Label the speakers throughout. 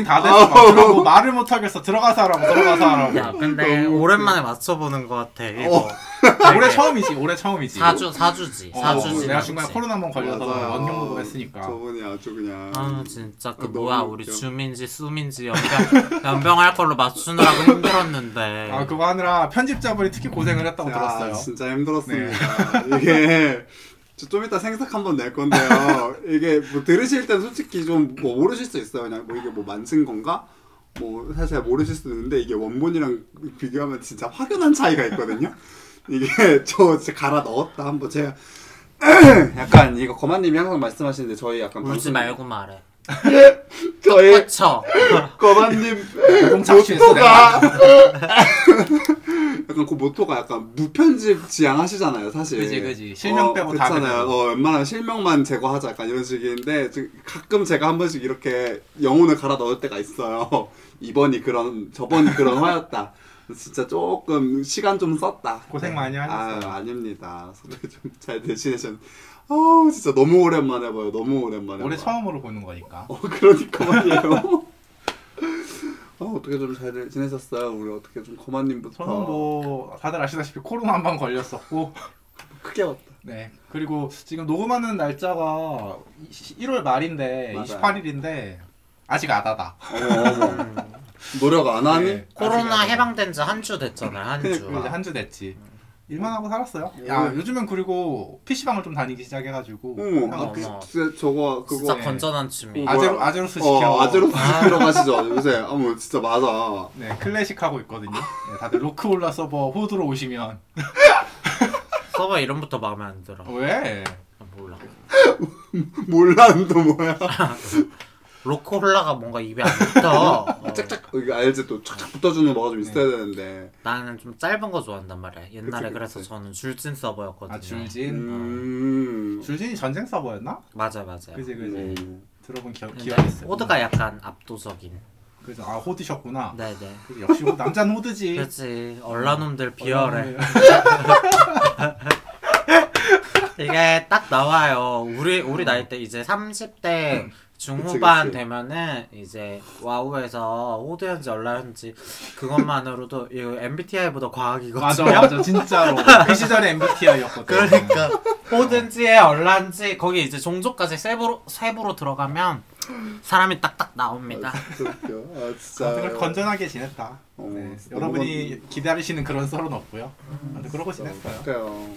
Speaker 1: 여긴 다 됐어. 막 들어 뭐 말을 못 하겠어. 들어가서 하라고 들어가서 하라고.
Speaker 2: 야 근데 오랜만에 맞춰보는 것 같아 이거
Speaker 3: 어.
Speaker 1: 올해 처음이지. 올해 처음이지.
Speaker 2: 사주 사주지
Speaker 1: 어,
Speaker 2: 사주지
Speaker 1: 내가
Speaker 2: 맞지?
Speaker 1: 중간에 코로나 한번 걸려서. 원격 녹음했으니까.
Speaker 3: 저분이 아주 그냥
Speaker 2: 아 진짜 그
Speaker 3: 아, 너무
Speaker 2: 뭐야 우리
Speaker 3: 웃겨.
Speaker 2: 주민지 수민지 연병 연병할 걸로 맞추느라고 힘들었는데
Speaker 1: 아 그거 하느라 편집자분이 특히 고생을 했다고
Speaker 3: 야,
Speaker 1: 들었어요.
Speaker 3: 진짜 힘들었습니다. 이게 저 좀 이따 생색 한번 낼 건데요. 이게 뭐 들으실 때 솔직히 좀 뭐 모르실 수 있어요. 그냥 뭐 이게 뭐 만든 건가? 뭐 사실 잘 모르실 수도 있는데 이게 원본이랑 비교하면 진짜 확연한 차이가 있거든요. 이게 저 진짜 갈아 넣었다 한번 제가 약간 이거 거만님이 항상 말씀하시는데 저희 약간
Speaker 2: 울지
Speaker 3: 방송-
Speaker 2: 말고 말해
Speaker 3: 저희
Speaker 2: 그쵸
Speaker 3: 거만님
Speaker 1: 착취했어,
Speaker 3: 모토가. 약간 그 모토가 약간 무편집 지향하시잖아요 사실.
Speaker 1: 그지 그지. 실명 빼고 다
Speaker 3: 그렇잖아요. 어, 웬만하면 실명만 제거하자. 약간 이런 식인데 지- 가끔 제가 한 번씩 이렇게 영혼을 갈아 넣을 때가 있어요. 이번이 그런 저번이 그런 화였다. 진짜 조금 시간 좀 썼다.
Speaker 1: 고생 많이 하셨어요.
Speaker 3: 아 아닙니다. 소리 좀잘 대신해준 어우 진짜 너무 오랜만에 봐요 너무 오랜만에
Speaker 1: 올해
Speaker 3: 봐요.
Speaker 1: 처음으로 보는 거니까.
Speaker 3: 어 그러니까 말이에요. 어 어떻게 좀 잘 지내셨어요? 우리 어떻게 좀 거만님부터
Speaker 1: 저는 뭐 다들 아시다시피 코로나 한번 걸렸었고
Speaker 3: 크게 왔다.
Speaker 1: 네 그리고 지금 녹음하는 날짜가 1월 말인데
Speaker 3: 맞아요.
Speaker 1: 28일인데 아직 아다다.
Speaker 3: 어머 어머 노력 안 하니?
Speaker 1: 네,
Speaker 2: 코로나. 해방된 지 한 주 됐잖아요 한 주
Speaker 1: 그리고 이제 한 주 됐지. 일만 하고 살았어요.
Speaker 3: 음.
Speaker 1: 야 요즘은 그리고 PC방을 좀 다니기 시작해가지고
Speaker 3: 어머
Speaker 2: 어머,
Speaker 3: 아, 그. 진짜 저거 그거
Speaker 2: 진짜
Speaker 1: 네.
Speaker 2: 건전한 취미
Speaker 3: 어,
Speaker 1: 아제로? 아제로스 지켜.
Speaker 3: 어 아제로스 들어가시죠 요새 어머 진짜 맞아
Speaker 1: 네 클래식 하고 있거든요. 네, 다들 로크올라 서버 호드로 오시면
Speaker 2: 서버 이름부터 마음에 안 들어
Speaker 1: 왜?
Speaker 2: 아, 몰라
Speaker 3: 몰라는 또 뭐야
Speaker 2: 로코홀라가 뭔가 입에 안 붙어 어.
Speaker 3: 짝짝 이거 알지 또 쫙쫙 붙어주는 뭐가 좀 있어야 되는데
Speaker 2: 나는 좀 짧은 거 좋아한단 말이야 옛날에
Speaker 3: 그치,
Speaker 2: 그래서
Speaker 3: 그치.
Speaker 2: 저는 줄진 서버였거든요
Speaker 1: 아 줄진.
Speaker 3: 음
Speaker 1: 줄진이 전쟁 서버였나?
Speaker 2: 맞아 맞아
Speaker 1: 그지 그지.
Speaker 3: 음.
Speaker 1: 들어본 기억
Speaker 2: 근데
Speaker 1: 기억이 있어.
Speaker 2: 호드가 약간 압도적인
Speaker 1: 그죠. 아 호드셨구나.
Speaker 2: 네네
Speaker 1: 그지, 역시 호- 남자는 호드지.
Speaker 2: 그렇지 얼라놈들 비열해
Speaker 1: 어,
Speaker 2: 이게 딱 나와요. 우리 우리 나이 때 이제 30대 중후반
Speaker 3: 그치, 그치.
Speaker 2: 되면은 이제 와우에서 호드였는지 얼라였는지 그것만으로도 이거 MBTI보다 과학이거든요.
Speaker 1: 맞아 맞아 진짜로 그 시절에 MBTI였거든.
Speaker 2: 그러니까 호든지 얼란지 거기 이제 종족까지 세부로 세부로 들어가면 사람이 딱딱 나옵니다.
Speaker 3: 진짜 웃겨 아 진짜
Speaker 1: 건전하게 지냈다.
Speaker 3: 어,
Speaker 1: 네, 여러분이 기다리시는 그런 썰은 없고요. 아무튼 그러고 지냈어요.
Speaker 3: 그래요.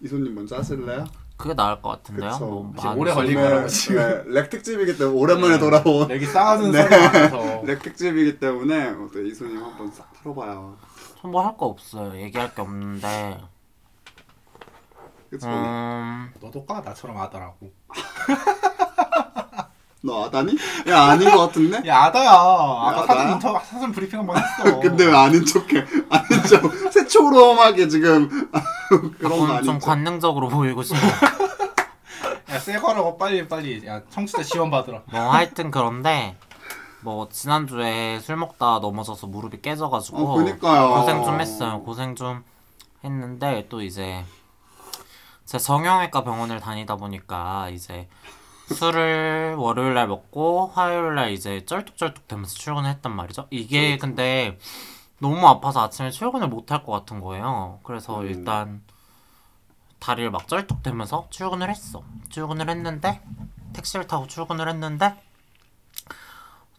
Speaker 3: 이소님 먼저 하실래요?
Speaker 2: 그게 나을 것 같은데요.
Speaker 3: 그쵸.
Speaker 2: 뭐
Speaker 1: 이제
Speaker 2: 많이
Speaker 1: 오래 걸릴
Speaker 2: 써-
Speaker 1: 거라고 지금.
Speaker 3: 렉 특집이기 때문에 오랜만에 돌아온
Speaker 1: 여기 싸우는
Speaker 3: 네.
Speaker 1: 썰이 많아서
Speaker 3: 렉 특집이기 때문에 어때 이소님 한번 싹 털어봐요.
Speaker 2: 뭐할 거 없어요. 얘기할 게 없는데.
Speaker 3: 그쵸?
Speaker 2: 음,
Speaker 1: 너도 까 나처럼 아다라고.
Speaker 3: 너 아다니? 야 아닌 것 같은데?
Speaker 1: 야 아다야. 아까
Speaker 3: 아다야?
Speaker 1: 사전 인터 사전 브리핑 한번 했어.
Speaker 3: 근데 왜 아닌 척해? 아닌 척 새초롬하게 지금 그런 거 아닌
Speaker 2: 좀
Speaker 3: 척.
Speaker 2: 관능적으로 보이고 싶어.
Speaker 1: 야새 거라고 빨리 빨리 야 청취자 지원 받으라.
Speaker 2: 뭐 하여튼 그런데 뭐 지난주에 술 먹다 넘어져서 무릎이 깨져가지고
Speaker 3: 어, 그니까요.
Speaker 2: 고생 좀 했어요. 고생 좀 했는데 또 이제 제 정형외과 병원을 다니다 보니까 이제 술을 월요일 날 먹고 화요일 날 이제 쩔뚝쩔뚝 되면서 출근을 했단 말이죠. 이게 근데 너무 아파서 아침에 출근을 못 할 것 같은 거예요. 그래서
Speaker 3: 음.
Speaker 2: 일단 다리를 막 쩔뚝대면서 출근을 했어. 출근을 했는데 택시를 타고 출근을 했는데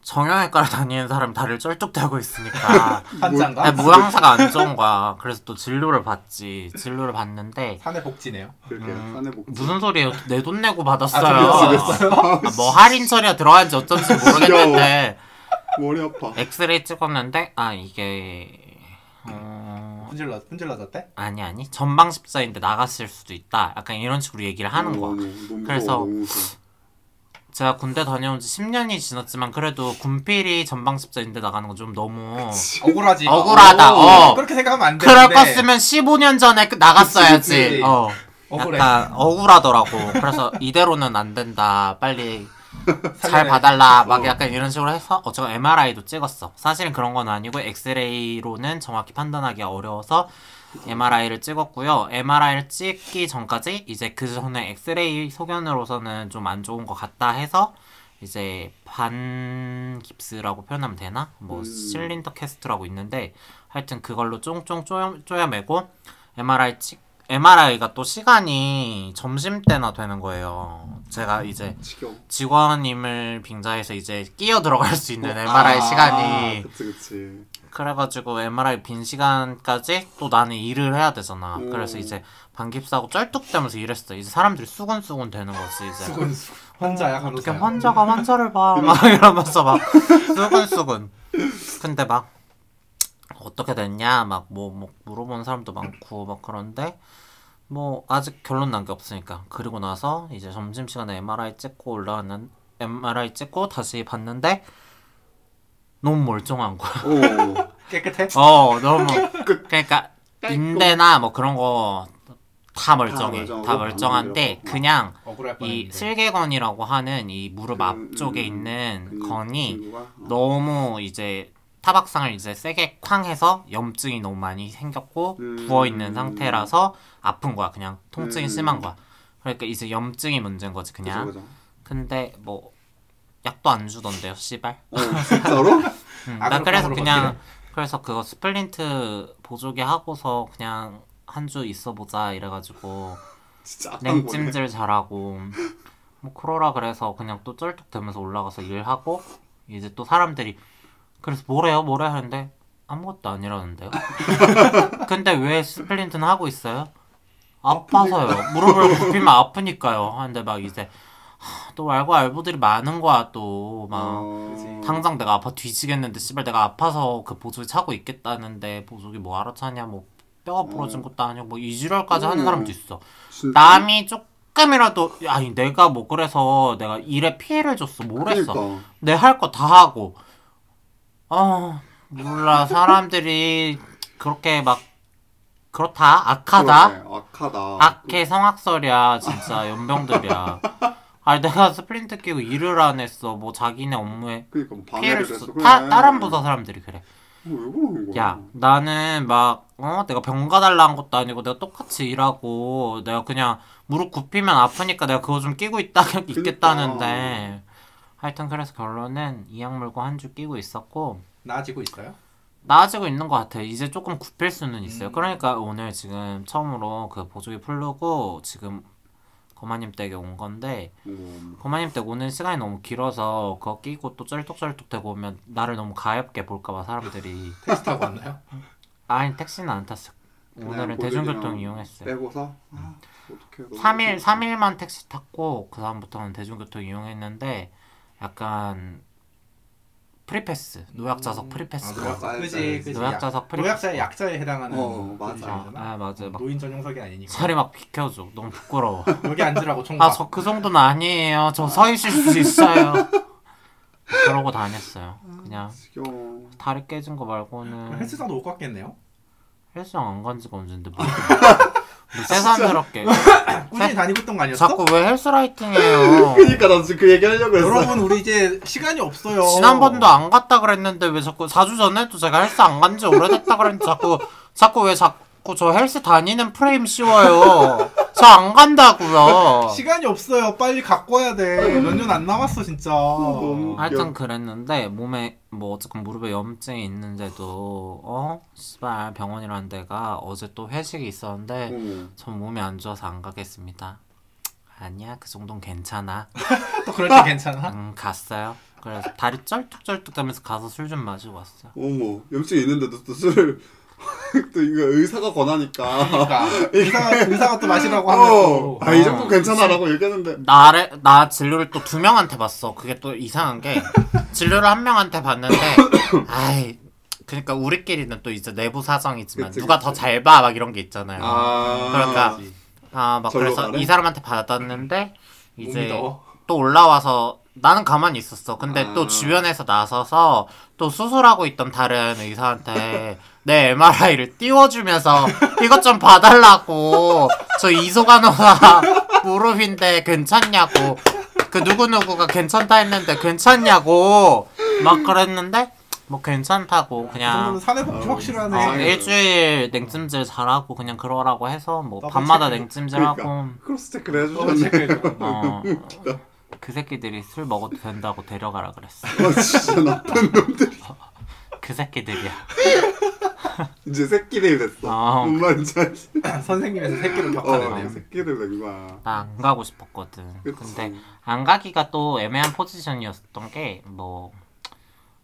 Speaker 2: 정형외과를 다니는 사람이 다리를 쩔뚝대고 있으니까
Speaker 1: 환장가?
Speaker 2: 모양새가 안 좋은 거야. 그래서 또 진료를 받지. 진료를 받는데
Speaker 1: 사내 복지네요.
Speaker 2: 음,
Speaker 3: 복지.
Speaker 2: 무슨 소리예요? 내 돈 내고
Speaker 1: 아,
Speaker 2: 받았어요.
Speaker 1: 그랬어요?
Speaker 2: 아, 뭐 할인 처리가 들어간지 어쩐지 모르겠는데
Speaker 3: 머리 아파.
Speaker 2: 엑스레이 찍었는데 아 이게 어...
Speaker 1: 분질러 분질러졌대?
Speaker 2: 아니 아니 전방 십자인데 나갔을 수도 있다. 약간 이런 식으로 얘기를 하는 거야.
Speaker 3: 너무, 너무
Speaker 2: 그래서
Speaker 3: 너무.
Speaker 2: 제가 군대 다녀온 지 10년이 지났지만 그래도 군필이 전방 십자인데 나가는 건 좀 너무
Speaker 1: 억울하지.
Speaker 2: 억울하다.
Speaker 1: 어,
Speaker 2: 어.
Speaker 1: 그렇게 생각하면 안
Speaker 2: 그럴
Speaker 1: 되는데.
Speaker 2: 거였으면 15년 전에 그- 나갔어야지.
Speaker 1: 그치, 그치.
Speaker 2: 어.
Speaker 1: 억울해.
Speaker 2: 약간 억울하더라고. 그래서 이대로는 안 된다. 빨리 잘
Speaker 1: 살려내.
Speaker 2: 봐달라. 막
Speaker 3: 어.
Speaker 2: 약간 이런 식으로 해서 어쨌건 MRI도 찍었어. 사실은 그런 건 아니고 엑스레이로는 정확히 판단하기가 어려워서 MRI를 찍었고요. MRI를 찍기 전까지 이제 그 전에 엑스레이 소견으로서는 좀 안 좋은 것 같다 해서 이제 반 깁스라고 표현하면 되나? 뭐
Speaker 3: 음.
Speaker 2: cylinder cast라고 있는데 하여튼 그걸로 쫑쫑 쪼여, 쪼여매고 MRI 찍 MRI가 또 시간이 점심 때나 되는 거예요. 제가 이제. 직원임을 빙자해서 이제 끼어 들어갈 수 있는 MRI
Speaker 3: 아,
Speaker 2: 시간이
Speaker 3: 그치 그치.
Speaker 2: 그래가지고 MRI 빈 시간까지 또 나는 일을 해야 되잖아.
Speaker 3: 음.
Speaker 2: 그래서 이제 반깁스하고 쩔뚝대면서 일했어. 이제 사람들이 수근수근 되는 거지 이제.
Speaker 1: 수건 환자야
Speaker 2: 어떻게
Speaker 1: 간호사야.
Speaker 2: 환자가 환자를 봐. 막 이러면서 막 수근수근. 근데 막 어떻게 됐냐 막 뭐 뭐 물어보는 사람도 많고 막 그런데 뭐 아직 결론 난 게 없으니까 그리고 나서 이제 점심 시간에 MRI 찍고 올라왔는 MRI 찍고 다시 봤는데 너무 멀쩡한 거야.
Speaker 3: 오.
Speaker 1: 깨끗해?
Speaker 2: 어 너무 그러니까 인대나 뭐 그런 거 다 멀쩡해
Speaker 3: 멀쩡하고
Speaker 2: 다 멀쩡한데
Speaker 3: 안
Speaker 2: 그냥 이. 슬개건이라고 하는 이 무릎
Speaker 3: 그,
Speaker 2: 앞쪽에
Speaker 3: 음,
Speaker 2: 있는
Speaker 3: 그
Speaker 2: 건이
Speaker 3: 친구가? 어.
Speaker 2: 너무 이제 타박상을 이제 세게 쾅 해서 염증이 너무 많이 생겼고
Speaker 3: 음.
Speaker 2: 부어 있는 상태라서 아픈 거야 그냥 통증이
Speaker 3: 음.
Speaker 2: 심한 거야 그러니까 이제 염증이 문제인 거지
Speaker 3: 그죠,
Speaker 2: 그냥
Speaker 3: 그죠.
Speaker 2: 근데 뭐 약도 안 주던데요 씨발
Speaker 3: 어 진짜로?
Speaker 2: 음,
Speaker 1: 아,
Speaker 2: 나
Speaker 1: 그럼
Speaker 2: 그래서 그냥
Speaker 1: 어떻게
Speaker 2: 그래서 그거 splint 보조기 하고서 그냥 한 주 있어 보자 이래가지고
Speaker 3: 진짜 악한 거네.
Speaker 2: 냉찜질 잘하고 뭐 그러라 그래서 그냥 또 쩔뚝대면서 올라가서 일하고 이제 또 사람들이 그래서 뭐래요 뭐래 하는데 아무것도 아니라는데요 근데 왜 splint는 하고 있어요? 아파서요 무릎을 굽히면 아프니까요 하는데 막 이제 하, 또 알고 알보들이 많은 거야 또막
Speaker 3: 어...
Speaker 2: 당장 내가 아파 뒤지겠는데 씨발 내가 아파서 그 보조기 차고 있겠다는데 보조기 뭐 알아차냐 뭐 뼈가 부러진 것도 아니고 뭐 이 지랄까지 하는
Speaker 3: 음.
Speaker 2: 사람도 있어.
Speaker 3: 진짜?
Speaker 2: 남이 조금이라도 아니 내가 뭐 그래서 내가 일에 피해를 줬어 뭘 했어
Speaker 3: 그러니까.
Speaker 2: 내할 거 다 하고. 어 몰라. 사람들이 그렇게 막 그렇다? 악하다?
Speaker 3: 그러네, 악하다.
Speaker 2: 악해 성악설이야 진짜. 염병들이야 아니 내가 splint 끼고 일을 안 했어 뭐 자기네 업무에
Speaker 3: 그러니까 뭐
Speaker 2: 피해를
Speaker 3: 방해를
Speaker 2: 줬어
Speaker 3: 했어.
Speaker 2: 다. 다른 부서 사람들이 그래
Speaker 3: 뭐왜 그러는 거야?
Speaker 2: 야 나는 막 어 내가 병가 달라 한 것도 아니고 내가 똑같이 일하고 내가 그냥 무릎 굽히면 아프니까 내가 그거 좀 끼고 있다 있겠다는데 하여튼 그래서 결론은 이약 물고 한 주 끼고 있었고
Speaker 1: 나아지고 있어요?
Speaker 2: 나아지고 있는 것 같아 이제 조금 굽힐 수는 있어요
Speaker 1: 음.
Speaker 2: 그러니까 오늘 지금 처음으로 그 보조기 풀르고 지금 거마님 댁에 온 건데
Speaker 3: 어,
Speaker 2: 거마님 댁 오는 시간이 너무 길어서 그거 끼고 또 쩔뚝쩔뚝 대고 오면 나를 너무 가엽게 볼까봐 사람들이
Speaker 1: 택시 타고 왔나요?
Speaker 2: 아니 택시는 안 탔어. 오늘은 대중교통 이용했어요.
Speaker 3: 빼고서 아, 어떡해. 너무
Speaker 2: 3일
Speaker 3: 힘들다.
Speaker 2: 3일만 택시 탔고 그 다음부터는 대중교통 이용했는데 약간 free pass 노약자석
Speaker 1: 아,
Speaker 2: free pass
Speaker 1: 노약자.
Speaker 3: 맞아요.
Speaker 1: 그지 그지.
Speaker 2: 노약자석 free pass
Speaker 1: 노약자의 약자에 해당하는
Speaker 3: 어, 맞아.
Speaker 1: 포지션이잖아.
Speaker 2: 아 맞아 막
Speaker 1: 노인 전용석이 아니니까.
Speaker 2: 살이 막 비켜줘 너무 부끄러워.
Speaker 1: 여기 앉으라고 총각.
Speaker 2: 아 저 그 정도는 아니에요. 저 서 있을 수 있어요. 그러고 다녔어요. 그냥
Speaker 3: 지겨워.
Speaker 2: 다리 깨진 거 말고는
Speaker 1: 헬스장도 못 갔겠네요.
Speaker 2: 헬스장 안 간 지가 언젠데 뭐. 뭐 새삼스럽게
Speaker 1: 꾸준히 다니고 있던 거 아니었어?
Speaker 2: 자꾸 왜 헬스라이팅해요?
Speaker 3: 그니까 나 지금 그 얘기 하려고 했어.
Speaker 1: 여러분 우리 이제 시간이 없어요.
Speaker 2: 지난번도 안 갔다 그랬는데 왜 자꾸 4주 전에도 제가 헬스 안 간지 오래됐다 그랬는데 자꾸 자꾸 왜 자 꾸 저 헬스 다니는 프레임 씌워요. 저 안 간다고요.
Speaker 1: 시간이 없어요. 빨리 갖고 와야 돼. 몇 년 안 남았어 진짜.
Speaker 3: 너무-
Speaker 2: 하여튼 그랬는데 몸에 뭐 어쨌건 무릎에 염증이 있는데도 어 씨발 병원이라는 데가 어제 또 회식이 있었는데
Speaker 3: 어.
Speaker 2: 전 몸이 안 좋아서 안 가겠습니다. 아니야 그 정도는 괜찮아.
Speaker 1: 또 그럴 때 괜찮아?
Speaker 2: 응 갔어요. 그래서 다리 쩔뚝쩔뚝하면서 가서 술 좀 마시고 왔어요.
Speaker 3: 어머 염증 있는데도 또 술을 또 이거 의사가 권하니까.
Speaker 1: 그러니까 의사가 의사가 또 마시라고
Speaker 3: 어,
Speaker 1: 하면
Speaker 3: 아, 이 정도 괜찮아라고 얘기하는데.
Speaker 2: 나를 나 진료를 또 두 명한테 봤어. 그게 또 이상한 게 진료를 한 명한테 봤는데 아이 그러니까 우리끼리는 또 이제 내부 사정이지만
Speaker 3: 그치,
Speaker 2: 누가. 더 잘 봐 막 이런 게 있잖아요.
Speaker 3: 아,
Speaker 2: 그러니까 아 막
Speaker 3: 절로
Speaker 2: 그래서
Speaker 3: 가래?
Speaker 2: 이 사람한테 받았는데
Speaker 1: 몸이
Speaker 2: 이제
Speaker 1: 더워.
Speaker 2: 또 올라와서 나는 가만히 있었어. 근데
Speaker 3: 아.
Speaker 2: 또 주변에서 나서서 또 수술하고 있던 다른 의사한테 내 MRI를 띄워주면서 이것 좀 봐달라고 저 이소간호사 무릎인데 괜찮냐고 그 누구누구가 괜찮다 했는데 괜찮냐고 막 그랬는데 뭐 괜찮다고
Speaker 1: 그
Speaker 2: 그냥
Speaker 1: 사내 복지
Speaker 3: 어,
Speaker 1: 확실하네.
Speaker 2: 어,
Speaker 3: 네.
Speaker 2: 일주일 냉찜질 잘하고 그냥 그러라고 해서 뭐 밤마다
Speaker 1: 체크.
Speaker 2: 냉찜질하고
Speaker 3: 그러니까 cross check를
Speaker 1: 어,
Speaker 3: 해주셨네.
Speaker 1: 체크해줘.
Speaker 2: 어 그 새끼들이 술 먹어도 된다고 데려가라 그랬어.
Speaker 3: 아 진짜 나쁜 놈들이
Speaker 2: 그 새끼들이야.
Speaker 3: 이제 새끼들이 됐어.
Speaker 2: 아,
Speaker 3: 뭔 말인지 알지?
Speaker 1: 선생님에서 새끼를
Speaker 3: 어,
Speaker 1: 격하네요.
Speaker 3: 새끼들 된 거야.
Speaker 2: 나 안 가고 싶었거든.
Speaker 3: 그치.
Speaker 2: 근데 안 가기가 또 애매한 포지션이었던 게 뭐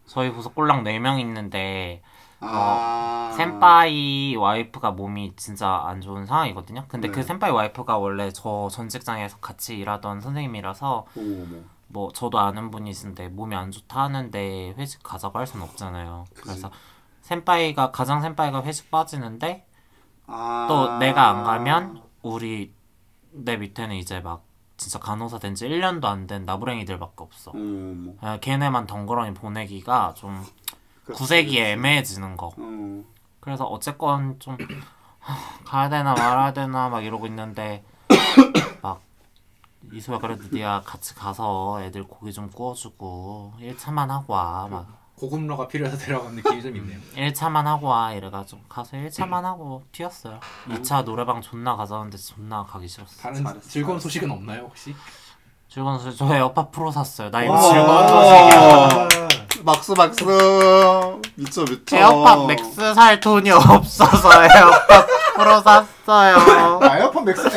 Speaker 2: 저희 부서 꼴랑 4명 있는데
Speaker 3: 아.
Speaker 2: 센파이 와이프가 몸이 진짜 안 좋은 상황이거든요. 근데
Speaker 3: 네.
Speaker 2: 그 센파이 와이프가 원래 저 전 직장에서 같이 일하던 선생님이라서
Speaker 3: 어머 어머.
Speaker 2: 뭐 저도 아는 분이신데 몸이 안 좋다 하는데 회식 가자고 할 수는 없잖아요.
Speaker 3: 그치.
Speaker 2: 그래서 센파이가 가장 센파이가 회식 빠지는데
Speaker 3: 아.
Speaker 2: 또 내가 안 가면 우리 내 밑에는 이제 막 진짜 간호사 된 지 1년도 안 된 나부랭이들밖에 없어. 아, 걔네만 덩그러니 보내기가 좀
Speaker 3: 그치,
Speaker 2: 구색이
Speaker 3: 그치.
Speaker 2: 애매해지는 거.
Speaker 3: 어.
Speaker 2: 그래서 어쨌건 좀 하, 가야 되나 말아야 되나 막 이러고 있는데 막 이소야 그래도 네가 같이 가서 애들 고기 좀 구워주고 1차만 하고 와막
Speaker 1: 고굽러가 필요해서 데려간 느낌이 좀 있네요.
Speaker 2: 1차만 하고 와 이래가지고 가서 1차만 하고 튀었어요 2차 노래방 존나 가자는데 존나 가기 싫었어
Speaker 1: 다른
Speaker 3: 잘했어,
Speaker 1: 즐거운
Speaker 3: 잘했어.
Speaker 1: 소식은 없나요 혹시?
Speaker 2: 즐거운 소식 저 에어팟 프로 샀어요 나 이거
Speaker 3: 와.
Speaker 2: 즐거운
Speaker 3: 아.
Speaker 2: 소식이야
Speaker 3: 박수 박수. 미쳐 미쳐.
Speaker 2: 에어팟 맥스 살 돈이 없어서 에어팟 프로 샀어요
Speaker 1: 아, 에어팟 맥스는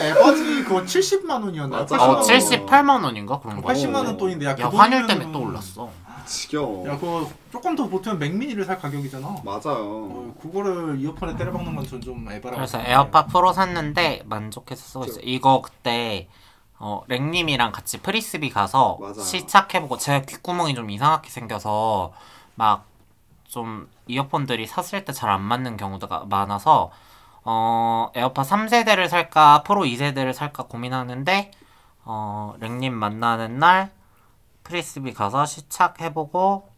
Speaker 1: 그거 70만 원이었나?
Speaker 3: 맞아.
Speaker 2: 어
Speaker 3: 80만
Speaker 2: 78만 원인가 그런 거
Speaker 1: 80만 원 돈인데 야,
Speaker 2: 야
Speaker 1: 그
Speaker 2: 환율
Speaker 1: 돈이면은-
Speaker 2: 때문에 또 올랐어
Speaker 3: 지겨워.
Speaker 1: 야 그거 조금 더 보태면 맥미니를 살 가격이잖아.
Speaker 3: 맞아요.
Speaker 1: 어, 그거를 이어폰에 때려박는 건 전 좀 에바라.
Speaker 2: 그래서 에어팟 프로 샀는데 만족해서 쓰고 있어 요 이거 그때 어, 랭님이랑 같이 프리스비 가서
Speaker 3: 맞아요.
Speaker 2: 시착해보고 제가 귓구멍이 좀 이상하게 생겨서 막 좀 이어폰들이 샀을 때 잘 안 맞는 경우가 많아서 어, 에어팟 3세대를 살까 프로 2세대를 살까 고민하는데 어, 랭님 만나는 날 프리스비 가서 시착해보고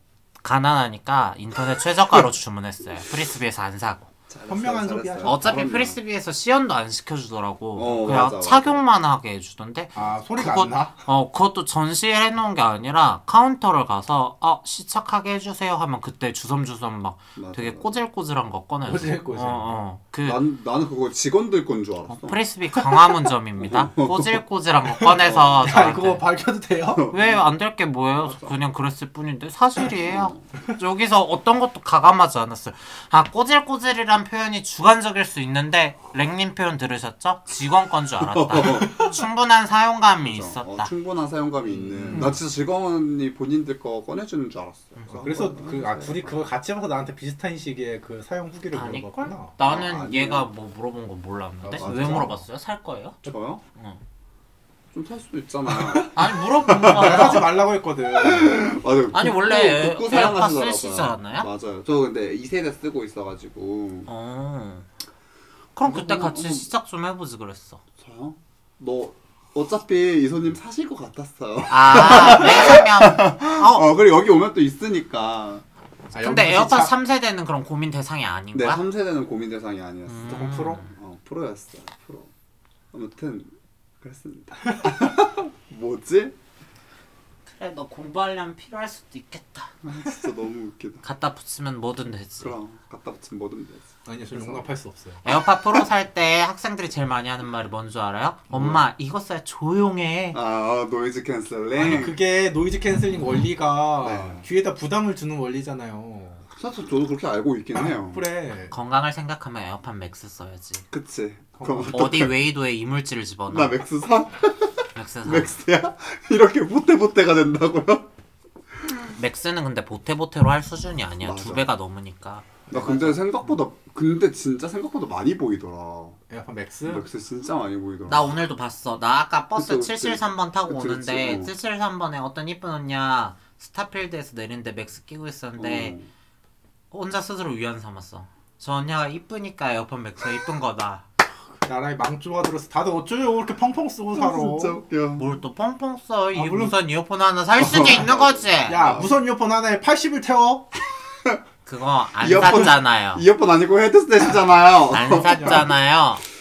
Speaker 2: 가난하니까 인터넷 최저가로 주문했어요. 프리스비에서 안 사고
Speaker 1: 현명한. 소비하셨다.
Speaker 2: 어차피
Speaker 3: 그럼요.
Speaker 2: 프리스비에서 시연도 안 시켜주더라고.
Speaker 3: 어,
Speaker 2: 그냥
Speaker 3: 맞아, 맞아.
Speaker 2: 착용만 하게 해주던데.
Speaker 1: 아 소리가
Speaker 2: 그거-
Speaker 1: 안 나?
Speaker 2: 어 그것도 전시를 해놓은 게 아니라 카운터를 가서 어 시착하게 해주세요 하면 그때 주섬주섬 막
Speaker 3: 맞아,
Speaker 2: 되게
Speaker 3: 맞아.
Speaker 2: 꼬질꼬질한 거 꺼내줘.
Speaker 1: 꼬질꼬질.
Speaker 2: 어어. 그
Speaker 3: 난 나는 그거 직원들 건 줄 알았어.
Speaker 2: 어, 프리스비 강화문점입니다. 꼬질꼬질한 거 꺼내서
Speaker 1: 야
Speaker 2: 저한테
Speaker 1: 그거 밝혀도 돼요?
Speaker 2: 왜 안 될 게 뭐예요? 그냥 그랬을 뿐인데 사실이에요. 여기서 어떤 것도 가감하지 않았어요. 아 꼬질꼬질이란 표현이 주관적일 수 있는데 랭님 표현 들으셨죠? 직원 건 줄 알았다. 충분한 사용감이
Speaker 3: 어,
Speaker 2: 있었다.
Speaker 3: 충분한 사용감이 있는. 나 진짜 직원이 본인들 거 꺼내주는 줄 알았어.
Speaker 1: 그래서 그아 둘이 그걸 같이 해서 나한테 비슷한 시기에 그 사용 후기를? 물어봤구나.
Speaker 2: 나는
Speaker 3: 아.
Speaker 2: 얘가 뭐 물어본 거 몰랐는데
Speaker 1: 아,
Speaker 2: 왜? 물어봤어요? 살 거예요?
Speaker 3: 저요?
Speaker 2: 응.
Speaker 3: 좀 살 수도 있잖아.
Speaker 2: 아니 물어본
Speaker 1: 내가 하지
Speaker 2: 거야.
Speaker 1: 말라고 했거든.
Speaker 3: 맞아요.
Speaker 2: 아니,
Speaker 3: 굽고-
Speaker 2: 원래 에어팟
Speaker 3: 사용하시더라고요.
Speaker 2: 쓰시지 않았나요?
Speaker 3: 맞아요. 저 근데 2세대 쓰고 있어가지고.
Speaker 2: 어. 그럼 그때
Speaker 3: 어,
Speaker 2: 같이
Speaker 3: 어.
Speaker 2: 시작 좀 해보지 그랬어.
Speaker 3: 저요? 너 어차피 이소님 사실 것 같았어요.
Speaker 2: 아, 사면 어,
Speaker 3: 어 그리고 여기 오면 또 있으니까.
Speaker 1: 아,
Speaker 2: 근데 에어팟
Speaker 1: 진짜
Speaker 2: 3세대는 그럼 고민 대상이 아닌
Speaker 3: 네,
Speaker 2: 거야?
Speaker 3: 3세대는 고민 대상이 아니었어.
Speaker 2: 음.
Speaker 1: 조금 프로?
Speaker 3: 어, 프로였어요. 프로. 아무튼 그랬습니다. 뭐지?
Speaker 2: 그래 너 공부하려면 필요할 수도 있겠다.
Speaker 3: 아, 진짜 너무 웃기다.
Speaker 2: 갖다 붙이면 뭐든 되지.
Speaker 3: 그럼 갖다 붙이면 뭐든 되지.
Speaker 1: 아니요 저 용납할 수 없어요.
Speaker 2: 에어팟 프로 살 때 학생들이 제일 많이 하는 말이 뭔 줄 알아요? 엄마 이거 써야 조용해.
Speaker 3: 아 어, noise cancelling.
Speaker 1: 아니 그게 noise cancelling 원리가
Speaker 3: 네.
Speaker 1: 귀에다 부담을 주는 원리잖아요.
Speaker 3: 사실 저도 그렇게 알고 있긴 해요.
Speaker 1: 그래.
Speaker 2: 건강을 생각하면 에어팟 맥스 써야지.
Speaker 3: 그치.
Speaker 1: 어,
Speaker 3: 그럼
Speaker 2: 어디 웨이도에 이물질을
Speaker 3: 나
Speaker 2: 집어넣어.
Speaker 3: 맥스 사?
Speaker 2: 맥스 사.
Speaker 3: 맥스야? 이렇게 보태보태가 된다고요?
Speaker 2: 맥스는 근데 보태보태로 할 수준이 아니야.
Speaker 3: 맞아.
Speaker 2: 두 배가 넘으니까.
Speaker 3: 나 근데 생각보다 근데 진짜 생각보다 많이 보이더라.
Speaker 1: 에어팟 맥스?
Speaker 3: 맥스 진짜 많이 보이더라.
Speaker 2: 나 오늘도 봤어. 나 아까 버스
Speaker 3: 그치, 그치.
Speaker 2: 773번 타고
Speaker 3: 그치,
Speaker 2: 오는데
Speaker 3: 그치, 어.
Speaker 2: 773번에 어떤 이쁜 언니야 스타필드에서 내리는데 맥스 끼고 있었는데
Speaker 3: 어.
Speaker 2: 혼자 스스로 위안 삼았어. 저 언니가 이쁘니까 에어팟 맥스 이쁜 거다.
Speaker 1: 나라에 망조가 들어서 다들 어쩌요 이렇게 펑펑 쓰고 살아.
Speaker 3: 아, 진짜 웃겨.
Speaker 2: 뭘또 뻥뻥 써? 이
Speaker 1: 아, 물론-
Speaker 2: 무선 이어폰 하나 살 수도 있는 거지.
Speaker 1: 야 무선 이어폰 하나에 80을 태워?
Speaker 2: 그거 안
Speaker 3: 이어폰-
Speaker 2: 샀잖아요.
Speaker 3: 이어폰 아니고 헤드셋이잖아요.
Speaker 2: 안 샀잖아요.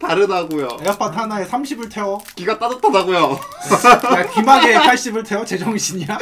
Speaker 3: 다르다고요.
Speaker 1: 에어팟 하나에 30을 태워?
Speaker 3: 귀가 따뜻하다고요.
Speaker 1: 야 귀마개에 80을 태워? 제정신이야?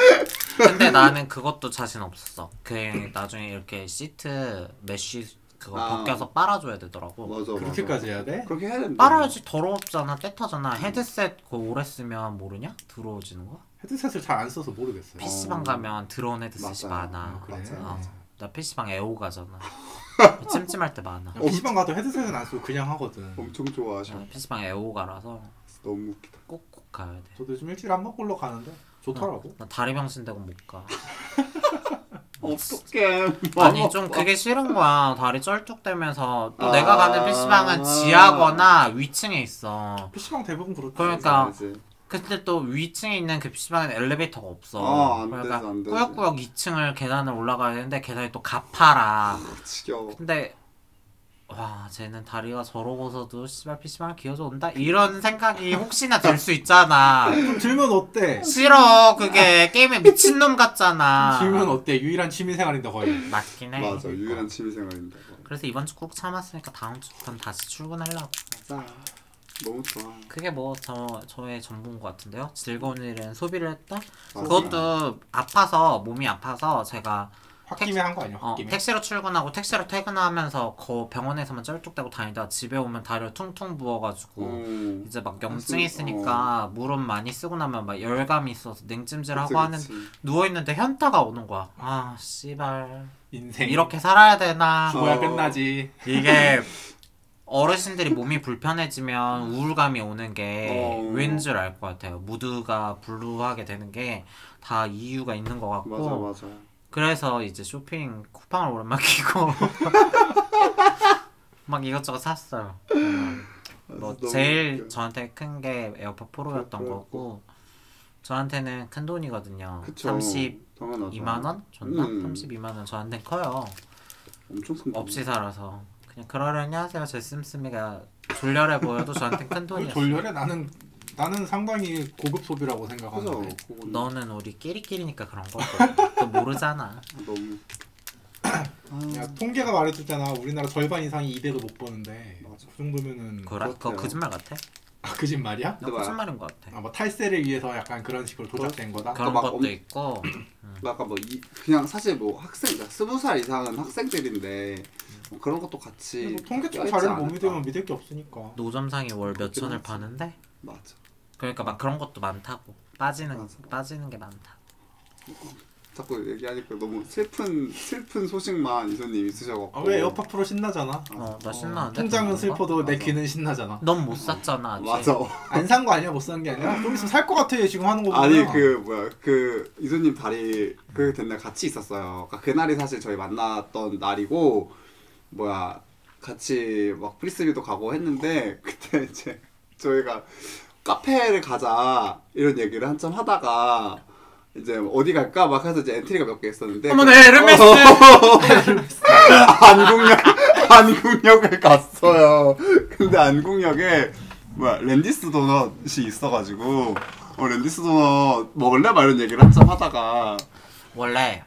Speaker 2: 근데 나는 그것도 자신 없었어. 그 나중에 이렇게 시트 mesh 그거
Speaker 3: 아.
Speaker 2: 벗겨서 빨아줘야 되더라고.
Speaker 3: 맞아.
Speaker 1: 그렇게까지
Speaker 3: 맞아.
Speaker 1: 해야 돼?
Speaker 3: 그렇게 해야 된다.
Speaker 2: 빨아야지 더럽잖아 때 타잖아 헤드셋 그거 오래 쓰면 모르냐? 더러워지는 거?
Speaker 1: 헤드셋을 잘 안 써서 모르겠어요.
Speaker 2: PC방 가면 더러운 헤드셋이
Speaker 3: 맞아요.
Speaker 2: 많아.
Speaker 1: 그래?
Speaker 3: 맞아요.
Speaker 2: 어. 나 PC방 애호 가잖아. 찜찜할 때 많아.
Speaker 1: PC방 가도 헤드셋은 안 쓰고 그냥 하거든.
Speaker 3: 엄청 좋아하셔.
Speaker 2: 어, PC방 애호 가라서
Speaker 3: 너무 웃기다.
Speaker 2: 꼭꼭 가야 돼.
Speaker 1: 저도 요즘 일주일에 한 번 꼴로 가는데 좋더라고.
Speaker 2: 나 다리 병신 되고 못 가.
Speaker 3: 어떡해.
Speaker 2: 아니 좀 그게 싫은 거야. 다리 쩔뚝대면서 또
Speaker 3: 아.
Speaker 2: 내가 가는 PC방은 지하거나 위층에 있어.
Speaker 1: PC방 대부분 그렇죠.
Speaker 2: 그러니까
Speaker 3: 알지.
Speaker 2: 근데 또 위층에 있는 그 PC방에는 엘리베이터가 없어.
Speaker 3: 어, 안
Speaker 2: 그러니까
Speaker 3: 되지, 안.
Speaker 2: 꾸역꾸역 2층을 계단을 올라가야 되는데 계단이 또 가파라.
Speaker 3: 아, 지겨워.
Speaker 2: 근데 와 쟤는 다리가 저러고서도 씨발 PC방을 기어져 온다 이런 생각이 혹시나 들 수 있잖아.
Speaker 1: 좀 들면 어때?
Speaker 2: 싫어 그게 게임에 미친 놈 같잖아.
Speaker 1: 들면 어때? 유일한 취미생활인데 거의.
Speaker 2: 맞긴 해.
Speaker 3: 맞아. 유일한 취미생활인데.
Speaker 2: 그래서 이번 주 꾹 참았으니까 다음 주부터는 다시 출근하려고.
Speaker 3: 맞아. 너무 좋아.
Speaker 2: 그게 뭐 저 저의 전부인 것 같은데요. 즐거운 일은 소비를 했다. 그것도 아파서 몸이 아파서 제가
Speaker 1: 홧김에 한 거 아니야?
Speaker 2: 어,
Speaker 1: 홧김에.
Speaker 2: 택시로 출근하고 택시로 퇴근하면서 거 병원에서만 쩔뚝대고 다니다가 집에 오면 다리를 퉁퉁 부어가지고
Speaker 3: 음.
Speaker 2: 이제 막 염증이
Speaker 3: 사실,
Speaker 2: 있으니까 물은 많이 쓰고 나면 막 열감이 있어서 냉찜질하고 하는
Speaker 3: 그치.
Speaker 2: 누워 있는데 현타가 오는 거야. 아 씨발
Speaker 1: 인생
Speaker 2: 이렇게 살아야 되나?
Speaker 1: 죽어야
Speaker 3: 어.
Speaker 1: 끝나지.
Speaker 2: 이게 어르신들이 몸이 불편해지면 우울감이 오는 게
Speaker 3: 어.
Speaker 2: 왠 줄 알 것 같아요. 무드가 블루하게 되는 게 다 이유가 있는 것 같고
Speaker 3: 맞아 맞아.
Speaker 2: 그래서 이제 쇼핑 쿠팡을 오랜만에 끼고 막 이것저것 샀어요. 음. 뭐 제일
Speaker 3: 웃겨.
Speaker 2: 저한테 큰 게 에어팟 프로였던
Speaker 3: 프로.
Speaker 2: 거고 저한테는 큰 돈이거든요.
Speaker 3: 그쵸.
Speaker 2: 32만
Speaker 3: 당연하죠.
Speaker 2: 원 줬나?
Speaker 3: 음.
Speaker 2: 32만 원 저한테 커요.
Speaker 3: 엄청 큰 돈.
Speaker 2: 없이 살아서 그냥 그러려니 하세요. 제 씀씀이가 졸렬해 보여도 저한테 큰 돈이었어.
Speaker 1: 졸렬해 나는 나는 상당히 고급 소비라고
Speaker 3: 그죠.
Speaker 1: 생각하는데.
Speaker 3: 그건
Speaker 2: 너는 우리 끼리끼리니까 그런 거고 너 모르잖아.
Speaker 3: 너무.
Speaker 1: 야 통계가 말해줬잖아. 우리나라 절반 이상이 200을 못 버는데
Speaker 3: 맞아.
Speaker 1: 그 정도면은
Speaker 2: 그래? 그거
Speaker 3: 그렇대요.
Speaker 2: 거짓말 같아?
Speaker 1: 아, 그짓 말이야?
Speaker 2: 나
Speaker 3: 근데 막-
Speaker 2: 거짓말인 것 같아.
Speaker 1: 아뭐 탈세를 위해서 약간 그런 식으로 조작된 거다.
Speaker 2: 그런
Speaker 3: 막
Speaker 2: 것도
Speaker 3: 엄-
Speaker 2: 있고
Speaker 3: 아까 뭐 이, 그냥 사실 뭐 학생 스무 살 이상은 학생들인데 뭐 그런 것도 같이
Speaker 1: 뭐 통계청
Speaker 3: 껴있지
Speaker 1: 자료를 못
Speaker 3: 않을까.
Speaker 1: 믿으면 믿을 게 없으니까.
Speaker 2: 노점상이 월 몇
Speaker 3: 그렇긴
Speaker 2: 천을
Speaker 3: 하지.
Speaker 2: 파는데
Speaker 3: 맞아.
Speaker 2: 그러니까 막 그런 것도 많다고 빠지는
Speaker 3: 맞아.
Speaker 2: 빠지는 게 많다.
Speaker 3: 자꾸 얘기하니까 너무 슬픈 슬픈 소식만 이소님 있으셔갖고.
Speaker 1: 아, 왜 에어팟 프로 신나잖아.
Speaker 2: 어 나 신나는데.
Speaker 1: 통장은
Speaker 2: 그런 거?
Speaker 1: 슬퍼도 내
Speaker 3: 맞아.
Speaker 1: 귀는 신나잖아.
Speaker 2: 넌못 샀잖아 아직.
Speaker 3: 맞아.
Speaker 1: 안 산 거 아니야? 못 산 게 아니라 좀 있으면 살 것 같아. 지금 하는 거 보면.
Speaker 3: 아니 그 뭐야 그 이소님 다리 그 된날 같이 있었어요. 그러니까 그날이 사실 저희 만났던 날이고 뭐야 같이 막 프리스비도 가고 했는데 그때 이제 저희가 카페를 가자 이런 얘기를 한참 하다가 이제 어디 갈까 막 해서 이제 엔트리가 몇 개 있었는데
Speaker 2: 어머
Speaker 3: 그-
Speaker 2: 내 에르메스.
Speaker 3: 안국역 안국역을 갔어요. 근데 안국역에 뭐야 랜디스 도넛이 있어가지고 어 랜디스 도넛 먹을래? 막 이런 얘기를 한참 하다가
Speaker 2: 원래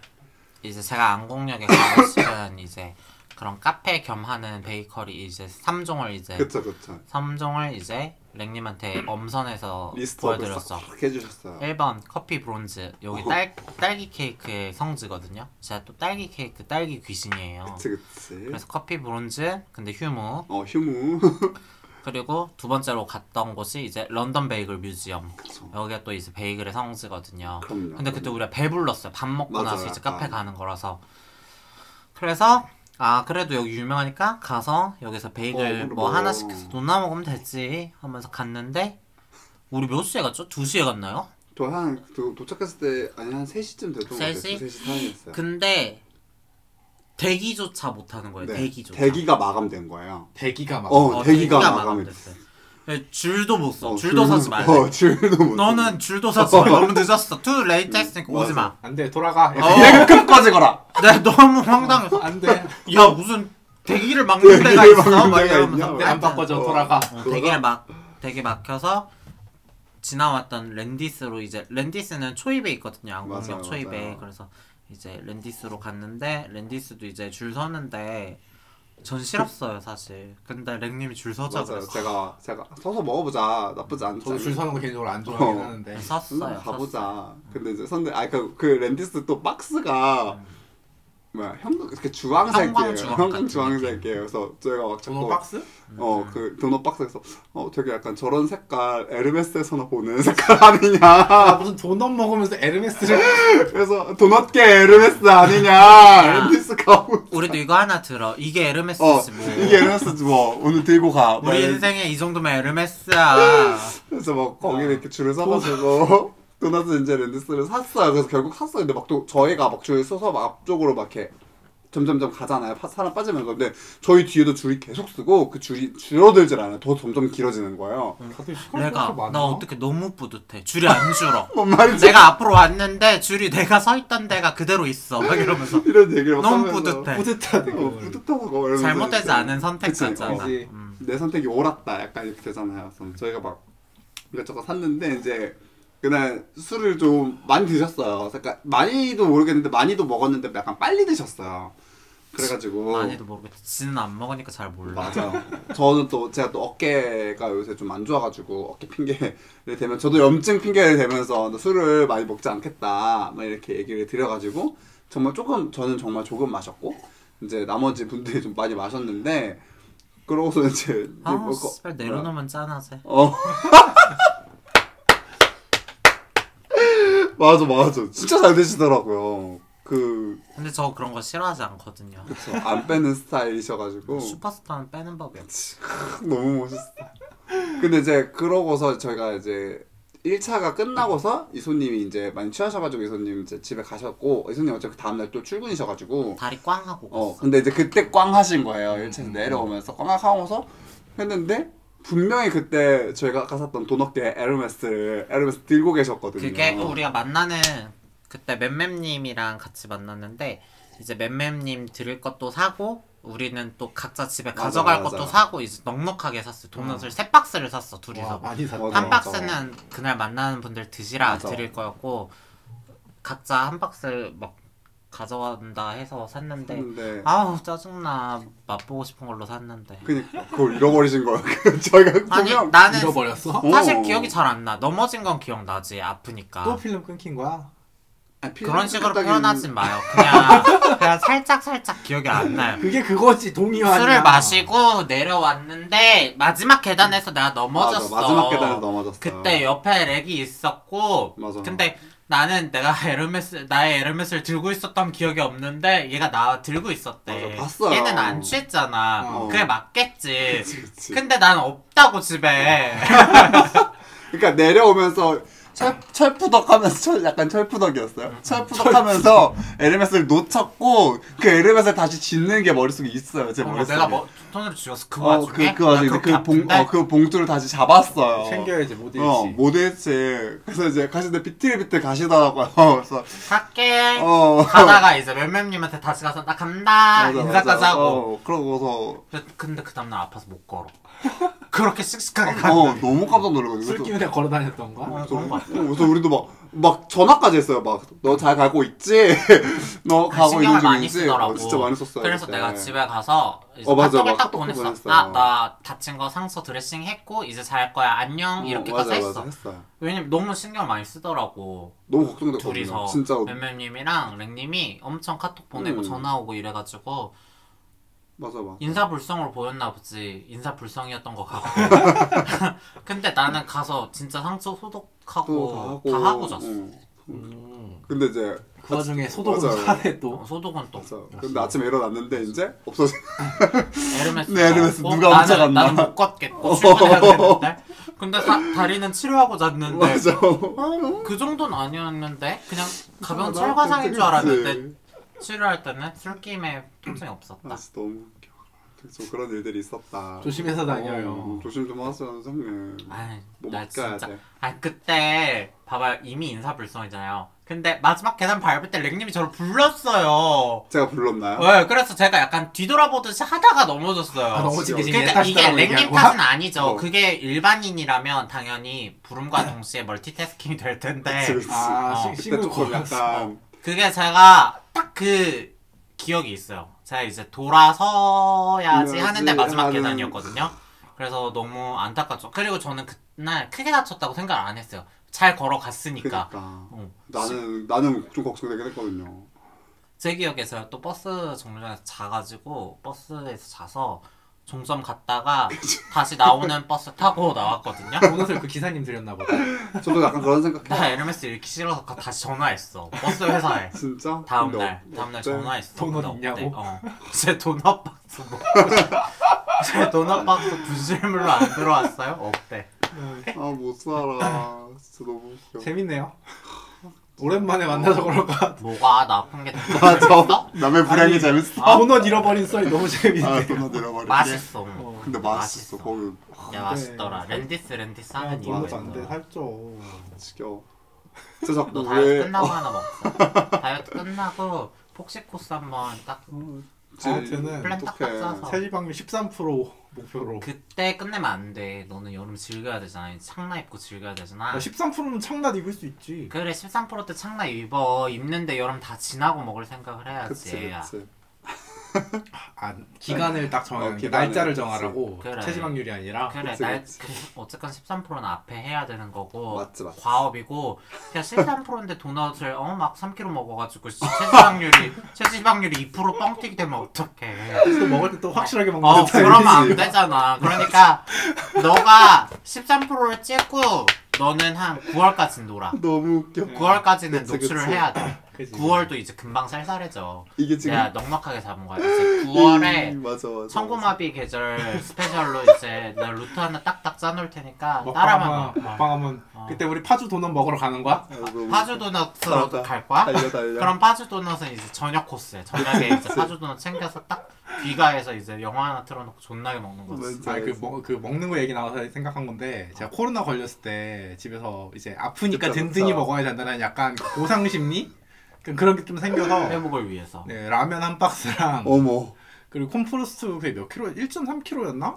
Speaker 2: 이제 제가 안국역에 싶은 이제 그런 카페 겸 하는 베이커리 이제 3종을 이제
Speaker 3: 그쵸 그쵸
Speaker 2: 3종을 이제 랭님한테 엄선해서 보여드렸어.
Speaker 3: 싹 해주셨어요.
Speaker 2: 1번 커피 브론즈 여기 딸, 딸기 케이크의 성지거든요 제가 또 딸기 케이크 딸기 귀신이에요
Speaker 3: 그치 그치.
Speaker 2: 그래서 커피 브론즈 근데 휴무
Speaker 3: 어 휴무.
Speaker 2: 그리고 두 번째로 갔던 곳이 이제 런던 베이글 뮤지엄
Speaker 3: 그쵸.
Speaker 2: 여기가 또 이제 베이글의 성지거든요
Speaker 3: 그럼요.
Speaker 2: 근데 그때 우리가 배불렀어요 밥 먹고
Speaker 3: 맞아요,
Speaker 2: 나서 이제. 카페 가는 거라서 그래서 아 그래도 여기 유명하니까 가서 여기서 베이글
Speaker 3: 어, 그래,
Speaker 2: 뭐
Speaker 3: 뭐.
Speaker 2: 하나 시켜서 노나 먹으면 되지 하면서 갔는데 우리 몇 시에 갔죠? 2시에 갔나요?
Speaker 3: 저한 도착했을 때 아니 한 3시쯤 됐던 것 같아요.
Speaker 2: 3시?
Speaker 3: 3시 사이였어요.
Speaker 2: 근데 대기조차 못 하는 거예요.
Speaker 3: 네.
Speaker 2: 대기조차.
Speaker 3: 대기가 마감된 거예요.
Speaker 1: 대기가 막.
Speaker 3: 어, 대기가 마감이
Speaker 2: 마감됐어요. 네, 줄도 못 서.
Speaker 3: 어,
Speaker 2: 줄도
Speaker 3: 줄-
Speaker 2: 서지 말래.
Speaker 3: 어 줄도 못.
Speaker 2: 너는 줄도 서지 마. 너무 늦었어. too late 했으니까 오지 마.
Speaker 1: 안돼 돌아가.
Speaker 2: 어.
Speaker 3: 끝까지 가라.
Speaker 2: 내가 너무 황당해서
Speaker 1: 안돼.
Speaker 2: 야 무슨 대기를 막는 데가 있어?
Speaker 3: 막?
Speaker 1: 안돼 안 바꿔줘
Speaker 3: 어.
Speaker 1: 돌아가.
Speaker 2: 어, 대기를 막 대기 막혀서 지나왔던 랜디스로 이제 랜디스는 초입에 있거든요. 안국역 초입에
Speaker 3: 맞아요.
Speaker 2: 그래서 이제 랜디스로 갔는데 랜디스도 이제 줄 서는데 전 싫었어요 사실. 근데 랭님이 줄 서자
Speaker 3: 맞아요.
Speaker 2: 그랬어.
Speaker 3: 제가 제가 서서 먹어보자 나쁘지 않지.
Speaker 1: 저도 줄 서는 거 개인적으로 안 좋아하긴
Speaker 3: 어.
Speaker 1: 하는데.
Speaker 2: 섰어요.
Speaker 3: 가보자.
Speaker 2: 섰어요.
Speaker 3: 근데 이제 선데 아그 그 랜디스 또 박스가 뭐야 형 이렇게 주황색이에요.
Speaker 2: 형광 같은
Speaker 3: 주황색이에요. 그래서 저희가 막
Speaker 1: 도넛
Speaker 3: 자꾸
Speaker 1: 박스?
Speaker 3: 어그 도넛 박스에서 어 되게 약간 저런 색깔 에르메스에서나 보는 색깔 아니냐.
Speaker 1: 아 무슨 도넛 먹으면서 에르메스를
Speaker 3: 그래서 도넛계 에르메스 아니냐. 랜디스 가고.
Speaker 2: 우리도 이거 하나 들어. 이게 에르메스지
Speaker 3: 어
Speaker 2: 뭐.
Speaker 3: 이게 에르메스지 뭐 오늘 들고 가. 막
Speaker 2: 우리
Speaker 3: 이런-
Speaker 2: 인생에 이 정도면 에르메스야.
Speaker 3: 그래서 막 거기 이렇게 줄을 서가지고 도넛 이제 랜디스를 샀어요. 그래서 결국 샀어요. 근데 막 또 저희가 막줄 서서 막 앞쪽으로 막 이렇게 점점점 가잖아요. 파- 사람 빠지면 근데 저희 뒤에도 줄이 계속 쓰고 그 줄이 줄어들질 않아요. 더 점점 길어지는 거예요.
Speaker 1: 다들 시끄럽게
Speaker 2: 내가. 나 어떻게 너무 뿌듯해. 줄이 안 줄어.
Speaker 3: 뭔 말인지
Speaker 2: 내가 앞으로 왔는데 줄이 내가 서 있던 데가 그대로 있어. 막 이러면서
Speaker 3: 이런 얘기를 막
Speaker 2: 너무
Speaker 3: 하면서
Speaker 2: 뿌듯해.
Speaker 1: 뿌듯하대
Speaker 3: 어. 뿌듯하고 이러면서
Speaker 2: 잘못되지
Speaker 3: 이제
Speaker 2: 않은 선택
Speaker 3: 그치,
Speaker 2: 같잖아.
Speaker 1: 그치.
Speaker 2: 음.
Speaker 3: 내 선택이 옳았다 약간 이렇게 되잖아요. 그래서 저희가 막 이것저것 샀는데 이제 그날 술을 좀 많이 드셨어요. 그러니까 많이도 모르겠는데 많이도 먹었는데 약간 빨리 드셨어요. 그래가지고
Speaker 2: 많이도 모르겠다. 지는 안 먹으니까 잘 몰라.
Speaker 3: 맞아요. 저는 또 제가 또 어깨가 요새 좀 안 좋아가지고 어깨 핑계를 대면 저도 염증 핑계를 대면서 너 술을 많이 먹지 않겠다 막 이렇게 얘기를 드려가지고 정말 조금 저는 정말 조금 마셨고 이제 나머지 분들이 좀 많이 마셨는데 그러고서 이제
Speaker 2: 아,
Speaker 3: 뭐
Speaker 2: 내려놓으면 짠하지.
Speaker 3: 어 맞아 맞아 진짜 잘 드시더라고요 그
Speaker 2: 근데 저 그런 거 싫어하지 않거든요.
Speaker 3: 그쵸 안 빼는 스타일이셔가지고
Speaker 2: 슈퍼스타는 빼는 법이 없어.
Speaker 3: 너무 멋있어. 근데 이제 그러고서 저희가 이제 1차가 끝나고서 이소님이 이제 많이 취하셔가지고 이소님 이제 집에 가셨고 이소님 어차피 다음날 또 출근이셔가지고
Speaker 2: 다리 꽝 하고
Speaker 3: 어
Speaker 2: 갔어.
Speaker 3: 근데 이제 그때 꽝 하신 거예요 1차에서 내려오면서 꽝 하고서 했는데 분명히 그때 저희가 아까 샀던 도넛계 에르메스를 에르메스 들고 계셨거든요
Speaker 2: 그게 우리가 만나는 그때 맴맴님이랑 같이 만났는데 이제 맴맴님 드릴 것도 사고 우리는 또 각자 집에
Speaker 3: 맞아,
Speaker 2: 가져갈
Speaker 3: 맞아.
Speaker 2: 것도 사고 이제 넉넉하게 샀어요. 도넛을 세 박스를 샀어
Speaker 1: 와,
Speaker 2: 둘이서.
Speaker 1: 많이 샀다.
Speaker 3: 맞아.
Speaker 2: 한 박스는 그날 만나는 분들 드시라
Speaker 3: 맞아.
Speaker 2: 드릴 거였고 각자 한 박스 막 가져간다 해서 샀는데
Speaker 3: 했는데
Speaker 2: 아우 짜증나 맛보고 싶은 걸로 샀는데
Speaker 3: 그니까 그걸 잃어버리신 거예요 저희가
Speaker 2: 아니
Speaker 3: 분명
Speaker 2: 나는
Speaker 1: 잃어버렸어?
Speaker 2: 사실
Speaker 3: 어.
Speaker 2: 기억이 잘 안 나. 넘어진 건 기억나지 아프니까.
Speaker 1: 또 필름 끊긴 거야?
Speaker 3: 아니,
Speaker 2: 그런 식으로
Speaker 3: 필름
Speaker 2: 표현하지 마요. 그냥 그냥 살짝 살짝 기억이 안 나요.
Speaker 1: 그게 그거지 동의와
Speaker 2: 술을 마시고 내려왔는데 마지막 계단에서 내가 넘어졌어.
Speaker 3: 맞아, 마지막 계단에서 넘어졌어
Speaker 2: 그때 옆에 렉이 있었고
Speaker 3: 맞아.
Speaker 2: 근데 나는 내가 에르메스 나의 에르메스를 들고 있었던 기억이 없는데 얘가 나 들고 있었대.
Speaker 3: 맞아, 봤어요.
Speaker 2: 얘는 안 취했잖아.
Speaker 1: 어.
Speaker 2: 그게 맞겠지.
Speaker 3: 그치, 그치.
Speaker 2: 근데 난 없다고 집에.
Speaker 3: 그러니까 내려오면서 철, 철푸덕 하면서 철, 약간 철푸덕이었어요. 철푸덕 하면서 에르메스를 놓쳤고 그 에르메스를 다시 짓는 게 머릿속에 있어요. 제 머릿속에.
Speaker 2: 내가 뭐 손으로 쥐었어 그
Speaker 3: 어,
Speaker 2: 와중에.
Speaker 3: 그, 그 와중에
Speaker 2: 나
Speaker 3: 그,
Speaker 2: 그렇게
Speaker 3: 봉,
Speaker 2: 아픈데?
Speaker 3: 어, 그 봉투를 다시 잡았어요.
Speaker 1: 챙겨야지 못 잃지.
Speaker 3: 어, 못 잃지. 그래서 이제 가시는데 비틀비틀 가시더라고요. 그래서,
Speaker 2: 갈게.
Speaker 3: 어.
Speaker 2: 가다가 이제 맴맴님한테 다시 가서 나 간다
Speaker 3: 맞아,
Speaker 2: 인사까지
Speaker 3: 맞아.
Speaker 2: 하고.
Speaker 3: 어, 그러고서,
Speaker 2: 근데 그 다음날 아파서 못 걸어. 그렇게 씩씩하게
Speaker 3: 어,
Speaker 2: 갔는데.
Speaker 3: 너무 깜짝 놀라거든요.
Speaker 1: 술
Speaker 3: 그래서-
Speaker 1: 기운에 걸어 다녔던 거야?
Speaker 2: 어, 같아.
Speaker 3: 어, 그래서 우리도 막, 막 전화까지 했어요. 막, 너 잘 가고 있지? 너 가고 있는
Speaker 2: 신경을 많이
Speaker 3: 중이지?
Speaker 2: 쓰더라고.
Speaker 3: 어, 진짜 많이 썼어요.
Speaker 2: 그래서
Speaker 3: 그때.
Speaker 2: 내가 집에 가서 이제
Speaker 3: 어, 맞아,
Speaker 2: 카톡을 막딱 보냈어.
Speaker 3: 보냈어요.
Speaker 2: 나, 나 다친 거 상처 드레싱 했고 이제 잘 거야 안녕
Speaker 3: 어,
Speaker 2: 이렇게까지
Speaker 3: 맞아,
Speaker 2: 했어.
Speaker 3: 맞아, 했어요.
Speaker 2: 왜냐면 너무 신경 많이 쓰더라고.
Speaker 3: 너무 걱정됐거든요.
Speaker 2: 둘이서
Speaker 3: 진짜
Speaker 2: 맴맴님이랑 랭님이 엄청 카톡 보내고
Speaker 3: 음.
Speaker 2: 전화 오고 이래가지고
Speaker 3: 맞아 맞아.
Speaker 2: 인사불성으로 보였나 보지 인사불성이었던 거 같고 근데 나는 가서 진짜 상처 소독하고 다 하고, 잤어
Speaker 3: 응.
Speaker 1: 음.
Speaker 3: 근데 이제
Speaker 1: 그 와중에 소독은
Speaker 3: 맞아요.
Speaker 1: 사대 또.
Speaker 2: 어, 소독은 또
Speaker 3: 맞아. 근데 아침에 일어났는데 이제 없어져.
Speaker 2: 에르메스
Speaker 3: 네, 에르메스
Speaker 2: 고
Speaker 3: 누가
Speaker 2: 나는,
Speaker 3: 훔쳐갔나?
Speaker 2: 나는 못 걷겠고 출근해야 되는데 근데 사, 다리는 치료하고 잤는데
Speaker 3: 맞아.
Speaker 2: 어, 그 정도는 아니었는데 그냥 가벼운
Speaker 3: 이상하다.
Speaker 2: 철과상인 줄 알았는데
Speaker 3: 그 치.
Speaker 2: 치료할 때는 술김에 통증이 없었다
Speaker 3: 아 진짜 너무 웃겨. 좀 그런 일들이 있었다.
Speaker 1: 조심해서 다녀요.
Speaker 3: 어, 조심 좀 하세요 선생님.
Speaker 2: 아이
Speaker 3: 뭐
Speaker 2: 나
Speaker 3: 맡겨야
Speaker 2: 진짜
Speaker 3: 돼.
Speaker 2: 아 그때 봐봐요 이미 인사불성이잖아요 근데 마지막 계단 밟을 때 랭님이 저를 불렀어요
Speaker 3: 제가 불렀나요?
Speaker 2: 네, 그래서 제가 약간 뒤돌아보듯이 하다가 넘어졌어요
Speaker 1: 아, 넘어진 게 지금
Speaker 2: 그러니까 이게
Speaker 1: 탓이라고
Speaker 2: 랭님? 탓은 아니죠.
Speaker 3: 어.
Speaker 2: 그게 일반인이라면 당연히 부름과 동시에 멀티태스킹이 될 텐데
Speaker 3: 그치, 그치.
Speaker 1: 아,
Speaker 2: 어,
Speaker 1: 시-
Speaker 3: 그때 조금. 약간
Speaker 2: 그게 제가 딱 그 기억이 있어요. 제가 이제 돌아서야지
Speaker 3: 그래야지
Speaker 2: 하는데 마지막
Speaker 3: 하는-
Speaker 2: 계단이었거든요. 그래서 너무 안타깝죠. 그리고 저는 그날 크게 다쳤다고 생각을 안 했어요. 잘 걸어갔으니까.
Speaker 3: 그니까
Speaker 2: 어.
Speaker 3: 나는 나는 좀 걱정되긴 했거든요.
Speaker 2: 제 기억에서 또 버스 정류장에서 자가지고 버스에서 자서 종점 갔다가 다시 나오는 버스 타고 나왔거든요.
Speaker 1: 보너스를 그 기사님 드렸나 보다.
Speaker 3: 저도 약간 그런 생각.
Speaker 2: 나 에르메스 잃기 싫어서 가- 다시 전화했어. 버스 회사에.
Speaker 3: 진짜?
Speaker 2: 다음
Speaker 3: 근데
Speaker 2: 날
Speaker 3: 어-
Speaker 2: 다음 날? 전화했어. 근데
Speaker 1: 있냐고?
Speaker 2: 어때? 어. 제 도넛 박스 뭐. 제 도넛 박스 분실물로 안 들어왔어요? 없대.
Speaker 3: 아 못 살아. 진짜 너무 웃겨.
Speaker 1: 재밌네요. 오랜만에 만나서 그럴까.
Speaker 2: 뭐가 나쁜 게
Speaker 3: 맞아.
Speaker 2: 됐어?
Speaker 3: 남의 불행이
Speaker 1: 아니,
Speaker 3: 재밌어.
Speaker 1: 아, 도넛 잃어버린 썰이 너무 재밌네.
Speaker 3: 아 도넛 잃어버린 게.
Speaker 2: 맛있어.
Speaker 1: 어.
Speaker 3: 근데 맛있어.
Speaker 2: 맛있어.
Speaker 3: 거기
Speaker 2: 야 맛있더라. 랜디스 랜디스 하는
Speaker 1: 아,
Speaker 2: 이유가
Speaker 1: 도넛 안 돼.
Speaker 2: 있어.
Speaker 1: 살쪄.
Speaker 3: 지겨워. 진짜 자꾸
Speaker 2: 너 다이어트
Speaker 3: 왜
Speaker 2: 끝나고
Speaker 3: 어,
Speaker 2: 하나 먹자. 다이어트 끝나고 폭식 코스 한번 딱
Speaker 1: 다이어트는
Speaker 2: 플랜 딱딱
Speaker 3: 어떡해.
Speaker 2: 짜서.
Speaker 1: 체지방률 13% 목표로.
Speaker 2: 그때 끝내면 안 돼. 너는 여름 즐겨야 되잖아. 창나 입고 즐겨야 되잖아.
Speaker 1: 13%는 창나 입을 수 있지.
Speaker 2: 그래 13%때 창나 입어. 입는데 여름 다 지나고 먹을 생각을 해야지.
Speaker 3: 그치 그치.
Speaker 1: 아 기간을 딱 정하는
Speaker 3: 어,
Speaker 1: 날짜를. 정하라고
Speaker 2: 그래.
Speaker 1: 체지방률이 아니라
Speaker 2: 그래
Speaker 3: 그치,
Speaker 2: 날
Speaker 3: 그치.
Speaker 2: 그, 어쨌건 13%는 앞에 해야 되는 거고
Speaker 3: 맞지, 맞지.
Speaker 2: 과업이고 그냥 13%인데 도넛을 어 막 3kg 먹어가지고 씨, 체지방률이 체지방률이 2%뻥 튀기 되면 어떡해
Speaker 1: 또 먹을 때 또 확실하게 먹는
Speaker 2: 어. 그러면 안 되잖아 그러니까 너가 13%를 찍고 너는 한 9월까지 놀아
Speaker 3: 너무 웃겨.
Speaker 2: 9월까지는
Speaker 3: 그치,
Speaker 2: 노출을
Speaker 3: 그치.
Speaker 2: 해야 돼
Speaker 1: 그치.
Speaker 2: 9월도 이제 금방 쌀쌀해져
Speaker 3: 이게 지금
Speaker 2: 내가 넉넉하게 잡은 거야 이제 9월에
Speaker 3: 음, 맞아 맞아.
Speaker 2: 청고마비 계절 스페셜로 이제 나 루트 하나 딱딱 짜놓을 테니까 따라만
Speaker 1: 먹방하면. 먹방하면
Speaker 2: 어.
Speaker 1: 그때 우리 파주 도넛 먹으러 가는 거야?
Speaker 3: 너무
Speaker 2: 파주 도넛으로
Speaker 3: 맞아.
Speaker 2: 갈 거야?
Speaker 3: 달려 달려.
Speaker 2: 그럼 파주 도넛은 이제 저녁 코스야. 저녁에 이제 파주 도넛 챙겨서 딱 귀가해서 이제 영화 하나 틀어놓고 존나게 먹는 거지.
Speaker 1: 아니 그, 먹, 그 먹는 거 얘기 나와서 생각한 건데 제가 코로나 걸렸을 때 집에서 이제 아프니까
Speaker 3: 그쵸,
Speaker 1: 든든히
Speaker 3: 그쵸.
Speaker 1: 먹어야 된다는 약간 보상 심리 그- 그런 게 좀 생겨서
Speaker 2: 회복을 위해서.
Speaker 1: 네, 라면 한 박스랑
Speaker 3: 어머.
Speaker 1: 그리고 콤프로스트 그게 몇 킬로? 1.3킬로였나?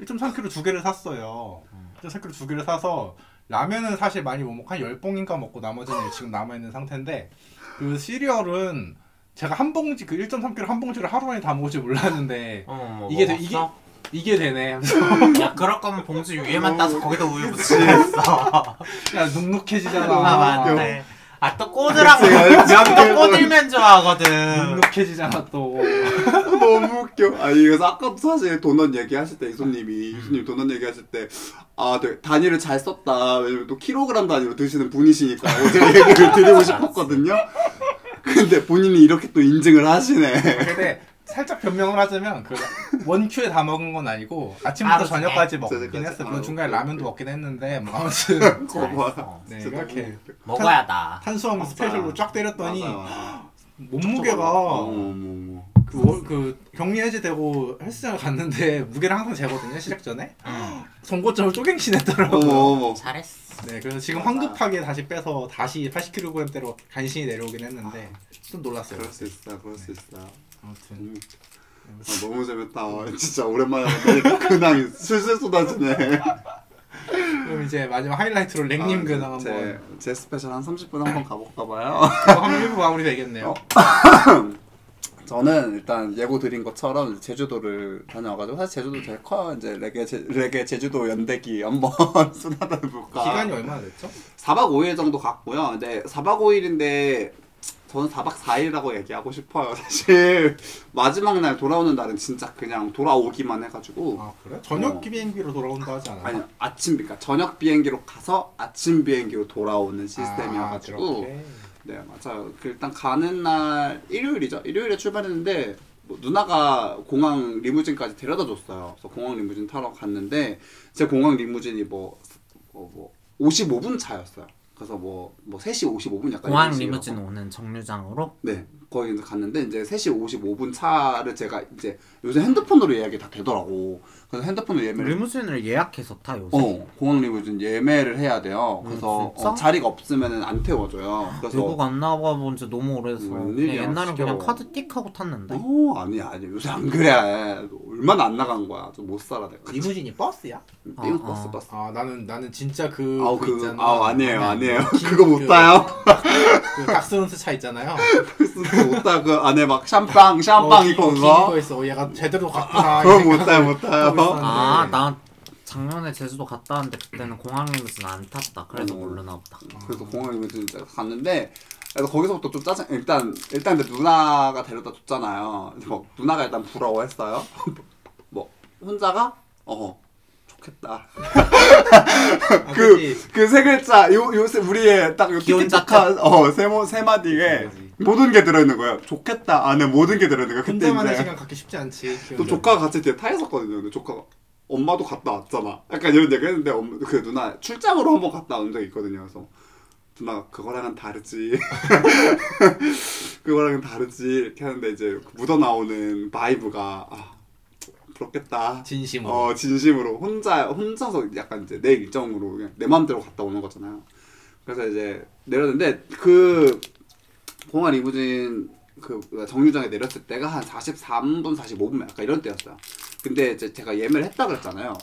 Speaker 1: 1.3킬로 두 개를 샀어요. 1.3킬로 두 개를 사서 라면은 사실 많이 못 먹고 한 10봉인가 먹고 나머지는 지금 남아 있는 상태인데 그 시리얼은 제가 한 봉지 그 1.3킬로 한 봉지를 하루 만에 다 먹을 줄 몰랐는데
Speaker 2: 어머 뭐
Speaker 1: 이게 돼-
Speaker 2: 먹었어?
Speaker 1: 이게 되네
Speaker 2: 야 그럴 거면 봉지 위에만 따서 거기다 우유 붙이겠어.
Speaker 1: 야 눅눅해지잖아
Speaker 2: 아 맞네. 아 또 꼬들하고
Speaker 3: 그치, 그치.
Speaker 2: 난또 꼬들면 좋아하거든.
Speaker 1: 눅눅해지잖아 또
Speaker 3: 너무 웃겨. 아 이거 아까 사실 도넛 얘기하실 때 이소님이 이소님 도넛 얘기하실 때아 네, 단위를 잘 썼다. 왜냐면 또 킬로그램 단위로 드시는 분이시니까 어제 얘기를 드리고 싶었거든요. 근데 본인이 이렇게 또 인증을 하시네.
Speaker 1: 근데 살짝 변명을 하자면 그 원큐에 다 먹은 건 아니고 아침부터
Speaker 2: 중에?
Speaker 1: 저녁까지 먹긴
Speaker 3: 저녁까지?
Speaker 1: 했어.
Speaker 3: 아,
Speaker 1: 물론 중간에
Speaker 3: 오케이,
Speaker 1: 라면도. 먹긴 했는데 뭐 아무튼
Speaker 2: 잘했어.
Speaker 1: 네
Speaker 3: 진짜
Speaker 1: 이렇게
Speaker 3: 너무 웃겨.
Speaker 2: 먹어야 다.
Speaker 1: 탄수화물 스페셜로 쫙 때렸더니
Speaker 3: 맞아, 맞아.
Speaker 1: 몸무게가
Speaker 3: 어머 어머 어머.
Speaker 1: 그, 월- 그 격리 해제되고 헬스장을 갔는데 무게를 항상 재거든요 시작 전에
Speaker 2: 응.
Speaker 1: 송곳점을 쪼갱신 했더라고요.
Speaker 3: 어머 어머.
Speaker 2: 잘했어.
Speaker 1: 네 그래서 지금
Speaker 3: 맞아.
Speaker 1: 황급하게 다시 빼서 다시 80kg대로 간신히 내려오긴 했는데 좀 놀랐어요.
Speaker 3: 그럴 수 있어. 그럴 수 있어.
Speaker 1: 아무튼.
Speaker 3: 아, 너무 재밌다. 진짜 오랜만에 근황이 슬슬 쏟아지네.
Speaker 1: 그럼 이제 마지막 하이라이트로 랭님
Speaker 3: 아,
Speaker 1: 근황
Speaker 3: 제,
Speaker 1: 한번
Speaker 3: 제 special 한 30분 한번 가볼까 봐요.
Speaker 1: 한번 일부 마무리 되겠네요.
Speaker 3: 어? 저는 일단 예고 드린 것처럼 제주도를 다녀와가지고 사실 제주도 되게 커요. 이제 레게 제, 레게 제주도 연대기 한번 순하다볼까.
Speaker 1: 기간이 얼마나 됐죠?
Speaker 3: 4박 5일 정도 갔고요. 근데 4박 5일인데 저는 4박 4일이라고 얘기하고 싶어요. 사실 마지막 날 돌아오는 날은 진짜 그냥 돌아오기만 해가지고
Speaker 1: 아 그래? 저녁
Speaker 3: 어.
Speaker 1: 비행기로 돌아온다 하지 않았나?
Speaker 3: 아니 아침 그러니까 저녁 비행기로 가서 아침 비행기로 돌아오는
Speaker 1: 아,
Speaker 3: 시스템이어가지고
Speaker 1: 그렇게.
Speaker 3: 네 맞아요. 그 일단 가는 날 일요일이죠. 일요일에 출발했는데 뭐 누나가 공항 리무진까지 데려다 줬어요. 그래서 공항 리무진 타러 갔는데 제 공항 리무진이 뭐, 뭐, 뭐 55분 차였어요. 그래서 뭐, 뭐 3시 55분 약간
Speaker 2: 공항. 리무진 오는 정류장으로
Speaker 3: 네, 거기 갔는데 이제 3시 55분 차를 제가 이제 요새 핸드폰으로 예약이 다 되더라고. 그래서 핸드폰으로 예매를
Speaker 2: 리무진을 예약해서 타 요새.
Speaker 3: 어, 공항 리무진 예매를 해야 돼요. 그래서
Speaker 2: 음, 진짜?
Speaker 3: 어, 자리가 없으면은 안 태워줘요. 그래서
Speaker 2: 외국 안 나가 본 지 너무 오래돼서 옛날엔 그냥. 카드 띡 하고 탔는데
Speaker 3: 어, 아니야, 아니야. 요새 안 그래. 얼마나 안 나간 거야. 좀 못 살아 내가.
Speaker 1: 리무진이 버스야?
Speaker 2: 아,
Speaker 3: 띄우
Speaker 2: 아.
Speaker 3: 버스 버스.
Speaker 1: 아 나는 나는 진짜 그
Speaker 3: 아우
Speaker 1: 그
Speaker 3: 그,
Speaker 1: 있잖아.
Speaker 3: 아우 아니에요,
Speaker 1: 아니,
Speaker 3: 아니에요.
Speaker 1: 긴
Speaker 3: 그거 못
Speaker 1: 그-
Speaker 3: 타요.
Speaker 1: 그 닥스런스 차 있잖아요.
Speaker 3: 그거 못 타. 그 안에 막 샴빵, 샴빵
Speaker 1: 어,
Speaker 3: 있고
Speaker 1: 긴거
Speaker 3: 그거.
Speaker 1: 있어. 어, 얘가 제대로 갔구나.
Speaker 3: 그거 이못 타요, 못 타요.
Speaker 1: 있었는데.
Speaker 2: 아나 작년에 제주도 갔다 왔는데 그때는 공항 리무진 안 탔다 그래서
Speaker 3: 어.
Speaker 2: 모르나 보다
Speaker 3: 그래서 공항 리무진 이제 갔는데 그래서 거기서부터 좀 짜증 일단 일단 근데 누나가 데려다 줬잖아요. 뭐 누나가 일단 부러워했어요. 뭐 혼자가 어 좋겠다.
Speaker 1: 아,
Speaker 3: 그
Speaker 1: 그치.
Speaker 3: 그세 글자 요 요새 우리의 딱요
Speaker 2: 기혼자카.
Speaker 3: 티키타카 어세 세 마디에
Speaker 1: 그치.
Speaker 3: 모든 게 들어있는 거예요. 좋겠다 안에 모든 게 들어있는 거야. 그때
Speaker 1: 혼자만의
Speaker 3: 이제
Speaker 1: 시간 갖기 쉽지 않지.
Speaker 3: 또 조카가 같이 뒤에 타 있었거든요. 근데 조카가 엄마도 갔다 왔잖아. 약간 이런 얘기 했는데 엄, 그 누나 출장으로 한번 갔다 온 적이 있거든요. 그래서 누나가 그거랑은 다르지. 그거랑은 다르지. 이렇게 하는데 이제 묻어 나오는 vibe가 아 부럽겠다.
Speaker 1: 진심으로.
Speaker 3: 어 진심으로 혼자 혼자서 약간 이제 내 일정으로 그냥 내 마음대로 갔다 오는 거잖아요. 그래서 이제 내렸는데 그 공항 리무진 그 정류장에 내렸을 때가 한 43분 45분 약간 이런 때였어요. 근데 이제 제가 예매를 했다 그랬잖아요.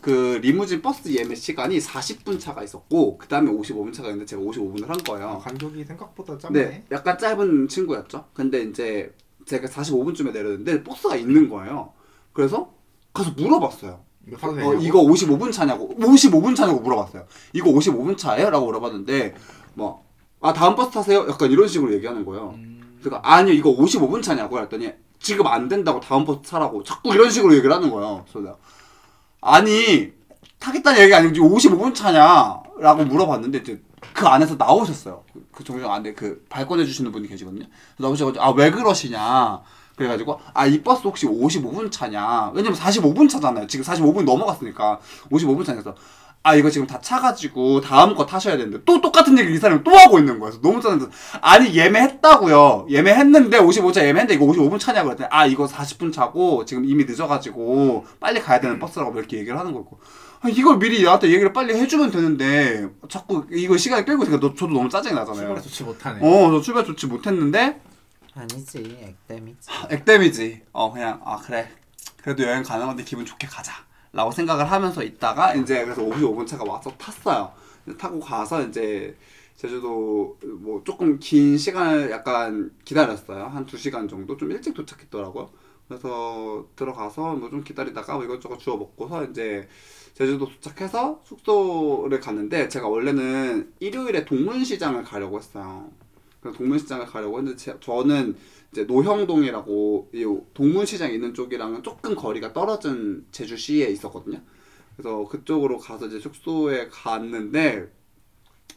Speaker 3: 그 리무진 버스 예매 시간이 40분 차가 있었고 그 다음에 55분 차가 있는데 제가 55분을 한
Speaker 1: 아,
Speaker 3: 거예요.
Speaker 1: 간격이 생각보다 짧네.
Speaker 3: 네, 약간 짧은 친구였죠. 근데 이제 제가 45분쯤에 내렸는데 버스가 있는 거예요. 그래서 가서 물어봤어요.
Speaker 1: 이거 사도
Speaker 3: 어? 이거 55분 차냐고 55분 차냐고 물어봤어요. 이거 55분 차예요? 라고 물어봤는데 뭐 아 다음 버스 타세요? 약간 이런 식으로 얘기하는 거예요.
Speaker 1: 음,
Speaker 3: 그러니까 아니요 이거 55분 차냐고 했더니 지금 안 된다고 다음 버스 타라고 자꾸 이런 식으로 얘기를 하는 거예요. 그래서 아니 타겠다는 얘기가 아니고 지금 55분 차냐라고 물어봤는데 이제 그 안에서 나오셨어요. 그, 그 정류장 안에 그 발권해 주시는 분이 계시거든요. 나오셔가지고 아 왜 그러시냐. 그래가지고 아 이 버스 혹시 55분 차냐? 왜냐면 45분 차잖아요. 지금 45분 넘어갔으니까 55분 차냐서 아 이거 지금 다 차가지고 다음 거 타셔야 되는데 또 똑같은 얘기를 이 사람이 또 하고 있는 거예요. 너무 짜증나서 아니 예매했다고요. 예매했는데 55차 예매했는데 이거 55분 차냐고 그랬더니 아 이거 40분 차고 지금 이미 늦어가지고 빨리 가야 되는 버스라고 이렇게 얘기를 하는 거고 아, 이걸 미리 나한테 얘기를 빨리 해주면 되는데 자꾸 이거 시간이 끌고 있으니까 너, 저도 너무 짜증이 나잖아요.
Speaker 1: 출발을 좋지 못하네.
Speaker 3: 어, 저 출발 좋지 못했는데
Speaker 2: 아니지 액땜이지.
Speaker 3: 액땜이지. 어 그냥 아 그래 그래도 여행 가는 건데 기분 좋게 가자 라고 생각을 하면서 있다가 이제 그래서 55분 차가 와서 탔어요. 타고 가서 이제 제주도 뭐 조금 긴 시간을 약간 기다렸어요. 한 두 시간 정도 좀 일찍 도착했더라고요. 그래서 들어가서 뭐 좀 기다리다가 뭐 이것저것 주워 먹고서 이제 제주도 도착해서 숙소를 갔는데 제가 원래는 일요일에 동문시장을 가려고 했어요. 동문시장을 가려고 했는데 제- 저는 이제 노형동이라고 이 동문시장 있는 쪽이랑은 조금 거리가 떨어진 제주시에 있었거든요. 그래서 그쪽으로 가서 이제 숙소에 갔는데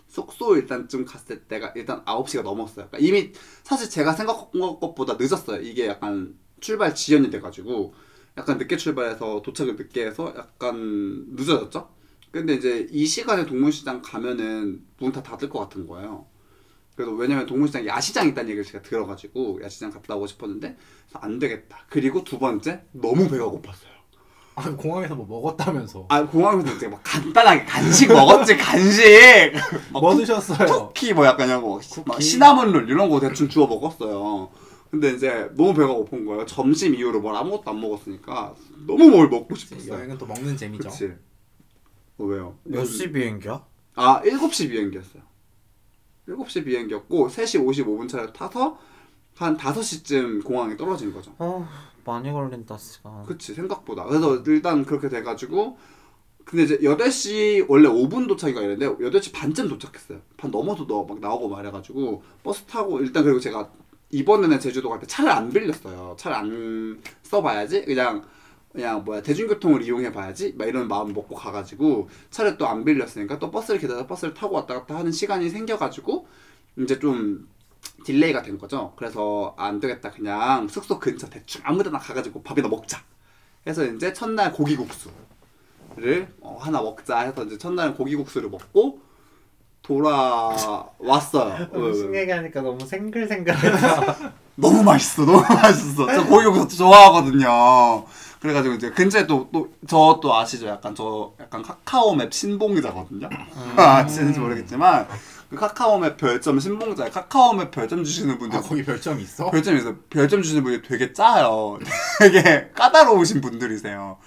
Speaker 3: 숙소 일단쯤 갔을 때가 일단 9시가 넘었어요. 그러니까 이미 사실 제가 생각한 것보다 늦었어요. 이게 약간 출발 지연이 돼가지고 약간 늦게 출발해서 도착을 늦게 해서 약간 늦어졌죠. 근데 이제 이 시간에 동문시장 가면은 문 다 닫을 것 같은 거예요. 그래서 왜냐면 동문시장 야시장 있다는 얘기를 제가 들어가지고 야시장 갔다 오고 싶었는데 안 되겠다. 그리고 두 번째 너무 배가 고팠어요.
Speaker 1: 아, 공항에서 뭐 먹었다면서.
Speaker 3: 아 공항에서 이제 막 간단하게 간식 먹었지 간식.
Speaker 1: 막뭐 드셨어요?
Speaker 3: 쿠키 뭐 약간 이런 거, 막
Speaker 1: 쿠키?
Speaker 3: 시나몬롤 이런 거 대충 주워 먹었어요. 근데 이제 너무 배가 고픈 거예요. 점심 이후로 뭘 아무것도 안 먹었으니까 너무 뭘 먹고 싶었어요.
Speaker 1: 여행은 또 먹는 재미죠.
Speaker 3: 그치. 어, 왜요?
Speaker 2: 몇 시 비행기야?
Speaker 3: 아, 7시 비행기였어요. 7시 비행기였고 3시 55분 차를 타서 한 5시쯤 공항에 떨어진 거죠.
Speaker 2: 어 많이 걸린다 시간.
Speaker 3: 그치 생각보다 그래서 일단 그렇게 돼가지고 근데 이제 8시 원래 5분 도착이가 이랬는데 8시 반쯤 도착했어요 반 넘어서 너막 나오고 말해가지고 버스 타고 일단 그리고 제가 이번에는 제주도 갈 때 차를 안 빌렸어요 차를 안 써봐야지 그냥 그냥 뭐야 대중교통을 이용해 봐야지 막 이런 마음 먹고 가가지고 차를 또 안 빌렸으니까 또 버스를 기다려 버스를 타고 왔다 갔다 하는 시간이 생겨가지고 이제 좀 delay가 된 거죠. 그래서 안 되겠다 그냥 숙소 근처 대충 아무데나 가가지고 밥이나 먹자. 해서 이제 첫날 고기국수를 어, 하나 먹자 해서 이제 첫날 고기국수를 먹고 돌아왔어요.
Speaker 2: 음식
Speaker 3: 왜?
Speaker 2: 얘기하니까 너무 생글생글해서.
Speaker 3: 너무 맛있어, 너무 맛있어. 저 고기국수 좋아하거든요. 그래가지고 이제 근처에 또또저또 아시죠? 약간 저 약간 카카오맵 신봉자거든요. 아시는지 모르겠지만 그 카카오맵 별점 신봉자, 카카오맵 별점 주시는 분들
Speaker 1: 아, 거기 별점 있어?
Speaker 3: 별점이 있어요. 별점 주시는 분이 되게 짜요. 되게 까다로우신 분들이세요.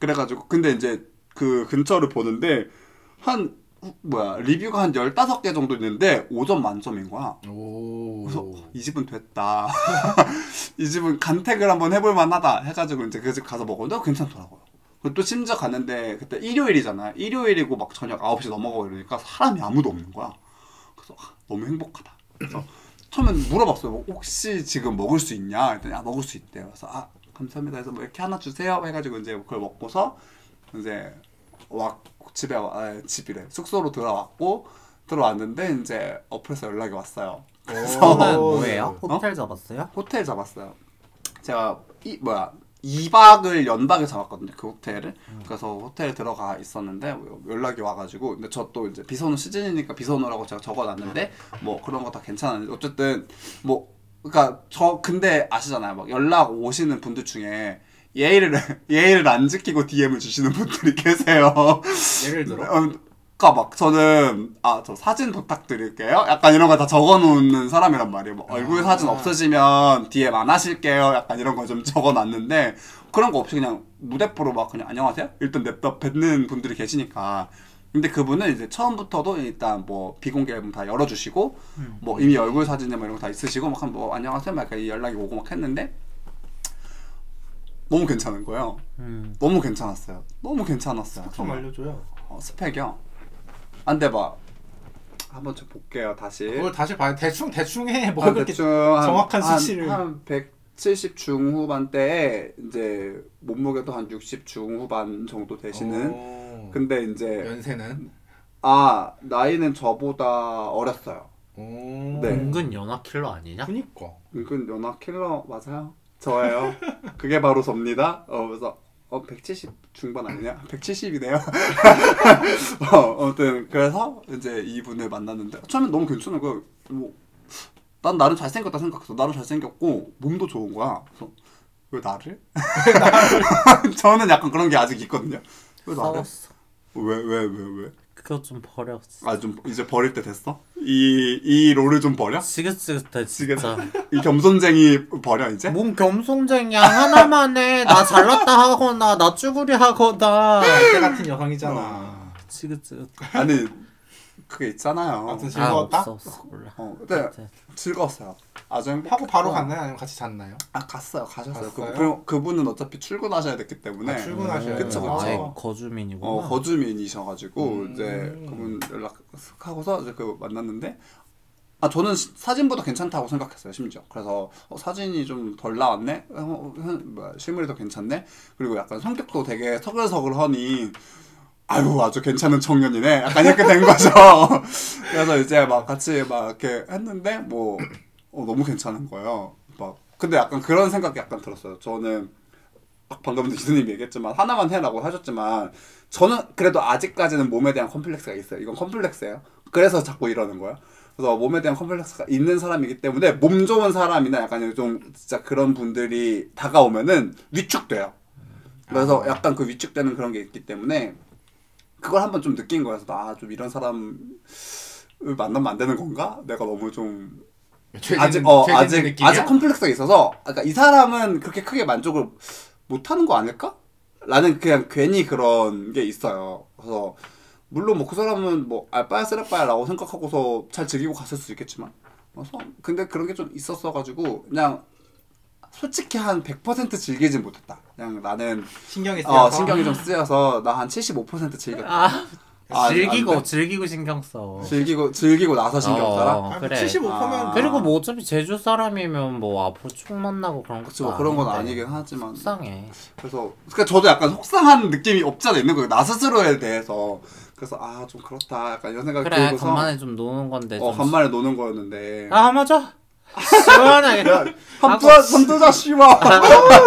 Speaker 3: 그래가지고 근데 이제 그 근처를 보는데 한 후- 뭐야 리뷰가 한 15개 정도 있는데 5점 만점인 거야.
Speaker 1: 오.
Speaker 3: 그래서 이 집은 됐다. 이 집은 간택을 한번 해볼 만하다 해가지고 이제 그 집 가서 먹었는데 괜찮더라고요. 그리고 또 심지어 갔는데 그때 일요일이잖아. 일요일이고 막 저녁 9시 넘어가고 이러니까 사람이 아무도 없는 거야. 그래서 아, 너무 행복하다. 그래서 처음엔 물어봤어요. 뭐 혹시 지금 먹을 수 있냐? 했더니 아 먹을 수 있대요. 그래서 아 감사합니다. 해서 뭐 이렇게 하나 주세요. 해가지고 이제 그걸 먹고서 이제 와 집에 와, 아, 집이래 숙소로 들어왔고 들어왔는데 이제 어플에서 연락이 왔어요.
Speaker 2: 저는 뭐예요? 호텔 잡았어요?
Speaker 3: 호텔 잡았어요. 제가 이 뭐야 2박을 연박에 잡았거든요 그 호텔을. 그래서 호텔에 들어가 있었는데 연락이 와가지고 근데 저 또 이제 비선호 시즌이니까 비선호라고 제가 적어놨는데 뭐 그런 거 다 괜찮았는데 어쨌든 뭐 그러니까 저 근데 아시잖아요 막 연락 오시는 분들 중에 예의를 예의를 안 지키고 DM을 주시는 분들이 계세요.
Speaker 1: 예를 들어
Speaker 3: 그러니까 막 저는 아 저 사진 부탁드릴게요. 약간 이런 거 다 적어놓는 사람이란 말이에요. 뭐 얼굴 사진
Speaker 1: 아.
Speaker 3: 없으시면 DM 안 하실게요. 약간 이런 거 좀 적어놨는데 그런 거 없이 그냥 무대뽀로 막 그냥 안녕하세요. 일단 냅다 뱉는 분들이 계시니까. 근데 그분은 이제 처음부터도 일단 뭐 비공개 앨범 다 열어주시고 뭐 이미 얼굴 사진이나 뭐 이런 거 다 있으시고 막뭐 안녕하세요 막 연락이 오고 막 했는데 너무 괜찮은 거예요.
Speaker 2: 음.
Speaker 3: 너무 괜찮았어요. 너무 괜찮았어요.
Speaker 1: 좀
Speaker 3: 정말.
Speaker 1: 알려줘요.
Speaker 3: 어, 스펙이요? 안 돼 봐. 한번 저 볼게요 다시.
Speaker 1: 그걸 다시 봐요. 대충 대충 해. 뭐
Speaker 3: 한
Speaker 1: 그렇게
Speaker 3: 대충 한-
Speaker 1: 정확한
Speaker 3: 한-
Speaker 1: 수치를.
Speaker 3: 한 170 중후반대에 이제 몸무게도 한 60 중후반 정도 되시는.
Speaker 1: 오.
Speaker 3: 근데 이제
Speaker 1: 연세는
Speaker 3: 아 나이는 저보다 어렸어요.
Speaker 1: 오.
Speaker 3: 네.
Speaker 2: 은근 연하 킬러 아니냐?
Speaker 1: 그니까.
Speaker 3: 은근 연하 킬러 맞아요? 저예요. 그게 바로 접니다. 어 그래서 어 170 중반 아니냐? 170이네요. 어 아무튼 그래서 이제 이분을 만났는데 처음엔 너무 괜찮은 거야. 뭐 난 나름 잘생겼다 생각했어. 나름 잘생겼고 몸도 좋은 거야. 그래서 왜 나를? 저는 약간 그런 게 아직 있거든요. 왜 나를?
Speaker 2: 싸웠어.
Speaker 3: 왜왜왜 왜?
Speaker 2: 그거 좀 버렸어.
Speaker 3: 아 좀 이제 버릴 때 됐어? 이 이 롤을 좀 버려?
Speaker 2: 지긋지긋해 진짜.
Speaker 3: 이 겸손쟁이 버려 이제?
Speaker 2: 뭔 겸손쟁이야 하나만 해. 나 잘났다 하거나 나 쭈구리 하거나.
Speaker 1: 때 같은 여성이잖아.
Speaker 2: 지긋지긋.
Speaker 3: 아니 그게 있잖아요.
Speaker 1: 아무튼
Speaker 2: 아
Speaker 1: 즐거웠다.
Speaker 2: 없어 없어 몰라.
Speaker 3: 어, 근데 즐거웠어요. 아주
Speaker 1: 하고 바로 갔나요? 아니면 같이 잤나요?
Speaker 3: 아 갔어요, 가셨어요. 그,
Speaker 1: 갔어요?
Speaker 3: 그, 그분은 어차피 출근하셔야 됐기 때문에
Speaker 1: 아, 출근하셔야
Speaker 3: 그쵸,
Speaker 1: 돼요.
Speaker 3: 그쵸.
Speaker 2: 아예 거주민이구나.
Speaker 3: 어 거주민이셔가지고
Speaker 1: 음.
Speaker 3: 이제 그분 연락하고서 이제 그 만났는데 아 저는 시- 사진보다 괜찮다고 생각했어요 심지어 그래서 어, 사진이 좀 덜 나왔네 어, 어, 뭐야, 실물이 더 괜찮네 그리고 약간 성격도 되게 서글서글하니 아유 아주 괜찮은 청년이네 약간 이렇게 된 거죠 그래서 이제 막 같이 막 이렇게 했는데 뭐 어, 너무 괜찮은 거예요 막 근데 약간 그런 생각이 약간 들었어요 저는 막 방금 이수님 얘기했지만 하나만 해라고 하셨지만 저는 그래도 아직까지는 몸에 대한 컴플렉스가 있어요. 이건 컴플렉스예요. 그래서 자꾸 이러는 거예요. 그래서 몸에 대한 컴플렉스가 있는 사람이기 때문에 몸 좋은 사람이나 약간 좀 진짜 그런 분들이 다가오면은 위축돼요. 그래서 약간 그 위축되는 그런 게 있기 때문에 그걸 한번 좀 느낀 거여서 나 좀 이런 사람을 만나면 안 되는 건가? 내가 너무 좀 아직 어 아직 아직 컴플렉스가 있어서 그러니까 이 사람은 그렇게 크게 만족을 못 하는 거 아닐까? 라는 그냥 괜히 그런 게 있어요. 그래서 물론 뭐 그 사람은 뭐 알바야 쓰레빠야라고 생각하고서 잘 즐기고 갔을 수 있겠지만 그래서 근데 그런 게 좀 있었어 가지고 그냥 솔직히 한 100% 즐기진 못했다. 그냥 나는
Speaker 1: 신경이 쓰여서
Speaker 3: 어 신경이 좀 쓰여서 나 한 75% 즐겼다.
Speaker 2: 아,
Speaker 3: 아,
Speaker 2: 즐기고
Speaker 3: 안 돼?
Speaker 2: 즐기고 신경 써.
Speaker 3: 즐기고 즐기고 나서 신경
Speaker 2: 어,
Speaker 3: 써라.
Speaker 1: 아,
Speaker 2: 그래.
Speaker 1: 75%면
Speaker 3: 아.
Speaker 2: 그리고 뭐 어차피 제주 사람이면 뭐 앞으로 쭉 만나고 그런 것도
Speaker 3: 그쵸 뭐 그런 건. 아니긴 하지만
Speaker 2: 속상해.
Speaker 3: 그래서 그러니까 저도 약간 속상한 느낌이 없지 않아 있는 거예요 나 스스로에 대해서 그래서 아 좀 그렇다 약간 이런 생각이
Speaker 2: 그래
Speaker 3: 들고서
Speaker 2: 간만에 좀 노는 건데 어좀
Speaker 3: 간만에 노는 거였는데
Speaker 2: 아 맞아 시원하게
Speaker 3: 한두자 한두자 씨와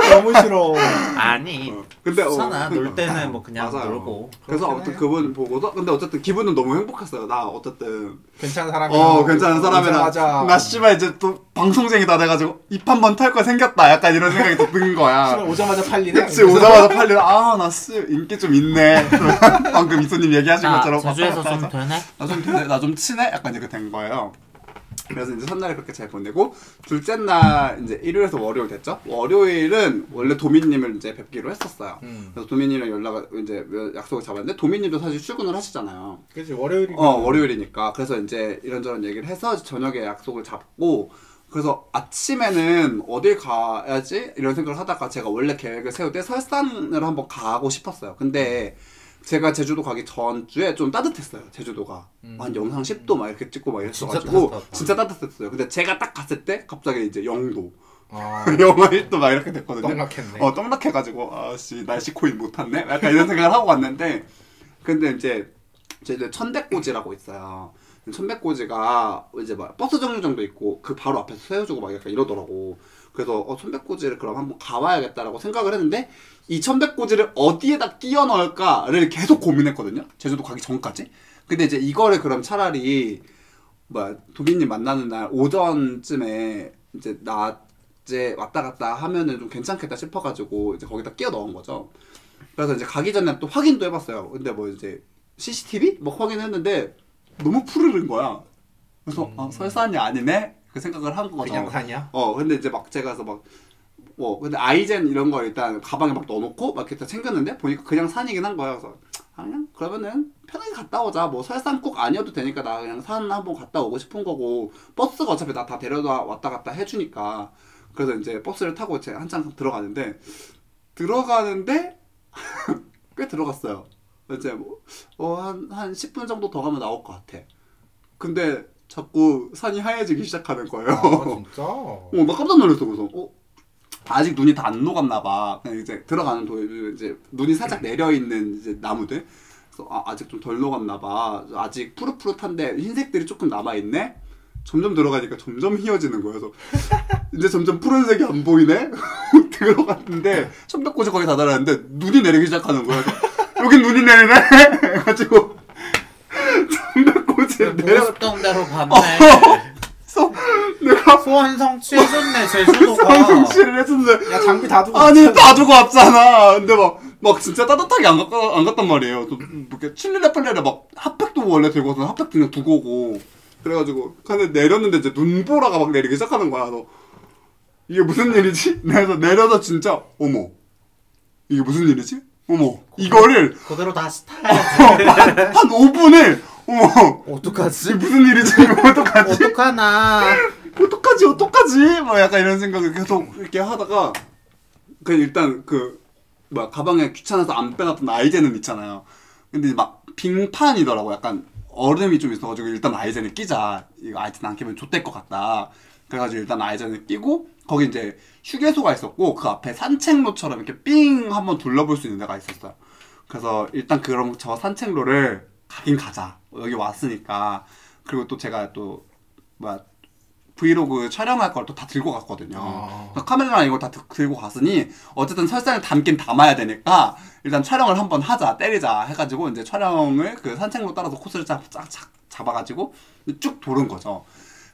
Speaker 1: 너무 싫어.
Speaker 2: 아니
Speaker 3: 근데 어,
Speaker 2: 괜찮아 놀. 때는 뭐 그냥
Speaker 3: 맞아요.
Speaker 2: 놀고
Speaker 3: 그래서 아무튼
Speaker 1: 해요.
Speaker 3: 그분 보고서 근데 어쨌든 기분은 너무 행복했어요 나 어쨌든
Speaker 1: 괜찮은 사람이.
Speaker 3: 어 괜찮은 사람이라
Speaker 1: 맞아.
Speaker 3: 나 씨발 이제 또 방송쟁이다 돼가지고 입 한 번 털 거 생겼다 약간 이런 생각이 든 거야
Speaker 1: 오자마자 팔리네.
Speaker 3: 그치 오자마자 팔리라 아나씨 인기 좀 있네 방금 이수님 얘기하신
Speaker 2: 나
Speaker 3: 것처럼
Speaker 2: 제주에서
Speaker 3: 왔다 갔다
Speaker 2: 좀 되네
Speaker 3: 나 좀 친해? 약간 이렇게 된 거예요. 그래서 이제 첫날에 그렇게 잘 보내고 둘째 날 이제 일요일에서 월요일 됐죠. 월요일은 원래 도민님을 이제 뵙기로 했었어요.
Speaker 1: 음.
Speaker 3: 그래서 도민님이랑 연락을 이제 약속을 잡았는데 도민님도 사실 출근을 하시잖아요.
Speaker 1: 그치 월요일이.
Speaker 3: 어 월요일이니까 그래서 이제 이런저런 얘기를 해서 저녁에 약속을 잡고 그래서 아침에는 어딜 가야지 이런 생각을 하다가 제가 원래 계획을 세울 때 설산을 한번 가고 싶었어요. 근데 제가 제주도 가기 전주에 좀 따뜻했어요. 제주도가
Speaker 1: 음.
Speaker 3: 한 영상 10도 막 이렇게 찍고 막
Speaker 2: 진짜
Speaker 3: 이랬어가지고
Speaker 2: 따뜻하다.
Speaker 3: 진짜 따뜻했어요. 근데 제가 딱 갔을 때 갑자기 이제 영도
Speaker 1: 어,
Speaker 3: 영하 1도 막 이렇게 됐거든요.
Speaker 1: 떡락했네.
Speaker 3: 어 떡락해가지고 아씨 날씨 코인 못 탔네. 약간 이런 생각을 하고 왔는데 근데 이제 저희들 천백고지라고 있어요. 천백고지가 이제 막 버스 정류장도 있고 그 바로 앞에서 세워주고 막 약간 이러더라고. 그래서 어 천백고지를 그럼 한번 가봐야겠다라고 생각을 했는데 이 천백고지를 어디에다 끼워 넣을까를 계속 고민했거든요. 제주도 가기 전까지. 근데 이제 이거를 그럼 차라리 뭐야 도비님 만나는 날 오전쯤에 이제 낮에 왔다 갔다 하면은 좀 괜찮겠다 싶어가지고 이제 거기다 끼워 넣은 거죠. 그래서 이제 가기 전에 또 확인도 해봤어요. 근데 뭐 이제 CCTV 뭐 확인했는데 너무 푸르른 거야. 그래서 아, 설산이 아니네 그 생각을 한 거죠.
Speaker 1: 그냥 사냐?
Speaker 3: 어 근데 이제 막 제가 가서 막 뭐 근데 아이젠 이런 거 일단 가방에 막 넣어놓고 막 이렇게 다 챙겼는데 보니까 그냥 산이긴 한 거야. 그래서 아, 그냥 그러면은 편하게 갔다 오자. 뭐 설산 꼭 아니어도 되니까 나 그냥 산 한번 갔다 오고 싶은 거고 버스가 어차피 나 다 데려다 왔다 갔다 해주니까. 그래서 이제 버스를 타고 이제 한참 들어가는데 들어가는데 꽤 들어갔어요. 이제 뭐한한 10분 정도 더 가면 나올 것 같아. 근데 자꾸 산이 하얘지기 시작하는 거예요
Speaker 1: 아 진짜?
Speaker 3: 어, 나 깜짝 놀랐어. 그래서 어, 아직 눈이 다 안 녹았나 봐. 그냥 이제 들어가는 도에 이제 눈이 살짝 내려 있는 이제 나무들. 그래서 아, 아직 좀 덜 녹았나 봐. 아직 푸릇푸릇한데 흰색들이 조금 남아 있네. 점점 들어가니까 점점 휘어지는 거야. 그래서 이제 점점 푸른색이 안 보이네. 들어갔는데 천백고지 거기 다 달았는데 눈이 내리기 시작하는. 그래서 여긴 눈이 내리네. 해가지고 천백고지 내려.
Speaker 2: 보고 대로
Speaker 3: 어.
Speaker 2: 봤네.
Speaker 3: 내가
Speaker 2: 소원 성취해줬네 제주도가.
Speaker 3: 성취를 했었는데
Speaker 1: 야 장비 다 두고
Speaker 3: 아니
Speaker 1: 있잖아.
Speaker 3: 다 주고 왔잖아. 근데 막, 막 진짜 따뜻하게 안, 갔, 안 갔단 말이에요. 또 이렇게 칠레레 팔레레 막 핫팩도 원래 들고 와서 핫팩 그냥 두고 오고. 그래가지고 근데 내렸는데 이제 눈보라가 막 내리기 시작하는 거야. 너 이게 무슨 일이지? 그래서 내려서 진짜 어머 이게 무슨 일이지? 어머 이거를
Speaker 2: 그대로 다시 타야지.
Speaker 3: 한 5분을 어머
Speaker 2: 어떡하지?
Speaker 3: 무슨 일이지? 어떡하지?
Speaker 2: 어떡하나.
Speaker 3: 어떡하지 어떡하지 뭐 약간 이런 생각을 계속 이렇게 하다가 그 일단 그 뭐야 가방에 귀찮아서 안 빼놨던 아이젠은 있잖아요 근데 막 빙판이더라고 약간 얼음이 좀 있어가지고 일단 아이젠을 끼자 이거 아이젠 안 끼면 좆될 것 같다 그래가지고 일단 아이젠을 끼고 거기 이제 휴게소가 있었고 그 앞에 산책로처럼 이렇게 삥 한번 둘러볼 수 있는 데가 있었어요 그래서 일단 그럼 저 산책로를 가긴 가자 여기 왔으니까 그리고 또 제가 또 뭐야 브이로그 촬영할 걸 또 다 들고 갔거든요.
Speaker 1: 아.
Speaker 3: 카메라랑 이걸 다 드- 들고 갔으니 어쨌든 설산을 담긴 담아야 되니까 일단 촬영을 한번 하자 때리자 해가지고 이제 촬영을 그 산책로 따라서 코스를 쫙, 쫙, 쫙 잡아가지고 쭉 도는 거죠.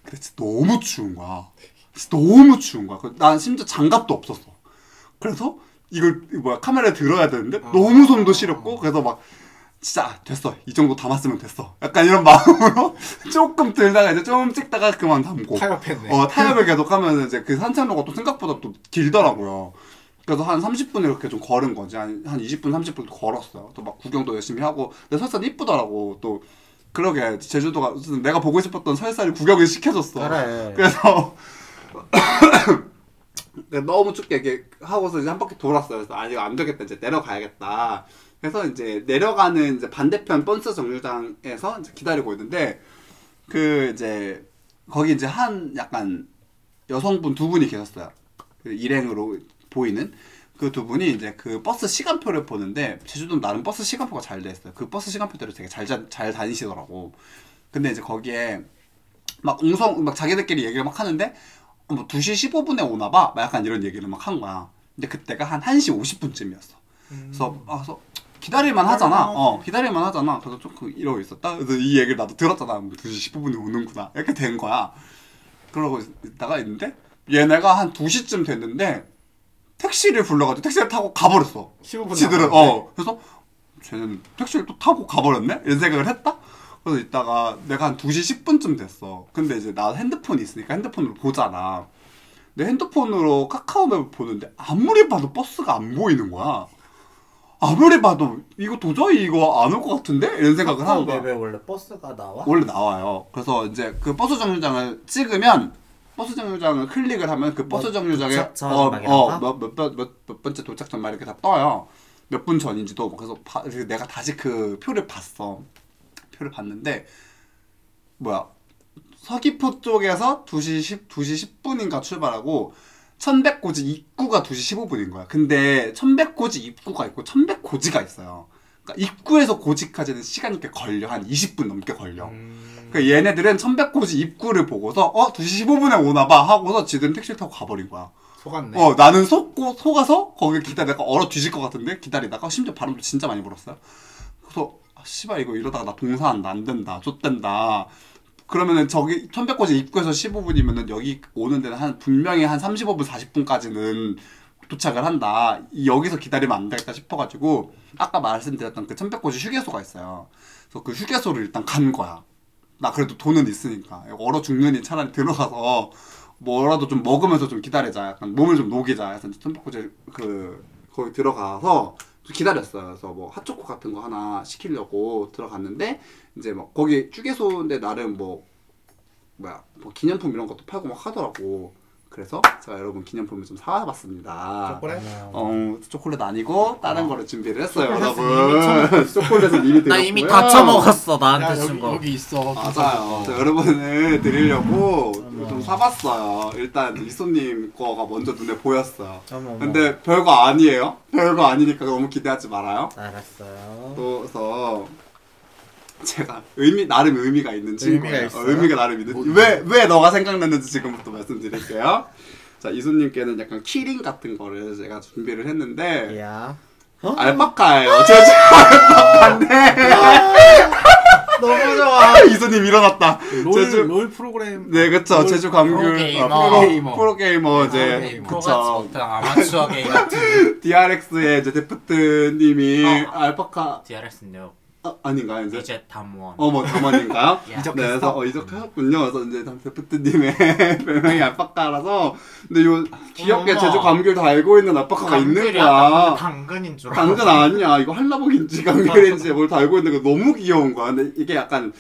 Speaker 3: 근데 진짜 너무 추운 거야. 진짜 너무 추운 거야. 그- 난 심지어 장갑도 없었어. 그래서 이걸 뭐야 카메라에 들어야 되는데 너무 손도 시렵고 그래서 막 진짜 됐어. 이 정도 담았으면 됐어. 약간 이런 마음으로 조금 들다가 이제 좀 찍다가 그만 담고.
Speaker 1: 타협했네.
Speaker 3: 어 타협을 계속 하면 이제 그 산책로가 또 생각보다 또 길더라고요. 그래서 한 30분 이렇게 좀 걸은 거지. 한, 한 20분 30분 걸었어요. 또 막 구경도 열심히 하고. 근데 설산 이쁘더라고. 또 그러게 제주도가 무슨 내가 보고 싶었던 설산을 구경을 시켜줬어.
Speaker 2: 그래.
Speaker 3: 그래서 너무 춥게 이렇게 하고서 이제 한 바퀴 돌았어요. 그래서 아 이거 안 되겠다. 이제 내려가야겠다. 그래서 이제 내려가는 이제 반대편 버스 정류장에서 이제 기다리고 있는데 그 이제 거기 이제 한 약간 여성분 두 분이 계셨어요. 그 일행으로 보이는 그 두 분이 이제 그 버스 시간표를 보는데 제주도는 나름 버스 시간표가 잘 돼 있어요. 그 버스 시간표대로 되게 잘, 잘, 잘 다니시더라고. 근데 이제 거기에 막 웅성 막 자기들끼리 얘기를 막 하는데 어, 뭐 2시 15분에 오나 봐. 막 약간 이런 얘기를 막 한 거야. 근데 그때가 한 1시 50분쯤이었어. 그래서 아, 그래서 기다릴만 하잖아. 어, 기다릴만 하잖아. 그래서 조금 이러고 있었다. 그래서 이 얘기를 나도 들었잖아. 뭐 2시 15분에 오는구나. 이렇게 된 거야. 그러고 있다가 있는데 얘네가 한 2시쯤 됐는데 택시를 불러가지고 택시를 타고 가버렸어.
Speaker 1: 15분
Speaker 3: 지들은. 어 그래서 쟤는 택시를 또 타고 가버렸네 이런 생각을 했다 그래서 이따가 내가 한 2시 10분쯤 됐어 근데 이제 나 핸드폰이 있으니까 핸드폰으로 보잖아 내 핸드폰으로 카카오맵을 보는데 아무리 봐도 버스가 안 보이는 거야 아무리 봐도 이거 도저히 이거 안 올 것 같은데 이런 생각을 하는 거야
Speaker 2: map에 원래 버스가 나와?
Speaker 3: 원래 나와요. 그래서 이제 그 버스 정류장을 찍으면 버스 정류장을 클릭을 하면 그 버스
Speaker 2: 뭐,
Speaker 3: 정류장에
Speaker 2: 도착
Speaker 3: 어,
Speaker 2: 이런 거?
Speaker 3: 어몇몇 몇, 몇 번째 도착 전막 이렇게 다 떠요. 몇 분 전인지도 그래서 바- 그래서 내가 다시 그 표를 봤어. 표를 봤는데 뭐야 서귀포 쪽에서 2시 10 2시 10분인가 출발하고 천백고지 입구가 2시 15분인 거야. 근데 천백고지 입구가 있고 천백고지가 있어요. 그러니까 입구에서 고지까지는 시간이 꽤 걸려 한 20분 넘게 걸려.
Speaker 1: 음.
Speaker 3: 그 얘네들은 천백고지 입구를 보고서 어 2시 15분에 오나 봐 하고서 지금 택시를 타고 가버린 거야.
Speaker 1: 속았네.
Speaker 3: 어 나는 속고 속아서 거기 기다리다가 얼어 뒤질 것 같은데 기다리다가 심지어 바람도 진짜 많이 불었어요. 그래서 아, 씨발 이거 이러다가 나 동사한다 안 된다 좆된다. 그러면은 저기 천백고지 입구에서 15분이면은 여기 오는 데는 한 분명히 한 35분 40분까지는 도착을 한다. 이- 여기서 기다리면 안 되겠다 싶어가지고 아까 말씀드렸던 그 천백고지 휴게소가 있어요. 그래서 그 휴게소를 일단 간 거야. 나 그래도 돈은 있으니까 얼어 죽느니 차라리 들어가서 뭐라도 좀 먹으면서 좀 기다리자. 약간 몸을 좀 녹이자. 해서 천백고지 그 거기 들어가서 좀 기다렸어요. 그래서 뭐 핫초코 같은 거 하나 시키려고 들어갔는데 이제 뭐 거기 휴게소인데 나름 뭐 뭐야 뭐 기념품 이런 것도 팔고 막 하더라고. 그래서 제가 여러분 기념품을 좀 사와봤습니다.
Speaker 1: 초콜릿?
Speaker 3: 어 초콜릿 아니고 다른 거를 준비를 했어요, 여러분. 초콜릿은 이미
Speaker 2: 나 이미
Speaker 3: 드렸고요.
Speaker 2: 다 처먹었어
Speaker 1: 야
Speaker 2: 나한테
Speaker 1: 여기
Speaker 2: 준 거.
Speaker 1: 여기 있어.
Speaker 3: 맞아요. 저 여러분을 드리려고 좀 사봤어요. 일단 이소님 거가 먼저 눈에 보였어요.
Speaker 2: 어머, 어머.
Speaker 3: 근데 별거 아니에요. 별거 아니니까 너무 기대하지 말아요.
Speaker 2: 알았어요.
Speaker 3: 또 그래서 제가 의미 나름 의미가 있는 친구예요.
Speaker 1: 의미가 있어요?
Speaker 3: 어, 의미가 나름 있는.
Speaker 1: 뭐-
Speaker 3: 왜왜 너가 생각났는지 지금부터 말씀드릴게요. 자 이소님께는 약간 키링 같은 거를 제가 준비를 했는데
Speaker 2: 야.
Speaker 3: 알파카예요. 제주 알파카인데
Speaker 2: 너무 좋아.
Speaker 3: 이소님 일어났다.
Speaker 1: 롤,
Speaker 3: 제주
Speaker 1: 롤 프로그램.
Speaker 3: 네, 그쵸.
Speaker 1: 롤
Speaker 3: 제주 감귤
Speaker 2: 프로게이머.
Speaker 3: 아, 프로,
Speaker 1: 프로게이머.
Speaker 3: 프로 게이머 이제 그쵸.
Speaker 2: 아마추어 게임 같은.
Speaker 3: DRX의 이제 데프트님이
Speaker 2: 어.
Speaker 3: 알파카
Speaker 2: DRX는요.
Speaker 3: 아, 아닌가요 이제?
Speaker 2: 이제 담원.
Speaker 3: 어머 담원인가요?
Speaker 2: 이적했어?
Speaker 3: 네, 그래서 어, 이적하셨군요. 그래서 이제 데프트님의 별명이 알파카라서 근데 요 귀엽게
Speaker 2: 어머.
Speaker 3: 제주 감귤 다 알고 있는 알파카가 있는
Speaker 2: 감귤이야.
Speaker 3: 거야.
Speaker 2: 당근인 줄
Speaker 3: 당근 아니야. 이거 한라봉인지 감귤인지 뭘다 알고 있는 거 너무 귀여운 거야. 근데 이게 약간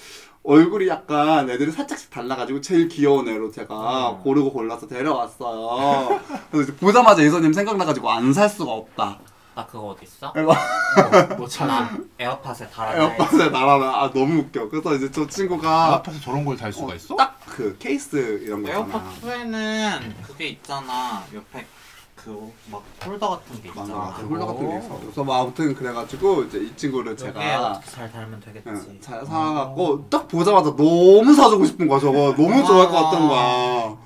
Speaker 3: 얼굴이 약간 애들이 살짝씩 달라가지고 제일 귀여운 애로 제가
Speaker 2: 음.
Speaker 3: 고르고 골라서 데려왔어요. 그래서 이제 보자마자 이소님 생각나가지고 안 살 수가 없다.
Speaker 2: 나 그거 어디 있어?
Speaker 3: 이거
Speaker 1: 뭐 찾아?
Speaker 2: 나 에어팟에 달아놔.
Speaker 3: 에어팟에 달아놔 아 너무 웃겨. 그래서 이제 저 친구가
Speaker 1: 앞에서 저런 걸 달 수가 있어?
Speaker 3: 딱 그 케이스 이런 거
Speaker 2: 에어팟
Speaker 3: 있잖아.
Speaker 2: 2에는 그게 있잖아. 옆에 그막 홀더 같은 게
Speaker 3: 맞아,
Speaker 2: 있잖아.
Speaker 3: 맞아. 홀더 같은 게 있어. 그래서 뭐 아무튼 그래가지고 이제 이 친구를
Speaker 2: 여기에
Speaker 3: 제가
Speaker 2: 어떻게 잘 달면 되겠지.
Speaker 3: 응, 잘 사갖고 딱 보자마자 너무 사주고 싶은 거야 저거 너무 좋아할 것 같은 거야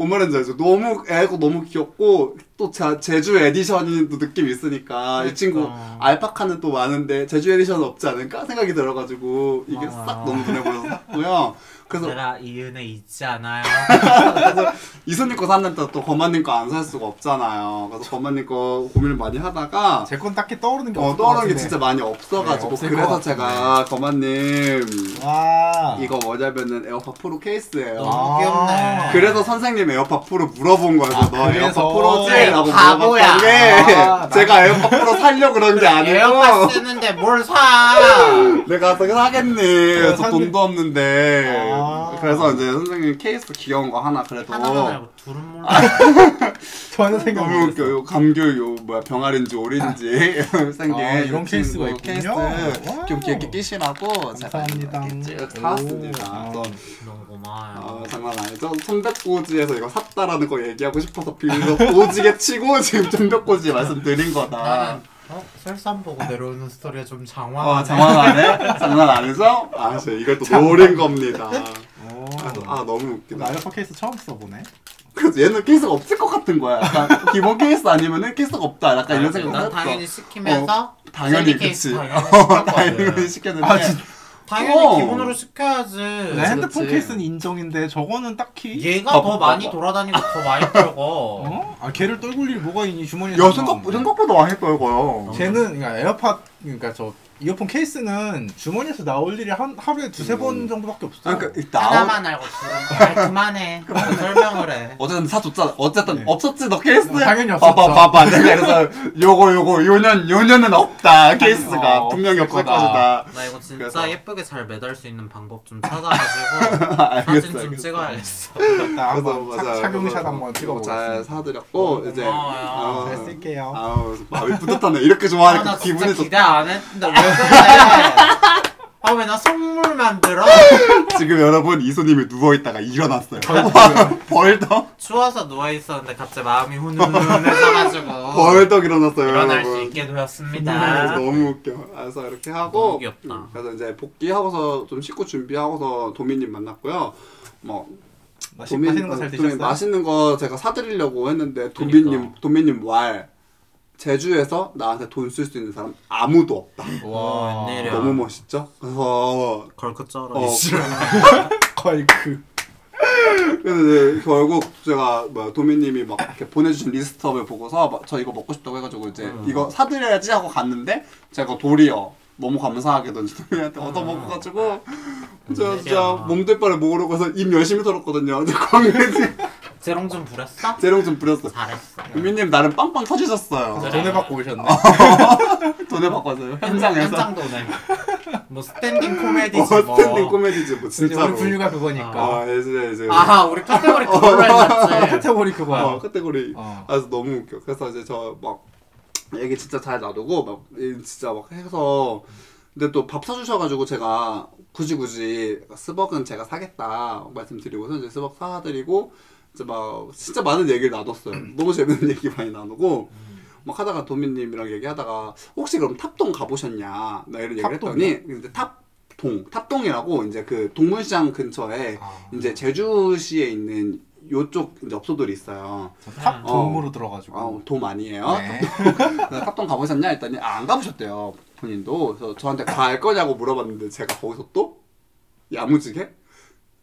Speaker 3: 뭔 말인지 알죠? 너무 애고 너무 귀엽고 또 제, 제주 에디션도 느낌이 있으니까 이 친구
Speaker 2: 그러니까.
Speaker 3: 알파카는 또 많은데 제주 에디션은 없지 않을까 생각이 들어가지고 이게
Speaker 2: 고마워요.
Speaker 3: 싹 너무 눈에 보여서 샀고요 그래서
Speaker 2: 내가 이 은혜 잊지 않아요.
Speaker 3: 이소님 거 샀는데 또 거만님 거 안 살 수가 없잖아요 그래서 거만님 거 고민을 많이 하다가
Speaker 1: 제 건 딱히 떠오르는 게
Speaker 3: 어,
Speaker 1: 것
Speaker 3: 떠오르는 게. 진짜 많이 없어가지고
Speaker 1: 네, 없을 것
Speaker 3: 그래서
Speaker 1: 같은데.
Speaker 3: 제가 거만님
Speaker 1: 와.
Speaker 3: 이거 뭐냐면은 에어팟 프로 케이스예요.
Speaker 2: 너무
Speaker 1: 아.
Speaker 2: 귀엽네.
Speaker 3: 그래서 선생님 에어팟 프로 물어본 거예요.
Speaker 1: 아,
Speaker 3: 너
Speaker 1: 그래서.
Speaker 3: 에어팟 프로지?
Speaker 2: 네,
Speaker 3: 라고
Speaker 2: 바보야.
Speaker 3: 물어봤던 게
Speaker 1: 아,
Speaker 3: 제가 에어팟 프로 살려 그런 게
Speaker 2: 에어팟
Speaker 3: 아니고
Speaker 2: 쓰는데 뭘 사?
Speaker 3: 내가 어떻게 사겠니? 그래서
Speaker 1: 샀는데-
Speaker 3: 돈도 없는데
Speaker 1: 아.
Speaker 3: 그래서 이제 선생님 케이스 귀여운 거 하나 그래도
Speaker 2: 하나만 알고 둘은 몰라.
Speaker 1: 전혀 생각
Speaker 3: 너무
Speaker 1: 못
Speaker 3: 웃겨.
Speaker 1: 했어.
Speaker 3: 요 감귤 요 뭐야 병아리인지 오리인지 생긴
Speaker 1: 아, 이런
Speaker 3: 이
Speaker 1: 케이스가 있군요.
Speaker 3: 케이스. 좀 귀엽게 끼시라고 제가
Speaker 1: 감사합니다.
Speaker 3: 사왔습니다.
Speaker 1: 오.
Speaker 3: 그래서
Speaker 2: 너무 고마워요.
Speaker 3: 어, 장난 아니죠? 천백고지에서 이거 샀다라는 거 얘기하고 싶어서 빌드업 오지게 치고 지금 천백고지 말씀드린 거다.
Speaker 2: 나는 어? 설산 보고 내려오는 스토리가 좀 장황하네.
Speaker 3: 어, 장난 아니네? 장난 아니죠? 아, 저 이걸 또 노린 겁니다.
Speaker 1: 오.
Speaker 3: 아, 아, 너무
Speaker 1: 나
Speaker 3: 웃기다.
Speaker 1: 에어팟 케이스 처음 써보네.
Speaker 3: 그래서 얘는 케이스가 없을 것 같은 거야. 약간 기본 케이스 아니면은 케이스가 없다. 약간 이런
Speaker 2: 난
Speaker 3: 생각을
Speaker 2: 당연히
Speaker 3: 했어.
Speaker 2: 시키면서
Speaker 3: 당연히
Speaker 2: 젤리 케이스
Speaker 3: 그치.
Speaker 2: 당연히
Speaker 3: 당연히
Speaker 2: 시켰거든.
Speaker 3: 시켰는데.
Speaker 1: 아, 진짜?
Speaker 2: 당연히
Speaker 3: 어.
Speaker 2: 기본으로 시켜야지.
Speaker 1: 내 핸드폰
Speaker 3: 그렇지.
Speaker 1: 케이스는 인정인데 저거는 딱히.
Speaker 2: 얘가
Speaker 3: 봐봐,
Speaker 2: 더 많이
Speaker 3: 봐봐.
Speaker 2: 돌아다니고 더 많이 떨고.
Speaker 1: 어? 아 걔를 떨굴 일 뭐가 있니 주머니에.
Speaker 3: 야, 생각, 생각보다 많이 떨고요.
Speaker 1: 쟤는 그러니까 에어팟 그러니까 저 이어폰 케이스는 주머니에서 나올 일이 한 하루에 두세 번 정도밖에 없어요.
Speaker 3: 아, 그러니까 나
Speaker 2: 하나만 알고 아, 그만해. 그렇게 설명을 해.
Speaker 3: 어쨌든 사줬잖아. 어쨌든
Speaker 1: 네.
Speaker 3: 없었지 너 케이스.
Speaker 1: 뭐 당연히 없었죠.
Speaker 3: 봐봐 봐봐. 내가 그래서 요거 요거 요년 요년은 없다 케이스가
Speaker 1: 어,
Speaker 3: 분명히
Speaker 1: 없을
Speaker 3: 없을
Speaker 1: 거다.
Speaker 3: 것이다.
Speaker 2: 나 이거 진짜
Speaker 3: 그래서-
Speaker 2: 예쁘게 잘 매달 수 있는 방법 좀 찾아가지고 사진 좀. 찍어야겠어.
Speaker 1: 나 한번 착-. 착용샷 한번
Speaker 3: 잘
Speaker 1: 찍어보겠습니다.
Speaker 3: 사드렸고 이제
Speaker 2: 고마워요.
Speaker 3: 아,
Speaker 1: 잘 쓸게요.
Speaker 3: 아우 마음이 뿌듯하네. 이렇게
Speaker 2: 아,
Speaker 3: 좋아하니까
Speaker 2: 나 진짜
Speaker 3: 기분이
Speaker 2: 기대
Speaker 3: 좋다.
Speaker 2: 안 했는데 왜? 아 왜 나 선물 만들어?
Speaker 3: 지금 여러분 이소님이 누워 있다가 일어났어요. 벌떡
Speaker 2: 추워서 누워 있었는데 갑자기 마음이 훈훈해져가지고
Speaker 3: 벌떡 일어났어요.
Speaker 2: 일어날 수
Speaker 3: 여러분.
Speaker 2: 있게
Speaker 3: 아,
Speaker 2: 되었습니다.
Speaker 3: 너무 웃겨. 그래서 이렇게 하고
Speaker 2: 너무 귀엽다.
Speaker 3: 음, 그래서 이제 복귀하고서 좀 씻고 준비하고서 도미님 만났고요. 뭐
Speaker 1: 맛있, 맛있는 거 잘
Speaker 3: 도미-
Speaker 1: 드셨어요?
Speaker 3: 맛있는 거 제가 사드리려고 했는데
Speaker 2: 그러니까.
Speaker 3: 도미님 도미님 왈 제주에서 나한테 돈 쓸 수 있는 사람 아무도 없다.
Speaker 2: 와, 웬일이야.
Speaker 3: 너무 멋있죠? 그래서
Speaker 2: 걸크 쩔어.
Speaker 3: 어,
Speaker 1: 그
Speaker 3: 그래서 이제 결국 제가 뭐 도미님이 막 이렇게 보내주신 리스트업을 보고서 막 저 이거 먹고 싶다고 해가지고 이제
Speaker 2: 음.
Speaker 3: 이거 사드려야지 하고 갔는데 제가 도리어 너무 감사하게도 도미한테 얻어 먹어가지고 제가 진짜
Speaker 2: 웬일이야.
Speaker 3: 몸둘 바를 모르고서 입 열심히 털었거든요. 근데 광해지
Speaker 2: 재롱 좀 부렸어?
Speaker 3: 재롱 좀 부렸어.
Speaker 2: 잘했어.
Speaker 3: 도민님 나름 빵빵 터지셨어요.
Speaker 2: 그래.
Speaker 1: 돈을 받고 오셨네.
Speaker 3: 돈을 바꿔서요 현장에서.
Speaker 2: 현장 돈에. 뭐 스탠딩 코미디지
Speaker 3: 어,
Speaker 2: 뭐.
Speaker 3: 스탠딩 코미디지 뭐
Speaker 1: 진짜
Speaker 3: 진짜로.
Speaker 1: 우리 분류가 그거니까.
Speaker 3: 아 이제 이제.
Speaker 2: 아하 우리 카테고리 그걸로 해놨지.
Speaker 1: 카테고리 그거야.
Speaker 3: 어, 카테고리.
Speaker 1: 어.
Speaker 3: 그래서 너무 웃겨. 그래서 이제 저 막 얘기 진짜 잘 놔두고 막 이 진짜 막 해서 근데 또 밥 사주셔가지고 제가 굳이 굳이 스벅은 제가 사겠다 말씀드리고서 이제 스벅 사드리고 이제 막 진짜 많은 얘기를 나눴어요. 너무 재밌는 얘기 많이 나누고 막 하다가 도민님이랑 얘기하다가 혹시 그럼 탑동 가보셨냐 나 이런 얘기를
Speaker 1: 탑동이요?
Speaker 3: 했더니 이제 탑 동 탑동이라고 이제 그 동문시장 근처에
Speaker 1: 아.
Speaker 3: 이제 제주시에 있는 요쪽 이제 업소들이 있어요.
Speaker 1: 탑
Speaker 3: 어.
Speaker 1: 도움으로 들어가지고.
Speaker 3: 아, 돔 아니에요?
Speaker 1: 네.
Speaker 3: 탑동 가보셨냐 했더니 아, 안 가보셨대요 본인도 그래서 저한테 갈 거냐고 물어봤는데 제가 거기서 또 야무지게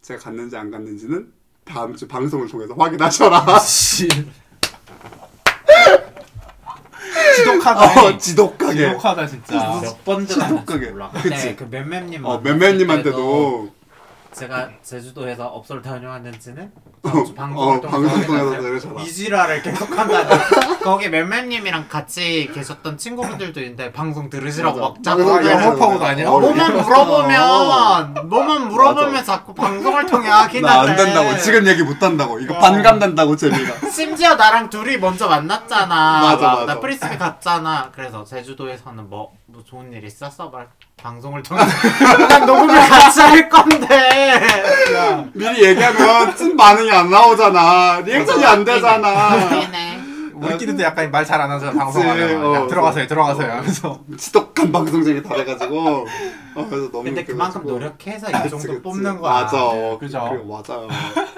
Speaker 3: 제가 갔는지 안 갔는지는 다음 주 방송을 통해서 확인하셔라
Speaker 1: 씨. 지독하다.
Speaker 3: 어, 지독하게
Speaker 1: 지독하다 진짜.
Speaker 2: 몇번
Speaker 3: 시독하게.
Speaker 2: 들었는지 몰라.
Speaker 3: 그치.
Speaker 2: 그 맴맴님
Speaker 3: 어, 맴맴님한테도
Speaker 2: 제가 제주도에서 업소를 다녀왔는 지는
Speaker 3: 어, 어,
Speaker 2: 통해서
Speaker 3: 방송 통해서
Speaker 2: 확인하세요.
Speaker 3: 들으셔라
Speaker 2: 이 지랄을 계속한다니 거기 맴맴님이랑 같이 계셨던 친구분들도 있는데 방송 들으시라고
Speaker 3: 맞아.
Speaker 2: 막 자꾸
Speaker 1: 영업하고
Speaker 3: 들으셔라.
Speaker 1: 다녀?
Speaker 3: 어,
Speaker 2: 뭐만 물어보면 뭐만 물어보면. 자꾸 방송을 통해 하긴
Speaker 3: 나안
Speaker 2: 하는데
Speaker 3: 된다고 지금 얘기 못 한다고 이거
Speaker 1: 어.
Speaker 3: 반감된다고 재미가
Speaker 2: 심지어 나랑 둘이 먼저 만났잖아
Speaker 3: 맞아,
Speaker 2: 막
Speaker 3: 맞아.
Speaker 2: 나 프리스비 갔잖아 그래서 제주도에서는 뭐, 뭐 좋은 일 있었어? 말 방송을 통해 난 녹음을 같이 할 건데
Speaker 1: 야,
Speaker 3: 미리 얘기하면 찐 반응이 안 나오잖아 리액션이 안 되잖아
Speaker 2: 웃기네.
Speaker 1: 우리끼리도 약간 말 잘 안 하잖아 방송하면.
Speaker 3: 어,
Speaker 1: 야, 들어가세요,
Speaker 3: 어.
Speaker 1: 들어가세요. 하면서.
Speaker 3: 지독한 방송쟁이 다 돼가지고 어, 그래서 너무
Speaker 2: 근데 그만큼
Speaker 3: 웃겨가지고.
Speaker 2: 노력해서 이 정도
Speaker 3: 그치.
Speaker 2: 뽑는 거야
Speaker 3: 맞아 어,
Speaker 1: 그죠.
Speaker 3: 그래, 맞아요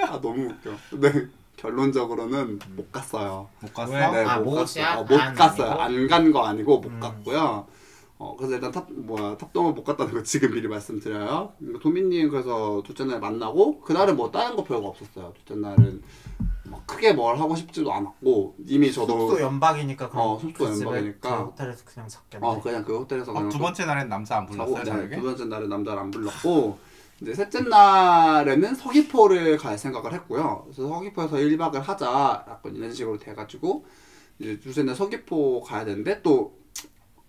Speaker 3: 아 너무 웃겨 근데 결론적으로는 못 갔어요
Speaker 1: 못 갔어.
Speaker 2: 왜?
Speaker 3: 네,
Speaker 2: 아,
Speaker 3: 못
Speaker 2: 못이야?
Speaker 3: 갔어요 어,
Speaker 2: 못안
Speaker 3: 갔어요
Speaker 2: 아니고?
Speaker 3: 안 간 거 아니고 못
Speaker 2: 음.
Speaker 3: 갔고요 어 그래서 일단 탑 뭐야 탑동을 못 갔다는 거 지금 미리 말씀드려요 그러니까 도민님 그래서 둘째 날 만나고 그날은 뭐 다른 거 별거 없었어요 둘째 날은 막 크게 뭘 하고 싶지도 않았고 이미 저도
Speaker 2: 숙소 연박이니까 그럼
Speaker 3: 어, 숙소
Speaker 2: 그 집에
Speaker 3: 연박이니까.
Speaker 2: 그 호텔에서 그냥 잡겠네
Speaker 3: 어 그냥 그 호텔에서
Speaker 1: 어,
Speaker 3: 그냥
Speaker 1: 두 번째 날엔 남자 안 불렀어요,
Speaker 3: 자고, 네,
Speaker 1: 저녁에?
Speaker 3: 두 번째 날은 남자를 안 불렀고 이제 셋째 날에는 서귀포를 갈 생각을 했고요. 그래서 서귀포에서 1박을 하자 약간 이런 식으로 돼가지고 이제 둘째 날 서귀포 가야 되는데 또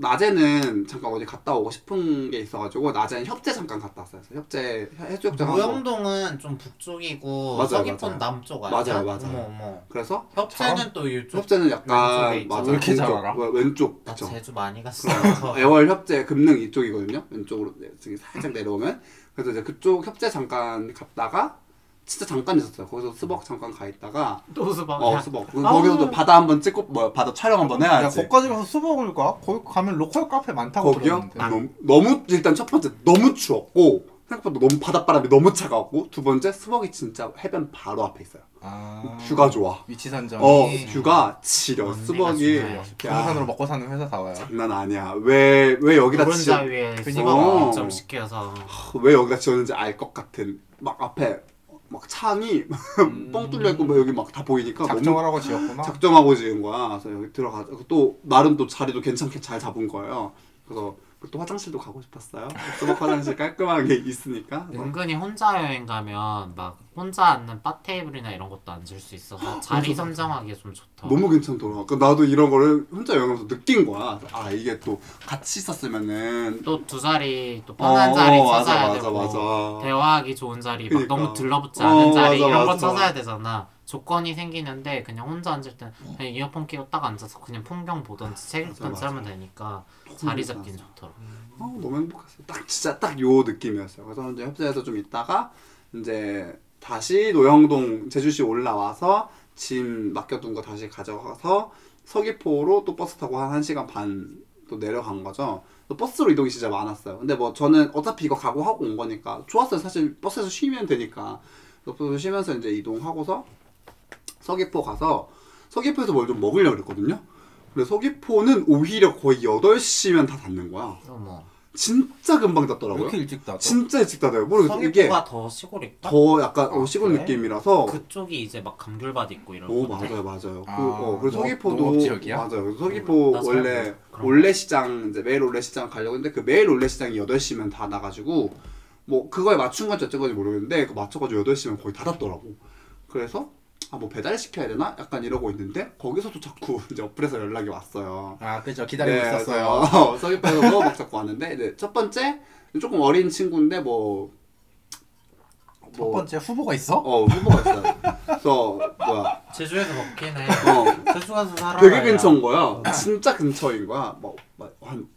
Speaker 3: 낮에는 잠깐 어디 갔다 오고 싶은 게 있어가지고 낮에는 협재 잠깐 갔다 왔어요. 그래서 협재 해수욕장
Speaker 2: 무영동은 좀 북쪽이고
Speaker 3: 맞아요,
Speaker 2: 서귀포는
Speaker 3: 맞아요.
Speaker 2: 남쪽 아니야?
Speaker 3: 맞아요, 맞아요.
Speaker 2: 어머 어머
Speaker 3: 그래서
Speaker 2: 협재는 또 이쪽
Speaker 3: 협재는
Speaker 2: 왼쪽에
Speaker 3: 약간
Speaker 2: 있죠.
Speaker 3: 맞아
Speaker 1: 왜 이렇게 잘
Speaker 3: 왼쪽,
Speaker 1: 알아?
Speaker 3: 왼- 왼쪽
Speaker 2: 나
Speaker 3: 그쵸.
Speaker 2: 제주 많이 갔어
Speaker 3: 애월 협재 금능 이쪽이거든요. 왼쪽으로 네, 저기 살짝 내려오면 그래서 이제 그쪽 협재 잠깐 갔다가 진짜 잠깐 있었어요. 거기서 스벅 잠깐 가 있다가
Speaker 2: 또 스벅
Speaker 3: 어 스벅 거기서도 바다 한번 찍고 뭐 바다 촬영 한번
Speaker 1: 야,
Speaker 3: 해야지.
Speaker 1: 거기까지 가서 스벅을 가? 거기 가면 로컬 카페 많다고
Speaker 3: 거기요?
Speaker 1: 들었는데.
Speaker 3: 너무, 너무 일단 첫 번째 너무 추웠고 생각보다 너무 바닷바람이 너무 차가웠고 두 번째 스벅이 진짜 해변 바로 앞에 있어요.
Speaker 1: 아,
Speaker 3: 뷰가 좋아.
Speaker 1: 위치 산정.
Speaker 3: 어 뷰가 지려 스벅이
Speaker 2: 중요해요.
Speaker 1: 부동산으로 먹고 사는 회사 다워요.
Speaker 3: 장난 아니야. 왜 왜 여기다
Speaker 2: 노른자
Speaker 3: 지어
Speaker 2: 위에
Speaker 1: 그니까.
Speaker 2: 수박 좀 시켜서
Speaker 3: 왜 여기다 지었는지 알 것 같은 막 앞에 막 창이 뻥 뚫려 있고 막 여기 막 다 보이니까
Speaker 1: 작정을 하고 지었구나.
Speaker 3: 작정하고 지은 거야. 그래서 여기 들어가서 또 나름 또 자리도 괜찮게 잘 잡은 거예요. 그래서 또 화장실도 가고 싶었어요. 수박 화장실 깔끔하게 있으니까.
Speaker 2: 은근히 혼자 여행 가면 막 혼자 앉는 바 테이블이나 이런 것도 앉을 수 있어서 자리 선정하기 좀 좋다.
Speaker 3: 너무 괜찮더라. 그러니까 나도 이런 거를 혼자 여행하면서 느낀 거야. 아 이게 또 같이 있었으면은
Speaker 2: 또 두 자리 또 편한
Speaker 3: 어,
Speaker 2: 자리
Speaker 3: 어, 맞아,
Speaker 2: 찾아야
Speaker 3: 맞아,
Speaker 2: 되고
Speaker 3: 맞아.
Speaker 2: 대화하기 좋은 자리 막
Speaker 3: 그러니까.
Speaker 2: 너무 들러붙지
Speaker 3: 어,
Speaker 2: 않은 자리
Speaker 3: 맞아,
Speaker 2: 이런 거
Speaker 3: 맞아.
Speaker 2: 찾아야 되잖아. 조건이 생기는데 그냥 혼자 앉을 땐 그냥 이어폰 끼고 딱 앉아서 그냥 풍경 보던지 책
Speaker 3: 맞아,
Speaker 2: 읽던지
Speaker 3: 맞아.
Speaker 2: 하면 되니까 자리
Speaker 3: 맞아.
Speaker 2: 잡긴 좋더라.
Speaker 3: 어, 너무 행복했어요. 딱 진짜 딱 요 느낌이었어요. 그래서 이제 협재에서 좀 있다가 이제 다시 노영동 제주시 올라와서 짐 맡겨둔 거 다시 가져가서 서귀포로 또 버스 타고 한 1시간 반 또 내려간 거죠. 또 버스로 이동이 진짜 많았어요. 근데 뭐 저는 어차피 이거 각오하고 온 거니까 좋았어요. 사실 버스에서 쉬면 되니까. 버스에서 쉬면서 이제 이동하고서 서귀포 가서 서귀포에서 뭘 좀 먹으려고 그랬거든요. 근데 서귀포는 오히려 거의 8시면 다 닫는 거야.
Speaker 2: 어머.
Speaker 3: 진짜 금방
Speaker 1: 왜
Speaker 3: 닫더라고요.
Speaker 1: 이렇게 일찍 닫아?
Speaker 3: 진짜 일찍 닫아요. 모르겠어. 이게
Speaker 2: 서귀포가 더 시골일까?
Speaker 3: 더 약간 어,
Speaker 1: 아,
Speaker 3: 시골
Speaker 1: 그래?
Speaker 3: 느낌이라서.
Speaker 2: 그쪽이 이제 막 감귤밭 있고 이런
Speaker 3: 오
Speaker 2: 건데.
Speaker 3: 맞아요 맞아요.
Speaker 1: 아,
Speaker 3: 그, 어,
Speaker 1: 농업-
Speaker 3: 서귀포도
Speaker 1: 농업 지역이야?
Speaker 3: 맞아요. 그래서 서귀포
Speaker 2: 나잘
Speaker 3: 원래
Speaker 2: 몰라. 그런
Speaker 3: 올레시장 이제 매일 올레시장 가려고 했는데 그 매일 올레시장이 8시면 다 나가지고 뭐 그거에 맞춘 건지 어쩐 건지 모르겠는데 그 맞춰가지고 8시면 거의 닫았더라고. 그래서 아 뭐 배달 시켜야 되나? 약간 이러고 있는데 거기서도 자꾸 이제 어플에서 연락이 왔어요.
Speaker 1: 아 그죠 기다리고
Speaker 3: 네,
Speaker 1: 있었어요.
Speaker 3: 그래서 서귀포에서 막 자꾸 왔는데 이제 첫 번째 조금 어린 친구인데
Speaker 1: 뭐첫 번째 후보가 있어?
Speaker 3: 어 후보가 있어요. 그래서 뭐야
Speaker 2: 제주에서 먹긴 해.
Speaker 3: 어
Speaker 2: 제주 가서 살아.
Speaker 3: 되게 근처인 거야. 진짜 근처인 거야. 뭐한뭐한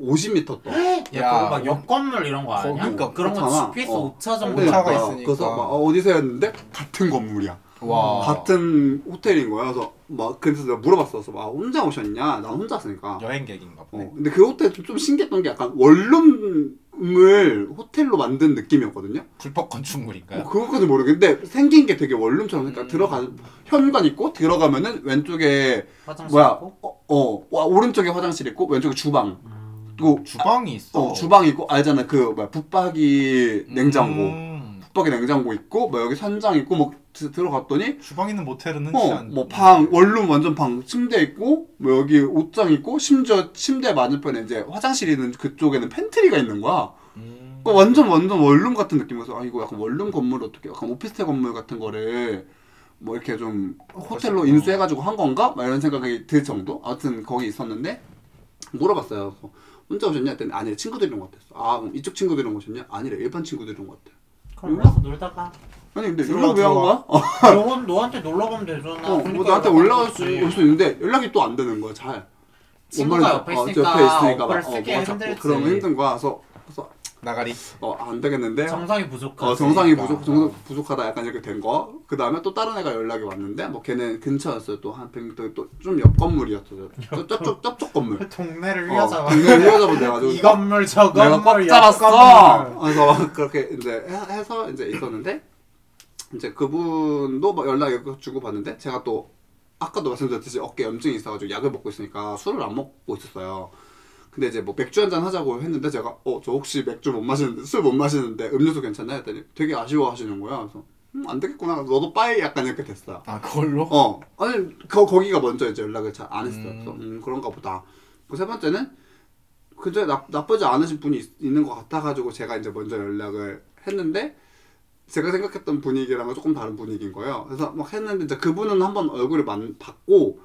Speaker 3: 50m 더.
Speaker 2: 야,
Speaker 1: 야,
Speaker 2: 그거 막 옆 건물 이런 거 아니야?
Speaker 1: 그러니까
Speaker 2: 그런 거. 집피스
Speaker 3: 어.
Speaker 2: 5차 정도
Speaker 1: 네. 오차가
Speaker 3: 그러니까.
Speaker 1: 있으니까.
Speaker 3: 그래서 막 어, 어디서 였는데 같은 건물이야.
Speaker 1: 와
Speaker 3: 같은 호텔인 거야. 그래서 막 그래서 내가 물어봤어. 그래서 막 혼자 오셨냐? 난 혼자 왔으니까.
Speaker 1: 여행객인가 보네.
Speaker 3: 어, 근데 그 호텔 좀, 좀 신기했던 게 약간 원룸을 호텔로 만든 느낌이었거든요.
Speaker 1: 불법
Speaker 3: 어,
Speaker 1: 건축물인가요?
Speaker 3: 그것까지 모르겠는데 생긴 게 되게 원룸처럼 그러니까
Speaker 1: 음.
Speaker 3: 들어가 현관 있고 들어가면은 왼쪽에
Speaker 2: 화장실
Speaker 3: 뭐야
Speaker 2: 있고?
Speaker 3: 어, 어 와, 오른쪽에 화장실 있고 왼쪽에 주방
Speaker 2: 음.
Speaker 3: 그리고
Speaker 1: 주방이 있어.
Speaker 3: 어, 주방 있고 알잖아 그 뭐야 붙박이 냉장고
Speaker 1: 음,
Speaker 3: 붙박이 냉장고 있고 뭐 여기 선장 있고 뭐 드- 들어갔더니
Speaker 1: 주방 있는 모텔은 흔치
Speaker 3: 어
Speaker 1: 않.
Speaker 3: 뭐 방 원룸 완전 방 침대 있고 뭐 여기 옷장 있고 심지어 침대 맞은편에 이제 화장실 있는 그쪽에는 pantry가 있는 거야.
Speaker 1: 음.
Speaker 3: 그러니까 완전 완전 원룸 같은 느낌이어서 아 이거 약간 원룸 건물 어떻게 약간 오피스텔 건물 같은 거를 뭐 이렇게 좀 호텔로 인수해가지고 한 건가? 막 이런 생각이 들 정도? 아무튼 거기 있었는데 물어봤어요. 그래서 혼자 오셨냐? 했더니 아니 친구들이랑 왔댔어. 아 그럼 이쪽 친구들이랑 오셨냐? 아니래 일반 친구들이랑 왔대.
Speaker 2: 가서 놀다가
Speaker 3: 아니 근데
Speaker 1: 들어와,
Speaker 3: 연락 왜한
Speaker 1: 들어와.
Speaker 3: 거야? 어,
Speaker 2: 너, 너한테 놀러 가면 되잖아.
Speaker 3: 어, 뭐
Speaker 2: 그러니까
Speaker 3: 나한테
Speaker 2: 연락
Speaker 3: 올라갈
Speaker 2: 안
Speaker 3: 수, 있는데 연락이 또 안 되는 거야 잘.
Speaker 2: 친구가
Speaker 3: 엄마는
Speaker 2: 옆에
Speaker 3: 어,
Speaker 2: 있으니까
Speaker 3: 옆에 있으니까
Speaker 2: 어플을
Speaker 3: 막, 어,
Speaker 2: 쓰기
Speaker 3: 뭐가 자꾸
Speaker 2: 힘들지.
Speaker 3: 그러면 힘든 거야. 그래서 그래서
Speaker 1: 나가리.
Speaker 3: 어 안 되겠는데.
Speaker 2: 정상이 부족하지.
Speaker 3: 어, 정상이. 부족, 정상 부족하다 약간 이렇게 된 거. 그 다음에 또 다른 애가 연락이 왔는데, 뭐 걔는 근처였어요. 또 한 또좀 옆 건물이었어요. 저- 저쪽, 저쪽 건물.
Speaker 2: 동네를
Speaker 3: 어,
Speaker 2: 휘어잡아.
Speaker 3: 동네 휘어잡아 돼가지고.
Speaker 2: 이 건물 저
Speaker 3: 내가
Speaker 2: 건물 꽉옆
Speaker 3: 잡았어! 그래서 그렇게 이제 해- 해서 이제 있었는데, 이제 그분도 뭐 연락 주고 봤는데, 제가 또 아까도 말씀드렸듯이 어깨 염증이 있어가지고 약을 먹고 있으니까 술을 안 먹고 있었어요. 근데 이제 뭐 맥주 한 잔 하자고 했는데 제가 어 저 혹시 맥주 못 마시는데 술 못 마시는데 음료수 괜찮나 했더니 되게 아쉬워하시는 거야. 그래서 음, 안 되겠구나. 너도 빠이 약간 이렇게 됐어요.
Speaker 1: 아 그걸로?
Speaker 3: 어 아니 거, 거기가 먼저 이제 연락을 잘 안 했어요.
Speaker 1: 음.
Speaker 3: 그래서 음 그런가 보다. 그 세 번째는 그저 나, 나쁘지 않으신 분이 있, 있는 것 같아가지고 제가 이제 먼저 연락을 했는데 제가 생각했던 분위기랑은 조금 다른 분위기인 거예요. 그래서 막 했는데 이제 그분은 한번 얼굴을 만, 봤고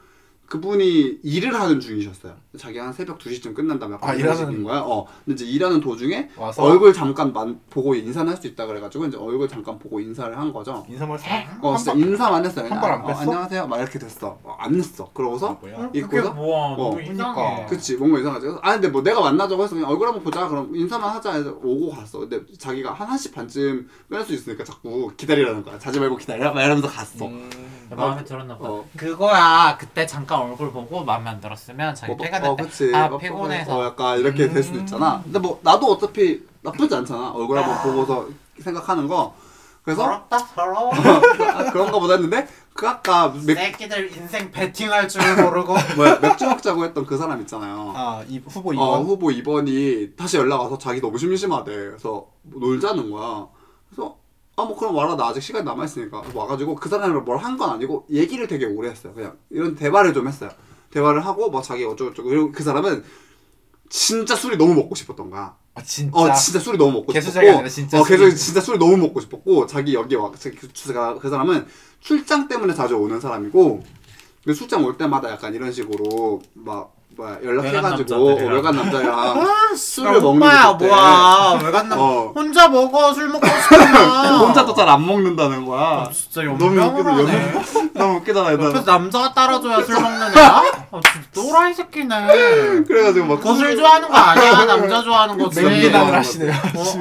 Speaker 3: 그분이 일을 하는 중이셨어요. 자기 한 새벽 2시쯤 끝난다면 약간
Speaker 1: 아,
Speaker 3: 이런
Speaker 1: 일하는-
Speaker 3: 거야. 어. 근데 이제 일하는 도중에
Speaker 1: 와서
Speaker 3: 얼굴 잠깐 만, 보고 인사는 할 수 있다 그래 가지고 이제 얼굴 잠깐 보고 인사를 한 거죠.
Speaker 1: 인사말 한
Speaker 3: 어, 진짜
Speaker 1: 번-
Speaker 3: 인사만 했어요.
Speaker 1: 한발안
Speaker 3: 어,
Speaker 1: 뺐어?
Speaker 3: 안녕하세요. 막 이렇게 됐어. 어, 안 했어. 그러고서
Speaker 1: 아, 뭐야?
Speaker 2: 어, 그게
Speaker 3: 입고서?
Speaker 2: 뭐야?
Speaker 3: 어,
Speaker 2: 너무
Speaker 1: 그러니까.
Speaker 2: 이상해.
Speaker 3: 그치 뭔가 이상하지 그래서 아 근데 뭐 내가 만나자고 해서 그냥 얼굴 한번 보자 그럼 인사만 하자 해서 오고 갔어 근데 자기가 한 1시 반쯤 끝날 수 있으니까 자꾸 기다리라는 거야 자지 말고 기다려 막 이러면서 갔어
Speaker 1: 음,
Speaker 2: 마음에 들었나 봐.
Speaker 3: 어.
Speaker 2: 그거야. 그때 잠깐 얼굴 보고 마음에 안 들었으면 자기
Speaker 3: 뭐,
Speaker 2: 퇴근할
Speaker 3: 어,
Speaker 2: 때
Speaker 3: 그치.
Speaker 2: 아
Speaker 3: 어,
Speaker 2: 피곤해서
Speaker 3: 어, 약간 이렇게 될 수도 있잖아 근데 뭐 나도 어차피 나쁘지 않잖아 얼굴 한번 보고서 생각하는 거 그래서
Speaker 2: 서럽다 서러워.
Speaker 3: 아, 그런가 보다 했는데 그 아까 맥,
Speaker 2: 새끼들 인생 베팅할 줄 모르고.
Speaker 3: 뭐야, 맥주 먹자고 했던 그 사람 있잖아요
Speaker 1: 아 이 후보
Speaker 3: 어,
Speaker 1: 2번.
Speaker 3: 후보 2번이 다시 연락 와서 자기 너무 심심하대. 그래서 뭐 놀자는 거야. 그래서 아 뭐 그럼 와라 나 아직 시간 남아 있으니까 와가지고 그 사람이랑 뭘 한 건 아니고 얘기를 되게 오래 했어요. 그냥 이런 대화를 좀 했어요. 대화를 하고 뭐 자기 어쩌고 저쩌고 그리고 그 사람은 진짜 술이 너무 먹고 싶었던 거야.
Speaker 1: 아 진짜.
Speaker 3: 어 진짜 술이 너무 먹고
Speaker 1: 개수작이
Speaker 3: 싶었고
Speaker 1: 아니라 진짜
Speaker 3: 어
Speaker 1: 술이.
Speaker 3: 개수 진짜 술이 너무 먹고 싶었고 자기 여기 와 그, 그, 그 사람은 출장 때문에 자주 오는 사람이고 그 출장 올 때마다 약간 이런 식으로 막 뭐야 연락해가지고 어,
Speaker 2: 외간 남자들이랑.
Speaker 3: 외간 남자랑
Speaker 2: 아,
Speaker 3: 술을 먹는
Speaker 2: 오빠야. 뭐야 외간 남
Speaker 3: 어.
Speaker 2: 혼자 먹어 술 먹고 싶으면
Speaker 3: 혼자도 잘안 먹는다는 거야.
Speaker 2: 아, 진짜
Speaker 3: 너무 웃기다.
Speaker 2: 하네
Speaker 3: 연- 너무 웃기잖아.
Speaker 2: 옆에서
Speaker 3: 얘들.
Speaker 2: 남자가 따라줘야 술 먹는 애야? 아 진짜 또라이 새끼네
Speaker 3: 그래가지고 막
Speaker 2: 거술 좋아하는 거 아니야 남자 좋아하는 거지
Speaker 1: 맹비난을
Speaker 3: 네.
Speaker 1: 하시네요.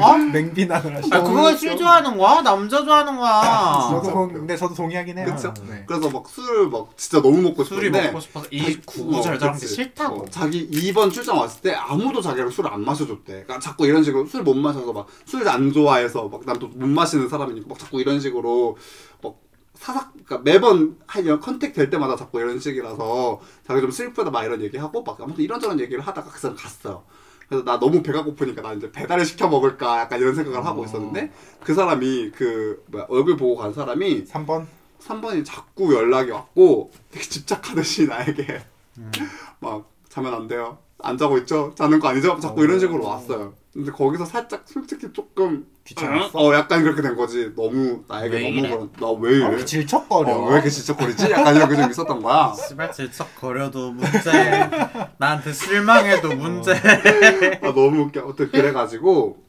Speaker 2: 어? 어?
Speaker 1: 맹비난을 하시네.
Speaker 2: 아 그거 술 좋아하는 거야? 남자 좋아하는 거야
Speaker 1: 저도 동- 근데 저도 동의하긴 해요.
Speaker 3: 그쵸?
Speaker 1: 네.
Speaker 3: 그래서 막술막 진짜 너무 먹고
Speaker 2: 술이
Speaker 3: 싶은데
Speaker 2: 먹고 싶어서 이
Speaker 3: 어,
Speaker 2: 구구절절한 게
Speaker 3: 그치.
Speaker 2: 싫다고
Speaker 3: 어, 자기 2번 출장 왔을 때 아무도 자기랑 술을 안 마셔줬대. 그러니까 자꾸 이런 식으로 술 못 마셔서 막 술 안 좋아해서 막 난 또 못 마시는 사람이니까 막 자꾸 이런 식으로 막 사삭 그러니까 매번 한 컨택 될 때마다 자꾸 이런 식이라서 자기 좀 슬프다 막 이런 얘기하고 막 아무튼 이런저런 얘기를 하다가 그 사람 갔어요. 그래서 나 너무 배가 고프니까 나 이제 배달을 시켜 먹을까 약간 이런 생각을 하고 있었는데 그 사람이 그 뭐야 얼굴 보고 간 사람이
Speaker 1: 3번
Speaker 3: 3번이 자꾸 연락이 왔고 되게 집착하듯이 나에게
Speaker 2: 음.
Speaker 3: 막 자면 안 돼요. 안 자고 있죠? 자는 거 아니죠? 자꾸 이런 식으로 왔어요. 근데 거기서 살짝 솔직히 조금
Speaker 1: 귀찮았어?
Speaker 3: 어 약간 그렇게 된 거지. 너무 나에게
Speaker 2: 왜
Speaker 3: 너무? 그런 나왜
Speaker 1: 아,
Speaker 3: 이래?
Speaker 1: 질척거려.
Speaker 3: 어, 왜 이렇게 질척거리지? 약간 이런 게 좀 있었던 거야.
Speaker 2: 씨발 질척거려도 문제 나한테 실망해도 문제
Speaker 3: 아, 너무 웃겨. 어떻게 그래가지고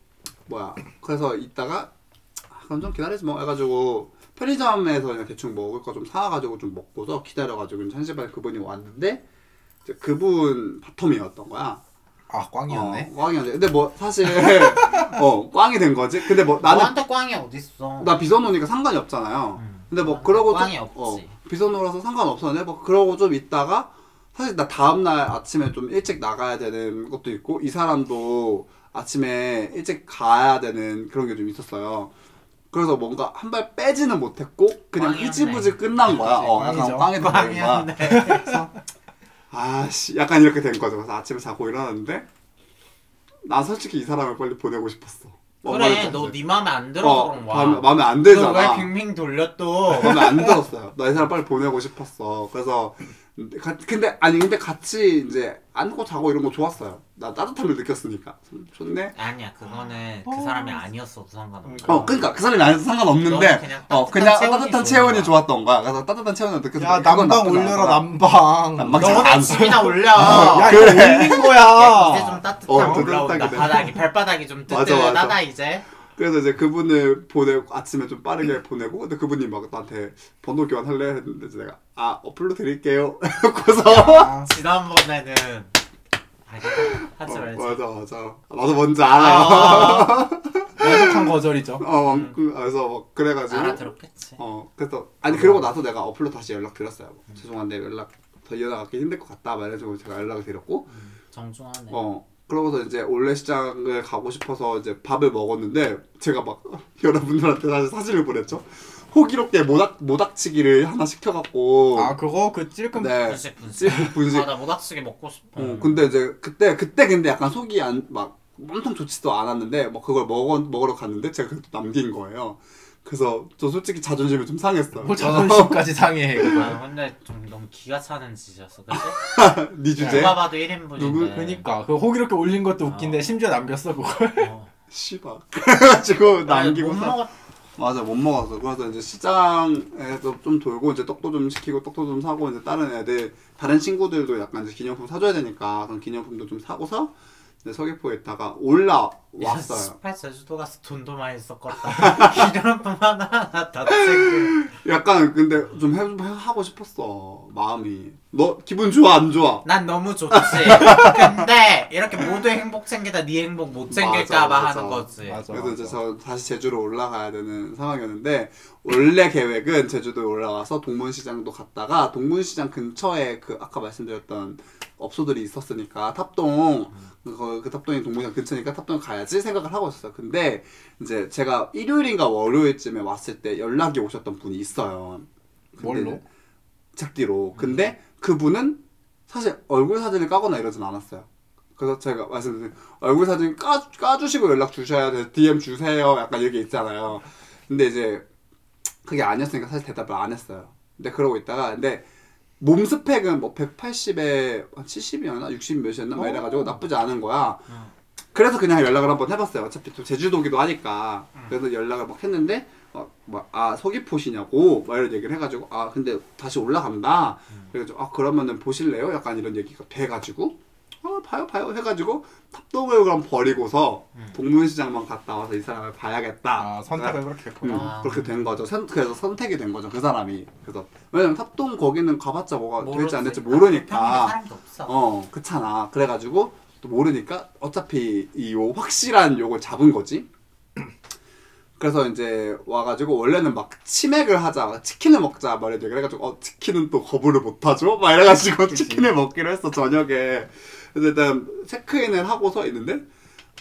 Speaker 3: 뭐야? 그래서 이따가 아, 그럼 좀 기다리지 뭐 해가지고 편의점에서 그냥 대충 먹을 거 좀 사와가지고 좀 먹고서 기다려가지고 이제 한 시반에 그분이 왔는데 이제 그분 바텀이었던 거야.
Speaker 1: 아 꽝이었네.
Speaker 3: 어, 꽝이었네. 근데 뭐 사실 어 꽝이 된 거지. 근데 뭐 나는
Speaker 2: 너한테 꽝이 어딨어
Speaker 3: 나 비선호니까 상관이 없잖아요.
Speaker 2: 음.
Speaker 3: 근데 뭐 그러고 좀
Speaker 2: 꽝이 없지.
Speaker 3: 어, 비선호라서 상관 없었는데 뭐 그러고 좀 있다가 사실 나 다음 날 아침에 좀 일찍 나가야 되는 것도 있고 이 사람도 아침에 일찍 가야 되는 그런 게 좀 있었어요. 그래서 뭔가 한 발 빼지는 못했고 그냥
Speaker 2: 꽝이었네.
Speaker 3: 흐지부지 끝난 거야. 어, 약간.
Speaker 1: 꽝이
Speaker 3: 된 거야. 아씨 약간 이렇게 된 거죠. 그래서 아침에 자고 일어났는데 난 솔직히 이 사람을 빨리 보내고 싶었어.
Speaker 2: 그래 너네 맘에 안 들어서
Speaker 3: 어,
Speaker 2: 그런 거야
Speaker 3: 마음에, 마음에 안
Speaker 2: 너왜
Speaker 3: 들잖아.
Speaker 2: 빙빙 돌려 또
Speaker 3: 마음에 안 들었어요. 나 이 사람 빨리 보내고 싶었어. 그래서 가- 근데 아니 근데 같이 이제 안고 자고 이런 거 좋았어요. 나 따뜻함을 느꼈으니까 음, 좋네.
Speaker 2: 아니야 그거는 그 사람이 아니었어도 상관없어
Speaker 3: 어 그러니까 그 사람이 아니어서 상관없는데
Speaker 2: 너는 그냥
Speaker 3: 어
Speaker 2: 따뜻한
Speaker 3: 그냥
Speaker 2: 체온이
Speaker 3: 따뜻한
Speaker 2: 좋은
Speaker 3: 체온이. 좋았던 거야. 그래서 따뜻한 체온을 느껴서
Speaker 1: 야
Speaker 3: 나쁘지
Speaker 1: 올려라. 남방
Speaker 2: 너네
Speaker 3: 안
Speaker 2: 집이나 올려
Speaker 1: 야
Speaker 3: 그래.
Speaker 1: 이거 올린
Speaker 2: 야,
Speaker 1: 거야.
Speaker 2: 이제 좀
Speaker 3: 어, 좀
Speaker 2: 올라온다
Speaker 3: 따뜻하게 돼.
Speaker 2: 바닥이 발바닥이 좀 뜨뜻하다. 이제
Speaker 3: 그래서 이제 그분을 보내고 아침에 좀 빠르게 보내고 근데 그분이 막 나한테 번호 교환할래? 했는데 내가 아 어플로 드릴게요. 그래서.
Speaker 1: 아,
Speaker 2: 지난번에는. 알겠다 하지
Speaker 3: 어,
Speaker 2: 말지
Speaker 3: 맞아 맞아. 나도 뭔지 알아요.
Speaker 2: 아,
Speaker 1: 완벽한 거절이죠.
Speaker 3: 어
Speaker 2: 음.
Speaker 3: 그- 그래서 막 그래가지고.
Speaker 2: 알아들었겠지.
Speaker 3: 어 그래서 아니 그러고 나서 내가 어플로 다시 연락 드렸어요. 죄송한데 연락 더 이어나가기 힘들 것 같다. 말해주고 제가 연락을 드렸고.
Speaker 2: 정중하네.
Speaker 3: 어 그러고서 이제 올레 시장을 가고 싶어서 이제 밥을 먹었는데 제가 막 여러분들한테 사실 사진을 보냈죠. 호기롭게 모닥 모닥치기를 하나 시켜갖고
Speaker 1: 아 그거 그 찔끔
Speaker 3: 네
Speaker 2: 분식 분식
Speaker 3: 찔끔 분식.
Speaker 2: 아나 모닥치기 먹고 싶어
Speaker 3: 어 근데 이제 그때 그때 근데 약간 속이 안 막 엄청 좋지도 않았는데 뭐 그걸 먹어 먹으러 갔는데 제가 그걸 또 남긴 거예요. 그래서 저 솔직히 자존심이 좀 상했어.
Speaker 1: 뭐 자존심까지 상해.
Speaker 2: 아 근데 좀 너무 기가 차는 짓이었어 그치?
Speaker 3: 네 주제.
Speaker 2: 누가 봐도 1인분인데
Speaker 3: 누구?
Speaker 1: 그러니까 그 호기롭게 올린 것도 웃긴데
Speaker 2: 어.
Speaker 1: 심지어 남겼어 그걸.
Speaker 2: 어.
Speaker 3: 씨발. 그래가지고 남기고
Speaker 2: 못
Speaker 3: 사-
Speaker 2: 먹었
Speaker 3: 맞아 못 먹었어. 그래서 이제 시장에서 좀 돌고 이제 떡도 좀 시키고 떡도 좀 사고 이제 다른 애들 다른 친구들도 약간 이제 기념품 사줘야 되니까 그런 기념품도 좀 사고서 이제 서귀포에 있다가 올라 왔어요.
Speaker 2: 스파 제주도 가서 돈도 많이 썼겠다 기념품 하나 하나 다 챙겨
Speaker 3: 약간 근데 좀 해, 좀 하고 싶었어 마음이. 너 기분 좋아 안 좋아?
Speaker 2: 난 너무 좋지 근데 이렇게 모두의 행복 챙기다 네 행복 못 챙길까봐
Speaker 3: 맞아, 맞아.
Speaker 2: 하는 거지
Speaker 1: 맞아.
Speaker 3: 그래서 이제 저 다시 제주로 올라가야 되는 상황이었는데 원래 계획은 제주도에 올라가서 동문시장도 갔다가 동문시장 근처에 그 아까 말씀드렸던 업소들이 있었으니까 탑동 그, 그 탑동이 동문시장 근처니까 탑동 가야 지 생각을 하고 있었어요. 근데 이제 제가 일요일인가 월요일쯤에 왔을 때 연락이 오셨던 분이 있어요.
Speaker 1: 뭘로?
Speaker 3: 이제 작디로. 근데 그분은 사실 얼굴 사진을 까거나 이러진 않았어요. 그래서 제가 말씀드린 얼굴 사진 까, 까주시고 연락 주셔야 돼. DM 주세요. 약간 이렇게 있잖아요. 근데 이제 그게 아니었으니까 사실 대답을 안 했어요. 근데 그러고 있다가 근데 몸 스펙은 뭐 180에 한 70이었나 60 몇이었나 막 이래가지고 나쁘지 않은 거야. 그래서 그냥 연락을 한번 해봤어요. 어차피 또 제주도기도 하니까. 그래서 연락을 막 했는데 어, 막 아 서귀포시냐고 막 이런 얘기를 해가지고 아 근데 다시 올라간다. 그래가지고 아 그러면은 보실래요? 약간 이런 얘기가 돼가지고 아 봐요 봐요 해가지고 탑동을 그럼 버리고서 동문시장만 갔다 와서 이 사람을 봐야겠다.
Speaker 1: 아 선택을 그렇게 했구나.
Speaker 3: 음,
Speaker 2: 아.
Speaker 3: 그렇게 된 거죠. 선, 그래서 선택이 된 거죠. 그 사람이. 그래서 왜냐면 탑동 거기는 가봤자 뭐가 될지 안 될지 모르니까.
Speaker 2: 사람도 없어.
Speaker 3: 어, 그렇잖아. 그래가지고 또 모르니까 어차피 이 요 확실한 요걸 잡은 거지. 그래서 이제 와가지고 원래는 막 치맥을 하자, 치킨을 먹자 말이야. 그래가지고 어 치킨은 또 거부를 못하죠. 막 이래가지고 치킨을 먹기로 했어 저녁에. 그래서 일단 체크인을 하고서 있는데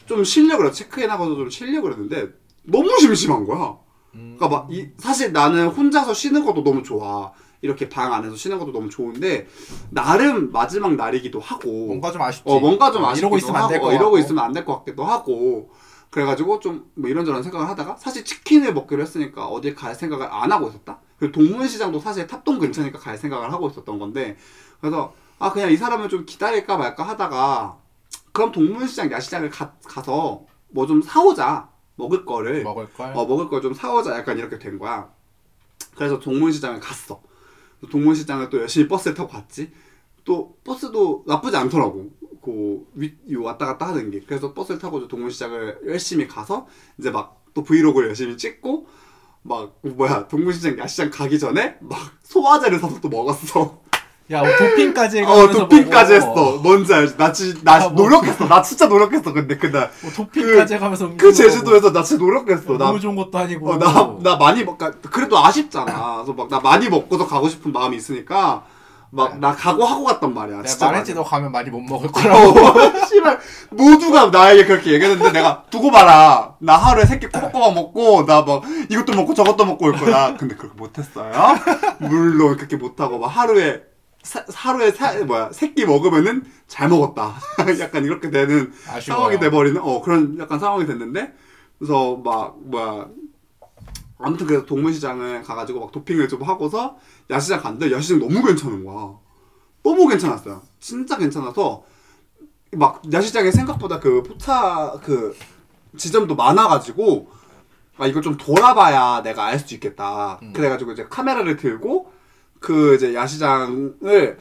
Speaker 3: 좀 쉬려고 그래. 체크인 하고서 좀 쉬려고 그랬는데 너무 심심한 거야.
Speaker 1: 음.
Speaker 3: 그러니까 막 이, 사실 나는 혼자서 쉬는 것도 너무 좋아. 이렇게 방 안에서 쉬는 것도 너무 좋은데 나름 마지막 날이기도 하고
Speaker 1: 뭔가 좀 아쉽지.
Speaker 3: 어 뭔가 좀 아쉽기도
Speaker 1: 이러고 있으면 안될
Speaker 3: 하고,
Speaker 1: 거
Speaker 3: 어, 이러고 있으면 안 될 것 같기도 하고 그래가지고 좀 뭐 이런저런 생각을 하다가 사실 치킨을 먹기로 했으니까 어딜 갈 생각을 안 하고 있었다. 그리고 동문시장도 사실 탑동 근처니까 갈 생각을 하고 있었던 건데 그래서 아 그냥 이 사람을 좀 기다릴까 말까 하다가 그럼 동문시장 야시장을 가, 가서 뭐 좀 사오자 먹을 거를
Speaker 1: 먹을 걸.
Speaker 3: 어, 먹을 걸 좀 사오자 약간 이렇게 된 거야. 그래서 동문시장을 갔어. 동문시장을 또 열심히 버스를 타고 갔지. 또 버스도 나쁘지 않더라고. 그 위, 이 왔다 갔다 하는 게. 그래서 버스를 타고 동문시장을 열심히 가서 이제 막 또 브이로그를 열심히 찍고 막 뭐야 동문시장 야시장 가기 전에 막 소화제를 사서 또 먹었어.
Speaker 1: 야뭐 도핑까지
Speaker 3: 어 도핑까지
Speaker 1: 먹어.
Speaker 3: 했어. 뭔지 알지? 나, 지, 나
Speaker 1: 아, 뭐.
Speaker 3: 노력했어. 나 진짜 노력했어. 근데 그날
Speaker 1: 뭐 도핑까지 해가면서
Speaker 3: 그 제주도에서 나 진짜 노력했어. 나
Speaker 1: 너무 좋은 것도 아니고.
Speaker 3: 어, 나, 나 많이 먹, 그래도 아쉽잖아. 그래서 막, 나 많이 먹고도 가고 싶은 마음이 있으니까, 막, 나 각오하고 갔단 말이야.
Speaker 1: 내가
Speaker 3: 진짜.
Speaker 1: 말했지. 너 가면 많이 못 먹을
Speaker 3: 어,
Speaker 1: 거라고.
Speaker 3: 씨발, 모두가 나에게 그렇게 얘기했는데 내가 두고 봐라. 나 하루에 세끼 꼬박꼬박 먹고, 나 막, 이것도 먹고 저것도 먹고 올 거야. 근데 그렇게 못했어요. 물론 그렇게 못하고, 막 하루에, 사, 하루에 사, 뭐야, 세끼 먹으면은 잘 먹었다. 약간 이렇게 되는
Speaker 1: 아쉬워요.
Speaker 3: 상황이 돼버리는 어 그런 약간 상황이 됐는데 그래서 막 뭐야 아무튼 그래서 동문시장을 가가지고 막 도핑을 좀 하고서 야시장 갔는데 야시장 너무 괜찮은 거야 너무 괜찮았어요 진짜 괜찮아서 막 야시장에 생각보다 그 포차 그 지점도 많아가지고 아 이걸 좀 돌아봐야 내가 알 수 있겠다
Speaker 1: 음.
Speaker 3: 그래가지고 이제 카메라를 들고 그 이제 야시장을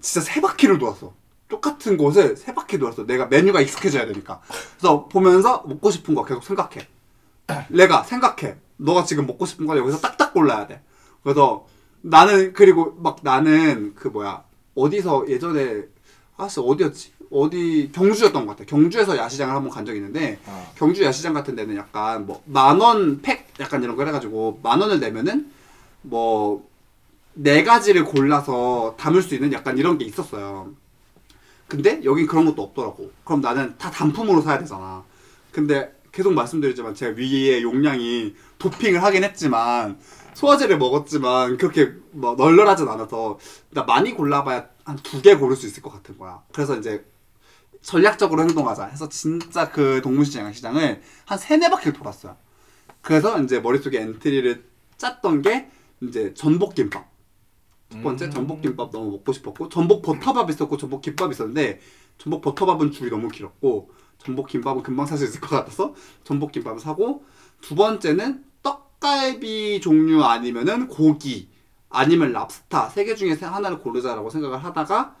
Speaker 3: 진짜 세 바퀴를 돌았어 똑같은 곳을 세 바퀴 돌았어. 내가 메뉴가 익숙해져야 되니까. 그래서 보면서 먹고 싶은 거 계속 생각해. 내가 생각해. 너가 지금 먹고 싶은 거 여기서 딱딱 골라야 돼. 그래서 나는 그리고 막 나는 그 뭐야 어디서 예전에 아씨 어디였지? 어디 경주였던 것 같아. 경주에서 야시장을 한번 간 적이 있는데
Speaker 1: 어.
Speaker 3: 경주 야시장 같은 데는 약간 뭐 만 원 팩 약간 이런 거 해가지고 만 원을 내면은 뭐 네 가지를 골라서 담을 수 있는 약간 이런 게 있었어요. 근데 여긴 그런 것도 없더라고. 그럼 나는 다 단품으로 사야 되잖아. 근데 계속 말씀드리지만 제가 위에 용량이 도핑을 하긴 했지만 소화제를 먹었지만 그렇게 뭐 널널하진 않아서 나 많이 골라봐야 한 두 개 고를 수 있을 것 같은 거야. 그래서 이제 전략적으로 행동하자 해서 진짜 그 동문시장 시장을 한 세네 바퀴를 돌았어요. 그래서 이제 머릿속에 엔트리를 짰던 게 이제 전복김밥. 첫 번째
Speaker 1: 음.
Speaker 3: 전복 김밥 너무 먹고 싶었고 전복 버터밥 있었고 전복 김밥 있었는데 전복 버터밥은 줄이 너무 길었고 전복 김밥은 금방 살 수 있을 것 같아서 전복 김밥을 사고 두 번째는 떡갈비 종류 아니면은 고기 아니면 랍스타 세 개 중에 세- 하나를 고르자라고 생각을 하다가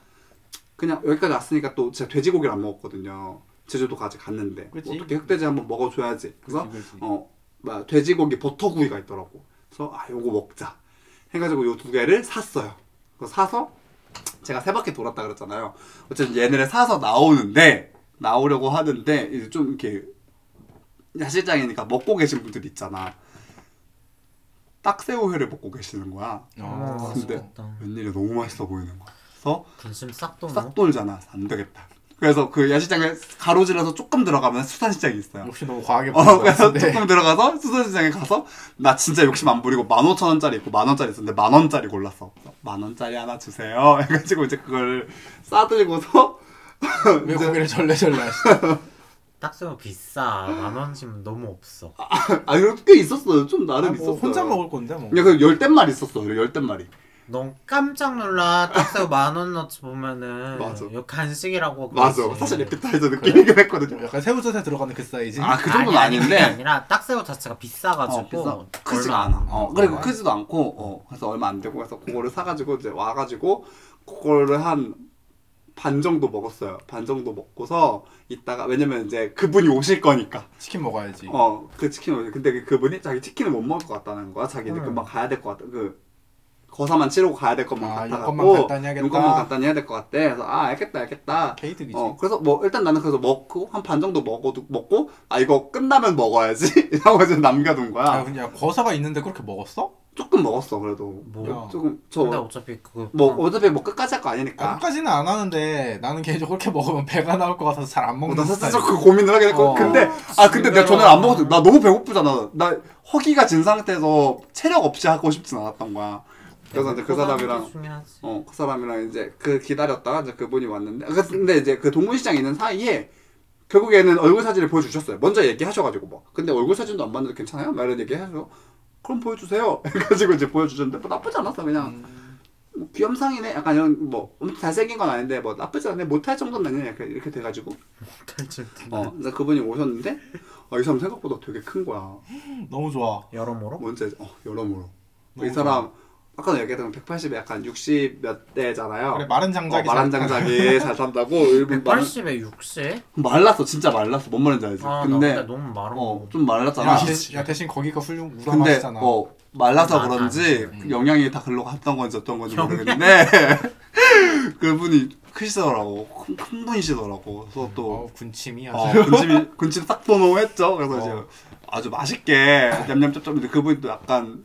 Speaker 3: 그냥 여기까지 왔으니까 또 제가 돼지고기를 안 먹었거든요 제주도까지 갔는데
Speaker 1: 그치.
Speaker 3: 어떻게 흑돼지 한번 먹어줘야지 그래서
Speaker 1: 그치, 그치.
Speaker 3: 어, 막 돼지고기 버터구이가 있더라고. 그래서 아 요거 먹자. 해가지고 요 두 개를 샀어요. 그거 사서 제가 세 바퀴 돌았다 그랬잖아요. 어쨌든 얘네를 사서 나오는데 나오려고 하는데 이제 좀 이렇게 야시장이니까 먹고 계신 분들 있잖아. 딱새우회를 먹고 계시는 거야.
Speaker 1: 어,
Speaker 3: 근데
Speaker 2: 맛있겠다.
Speaker 3: 웬일이 너무 맛있어 보이는 거야. 그래서
Speaker 2: 싹 도네.
Speaker 3: 싹 돌잖아. 안 되겠다. 그래서 그 야시장에 가로질러서 조금 들어가면 수산시장이 있어요.
Speaker 1: 역시 너무 과하게
Speaker 3: 어, 그래서. 조금 들어가서 수산시장에 가서 나 진짜 욕심 안 부리고 만 오천 원짜리 있고 만 원짜리 있었는데 만 원짜리 골랐어. 만 원짜리 하나 주세요. 해가지고 이제 그걸 싸들고서
Speaker 1: 왜 고개를 절레절레 하시죠?
Speaker 2: 딱새우 비싸. 만 원이면 너무 없어.
Speaker 3: 아 이렇게 꽤 있었어요. 좀 나름
Speaker 1: 아, 뭐
Speaker 3: 있었어요.
Speaker 1: 혼자 먹을 건데 뭐.
Speaker 3: 그냥 그 열댓 마리 있었어. 열댓 마 리.
Speaker 2: 넌 깜짝 놀라 딱새우 만 원어치 보면은
Speaker 3: 맞아.
Speaker 2: 이거 간식이라고
Speaker 3: 맞아.
Speaker 2: 그러지.
Speaker 3: 사실 에피타이저 느낌이긴 했거든요.
Speaker 1: 약간 새우젓에 들어가는 그 사이즈.
Speaker 3: 아, 그 정도는
Speaker 2: 아니, 아니, 그게
Speaker 3: 아닌데.
Speaker 2: 아니라 딱새우 자체가 비싸가지고
Speaker 3: 어, 비싸. 크지가
Speaker 2: 얼마
Speaker 3: 않아.
Speaker 2: 안
Speaker 3: 어. 그리고 크지도 않고, 어, 그래서 얼마 안 되고, 그래서 그거를 사가지고 이제 와가지고, 그거를 한 반 정도 먹었어요. 반 정도 먹고서, 이따가, 왜냐면 이제 그분이 오실 거니까.
Speaker 1: 치킨 먹어야지.
Speaker 3: 어, 그 치킨을, 오실- 근데 그- 그분이 자기 치킨을 못 먹을 것 같다는 거야. 자기는
Speaker 2: 음.
Speaker 3: 금방 가야 될 것 같다. 그, 거사만 치르고 가야 될 것만
Speaker 1: 아,
Speaker 3: 같아갖고.
Speaker 1: 용건만 간단히 하겠다.
Speaker 3: 용건만 간단히 해야 될 것 같대. 그래서, 아, 알겠다, 알겠다.
Speaker 1: 케이득이지.
Speaker 3: 어, 그래서 뭐 일단 나는 그래서 먹고 한 반 정도 먹어도 먹고 아 이거 끝나면 먹어야지 이러고 이제 남겨둔 거야.
Speaker 1: 아, 그냥 거사가 있는데 그렇게 먹었어?
Speaker 3: 조금 먹었어 그래도.
Speaker 2: 뭐 야?
Speaker 3: 조금
Speaker 2: 근데
Speaker 3: 저
Speaker 2: 어차피 그거
Speaker 3: 뭐 어차피 뭐 끝까지 할 거
Speaker 1: 아,
Speaker 3: 아니니까.
Speaker 1: 끝까지는 안 하는데 나는 개인적으로 그렇게 먹으면 배가 나올 것 같아서 잘 안
Speaker 3: 어,
Speaker 1: 먹는
Speaker 3: 나
Speaker 1: 스타일.
Speaker 3: 살짝 그 고민을 하게 됐고
Speaker 1: 어.
Speaker 3: 근데 아 근데 내가. 전날 안 먹어도 나 너무 배고프잖아. 나 허기가 진 상태에서 체력 없이 하고 싶진 않았던 거야. 그래서 이제 그 사람이랑
Speaker 2: 중요하지.
Speaker 3: 어, 그 사람이랑 이제 그 기다렸다가 이제 그분이 왔는데, 그- 근데 이제 그 동문시장 있는 사이에 결국에는 얼굴 사진을 보여주셨어요. 먼저 얘기하셔가지고 뭐. 근데 얼굴 사진도 안 봤는데 괜찮아요? 막 이런 얘기해서 그럼 보여주세요. 해가지고 이제 보여주셨는데 뭐 나쁘지 않았어 그냥.
Speaker 1: 음,
Speaker 3: 뭐 귀염상이네. 약간 이런 뭐 엄청 잘생긴 건 아닌데 뭐 나쁘지 않네. 못할 정도는 아니네. 약간 이렇게 돼가지고. 어, 그래서 그분이 오셨는데 아, 이 사람 생각보다 되게 큰 거야.
Speaker 1: 너무 좋아.
Speaker 2: 여러모로
Speaker 3: 뭔지 알지? 어, 여러모로. 이 사람 아 까 얘기했던 180에 약간 60 몇 대잖아요.
Speaker 1: 그래 마른
Speaker 3: 어,
Speaker 1: 장작이
Speaker 3: 마란
Speaker 1: 잘-
Speaker 3: 장작이 잘 산다고 일본 말
Speaker 2: 180에 60?
Speaker 3: 말랐어 진짜 말랐어 뭔 말인지 알지?
Speaker 2: 아,
Speaker 3: 근데
Speaker 2: 나 근데 너무 마른 거.
Speaker 3: 어좀 말랐잖아.
Speaker 1: 야, 대신, 야 대신 거기가 훌륭
Speaker 3: 근데
Speaker 1: 우람하시잖아.
Speaker 3: 어 말라서
Speaker 2: 맞아.
Speaker 3: 그런지
Speaker 1: 음.
Speaker 3: 그 영양이 다 글로 갔던 건지 어떤 건지 모르겠는데 그분이 크시더라고 큰, 큰 분이시더라고. 그래서 또
Speaker 1: 어, 군침이
Speaker 3: 어,
Speaker 1: 아주.
Speaker 3: 군침이 군침 싹 도노했죠. 그래서
Speaker 1: 어.
Speaker 3: 이제 아주 맛있게 냠냠짭짭인데 그분이 또 약간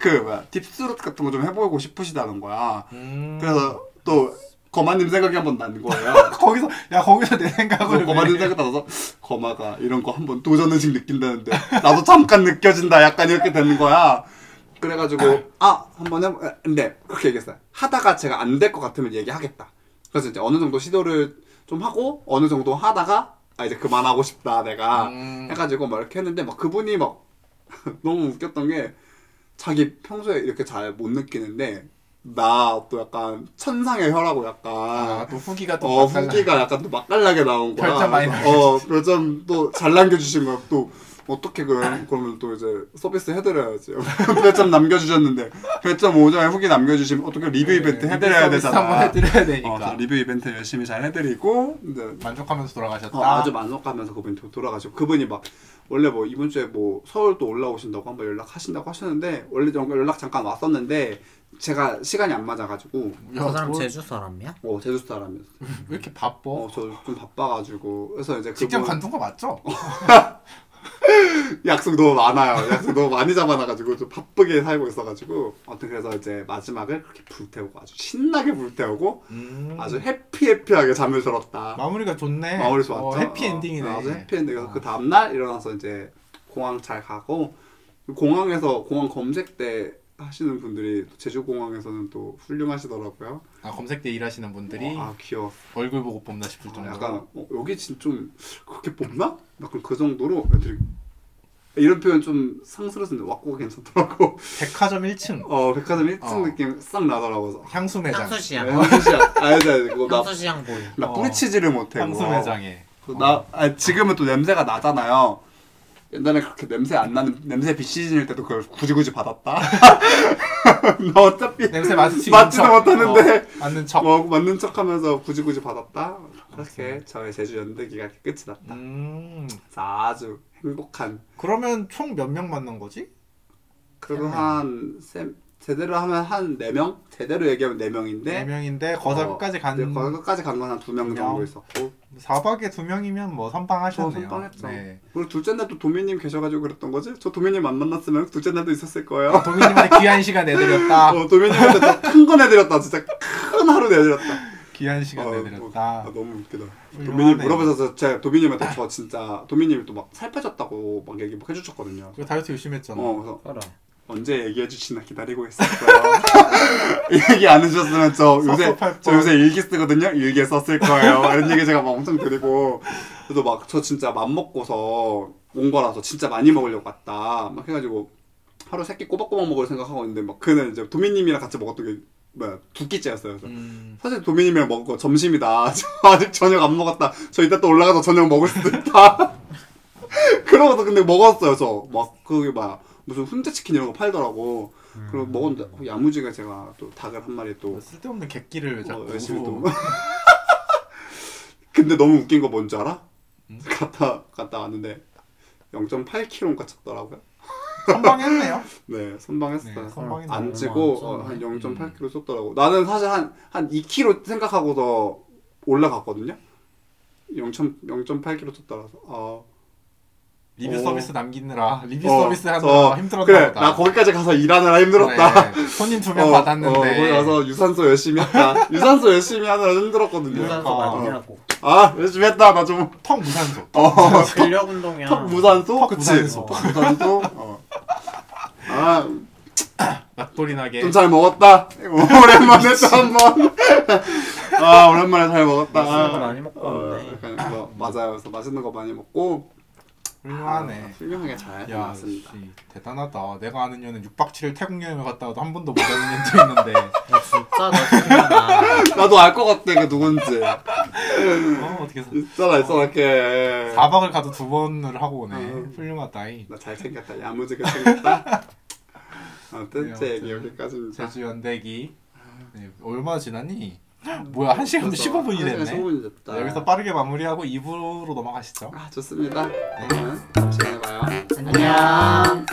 Speaker 3: 그 뭐야 딥스루트 같은 거 좀 해보고 싶으시다는 거야.
Speaker 1: 음.
Speaker 3: 그래서 또 거마님 생각이 한번 난 거예요.
Speaker 1: 거기서 야 거기서 내 생각을
Speaker 3: 거마님
Speaker 1: 왜-
Speaker 3: 생각 나서 거마가 이런 거 한번 도전 의식 느낀다는데 나도 잠깐 느껴진다. 약간 이렇게 되는 거야. 그래가지고 아 한번 해보. 근데 그렇게 얘기했어요. 하다가 제가 안 될 것 같으면 얘기하겠다. 그래서 이제 어느 정도 시도를 좀 하고 어느 정도 하다가 아 이제 그만하고 싶다 내가
Speaker 1: 음.
Speaker 3: 해가지고 막 이렇게 했는데 막 그분이 막 너무 웃겼던 게 자기 평소에 이렇게 잘 못 느끼는데 나 또 약간 천상의 혀라고 약간
Speaker 1: 아 또 후기가 또
Speaker 3: 어
Speaker 1: 맛깔나.
Speaker 3: 후기가 약간 또 맛깔나게 나온 거야.
Speaker 1: 별점 많이
Speaker 3: 어 별점 또 잘 남겨주신 거야. 또 어떻게 그럼 그러면 또 이제 서비스 해드려야지. 별점 남겨주셨는데 별점 5점에 후기 남겨주시면 어떻게 리뷰 이벤트 해드려야
Speaker 1: 네, 서비스
Speaker 3: 되잖아.
Speaker 1: 한번 해드려야
Speaker 3: 어,
Speaker 1: 되니까.
Speaker 3: 그래서 리뷰 이벤트 열심히 잘 해드리고 이제
Speaker 1: 만족하면서 돌아가셨다.
Speaker 3: 어, 아주 만족하면서 그분이 도- 돌아가시고 그분이 막 원래 뭐 이번 주에 뭐 서울 또 올라오신다고 한번 연락하신다고 하셨는데 원래 좀 연락 잠깐 왔었는데 제가 시간이 안 맞아가지고
Speaker 2: 저 사람
Speaker 1: 뭐-
Speaker 2: 제주 사람이야?
Speaker 3: 어 제주 사람이었어.
Speaker 1: 왜 이렇게 바빠?
Speaker 3: 어저 좀 바빠가지고 그래서 이제
Speaker 1: 직접
Speaker 3: 그분
Speaker 1: 관둔 거 맞죠?
Speaker 3: 약속 너무 많아요. 약속 너무 많이 잡아놔가지고 좀 바쁘게 살고 있어가지고 아무튼 그래서 이제 마지막을 그렇게 불태우고 아주 신나게 불태우고
Speaker 1: 음.
Speaker 3: 아주 해피해피하게 잠을 들었다.
Speaker 1: 마무리가 좋네.
Speaker 3: 마무리 좋았죠.
Speaker 1: 어, 해피 엔딩이네.
Speaker 3: 어, 아주 해피 엔딩.
Speaker 1: 어.
Speaker 3: 그 다음 날 일어나서 이제 공항 잘 가고 공항에서 공항 검색 때 하시는 분들이 제주 공항에서는 또 훌륭하시더라고요.
Speaker 1: 아, 검색대 일하시는 분들이
Speaker 3: 아 귀여워.
Speaker 1: 얼굴 보고 뽑나 싶을 정도로.
Speaker 3: 약간 어, 여기 진짜 좀 그렇게 뽑나? 약간 그 정도로 애들이 이런 표현 좀 상스러운데 왁구가 괜찮더라고.
Speaker 1: 백화점 1층
Speaker 3: 어 백화점 1층
Speaker 1: 어.
Speaker 3: 느낌 싹 나더라고.
Speaker 1: 향수 매장.
Speaker 2: 향수 시장.
Speaker 3: 네, 향수 시장. 알지 알지. 그거 나,
Speaker 2: 향수 시장 보이.
Speaker 3: 나
Speaker 1: 어.
Speaker 3: 뿌리치지를 못해.
Speaker 1: 향수. 매장에.
Speaker 3: 그나 아, 지금은 또 냄새가 나잖아요. 옛날에 그렇게 냄새 안 나는 냄새 비시즌일 때도 그걸 굳이 굳이 받았다. 나 어차피
Speaker 1: 냄새 맡지
Speaker 3: 맡지도 못하는데
Speaker 1: 어, 맞는 척.
Speaker 3: 뭐 맞는 척하면서 굳이 굳이 받았다. 그렇게 저의 제주 연대기가 끝이 났다.
Speaker 1: 음.
Speaker 3: 아주 행복한.
Speaker 1: 그러면 총 몇 명 만난 거지?
Speaker 3: 세한 세, 제대로 하면 한네명 제대로 얘기하면 네 명인데
Speaker 1: 네 명인데 거사
Speaker 3: 어,
Speaker 1: 끝까지 간
Speaker 3: 네, 거기 끝까지 간
Speaker 1: 건한두명두
Speaker 3: 정도
Speaker 1: 명.
Speaker 3: 있었고
Speaker 1: 4박에 두 명이면 뭐 선방하셨네요.
Speaker 3: 어, 선방했죠.
Speaker 1: 네.
Speaker 3: 그리고 둘째 날도 도미님 계셔가지고 그랬던 거지? 저 도미님 안 만났으면 둘째 날도 있었을 거예요.
Speaker 1: 아, 도민님한테 귀한 시간 내드렸다.
Speaker 3: 어, 도미님한테 큰거 내드렸다. 진짜 큰 하루 내드렸다.
Speaker 1: 귀한 시간
Speaker 3: 어,
Speaker 1: 내드렸다.
Speaker 3: 아, 너무 웃기다. 도미님 물어보셔서 제가 도미님한테 저 진짜 도미님이 또 막 살 빼졌다고 막 얘기 막 해주셨거든요.
Speaker 1: 그거 다이어트 열심히 했잖아.
Speaker 3: 어, 그래서
Speaker 2: 그래.
Speaker 3: 언제 얘기해 주시나 기다리고 있었어요. 얘기 안 해주셨으면 저 요새 저
Speaker 1: 뻔.
Speaker 3: 요새 일기 쓰거든요. 일기에 썼을 거예요. 이런 얘기 제가 막 엄청 드리고 그래서 막저 진짜 맘 먹고서 온 거라서 진짜 많이 먹으려고 왔다. 막 해가지고 하루 세끼 꼬박꼬박 먹을 생각하고 있는데 막 그는 이제 도미님이랑 같이 먹었던 게 뭐야 두 끼째였어요.
Speaker 1: 음.
Speaker 3: 사실 도민이랑 먹은 거 점심이다. 저 아직 저녁 안 먹었다. 저 이따 또 올라가서 저녁 먹을 수도 있다. 그러고도 근데 먹었어요. 저 막 그게 막 무슨 훈제 치킨 이런 거 팔더라고. 그리고 먹었는데 어, 야무지게 제가 또 닭을 한 마리 또
Speaker 1: 쓸데없는 객기를 왜
Speaker 3: 어,
Speaker 1: 자꾸
Speaker 3: 열심히 또. 근데 너무 웃긴 거 뭔지 알아? 갔다 갔다 왔는데 0.8kg가 쳤더라고요.
Speaker 1: 선방했네요.
Speaker 3: 네, 선방했어요.
Speaker 1: 네,
Speaker 3: 안 찌고
Speaker 2: 안
Speaker 3: 어, 한
Speaker 2: 쪘네.
Speaker 3: 0.8kg 쏟더라고. 나는 사실 한 한 2kg 생각하고서 올라갔거든요. 0. 0.8kg 쏟더라서. 아,
Speaker 1: 리뷰
Speaker 3: 어.
Speaker 1: 서비스 남기느라 리뷰
Speaker 3: 어,
Speaker 1: 서비스 하느라
Speaker 3: 저-
Speaker 1: 힘들었나
Speaker 3: 그래,
Speaker 1: 보다.
Speaker 3: 나 거기까지 가서 일하느라 힘들었다.
Speaker 1: 네, 손님 두명
Speaker 3: 어,
Speaker 1: 받았는데
Speaker 3: 어, 거기 가서 유산소 열심히 했다. 유산소 열심히 하느라 힘들었거든요.
Speaker 2: 유산소
Speaker 1: 어.
Speaker 2: 많이 하고
Speaker 3: 아, 열심히 했다. 나 좀.
Speaker 1: 턱 무산소.
Speaker 3: 어,
Speaker 2: 근력 운동이야.
Speaker 3: 턱 무산소?
Speaker 1: 턱
Speaker 3: 그치?
Speaker 1: 무산소.
Speaker 3: 턱 무산소? 어. 아,
Speaker 1: 낙돌이 나게.
Speaker 3: 좀 잘 먹었다. 오랜만에 또 한 번. 아, 오랜만에 잘 먹었다.
Speaker 2: 맛있는 거 많이 먹고
Speaker 3: 어. 약간 뭐, 맞아요. 그래서 맛있는 거 많이 먹고
Speaker 1: 훌륭하네.
Speaker 3: 아, 훌륭하게 잘
Speaker 1: 야,
Speaker 3: 나왔습니다.
Speaker 1: 씨, 대단하다. 내가 아는 년은 6박 7일 태국 여행을 갔다 와도 한 번도 못 가는 년도 있는데.
Speaker 2: 야, 진짜 나.
Speaker 3: 나도 알 것 같아. 그 누군지.
Speaker 1: 어, 어떻게 사-
Speaker 3: 있잖아, 있잖아, 이렇게.
Speaker 1: 4박을 가도 두 번을 하고 오네.
Speaker 3: 어.
Speaker 1: 훌륭하다이.
Speaker 3: 나 잘생겼다. 야무지게 생겼다. 아무튼
Speaker 1: 네,
Speaker 3: 제 얘기
Speaker 1: 아무튼
Speaker 3: 여기까지입니다.
Speaker 1: 제주 연대기. 네, 얼마나 지났니? 뭐야, 1시간 15분이 됐네.
Speaker 3: 15분이 됐다.
Speaker 1: 네, 여기서 빠르게 마무리하고 2부로 넘어가시죠.
Speaker 3: 아, 좋습니다. 그러면 다음 시간에 봐요.
Speaker 2: 안녕.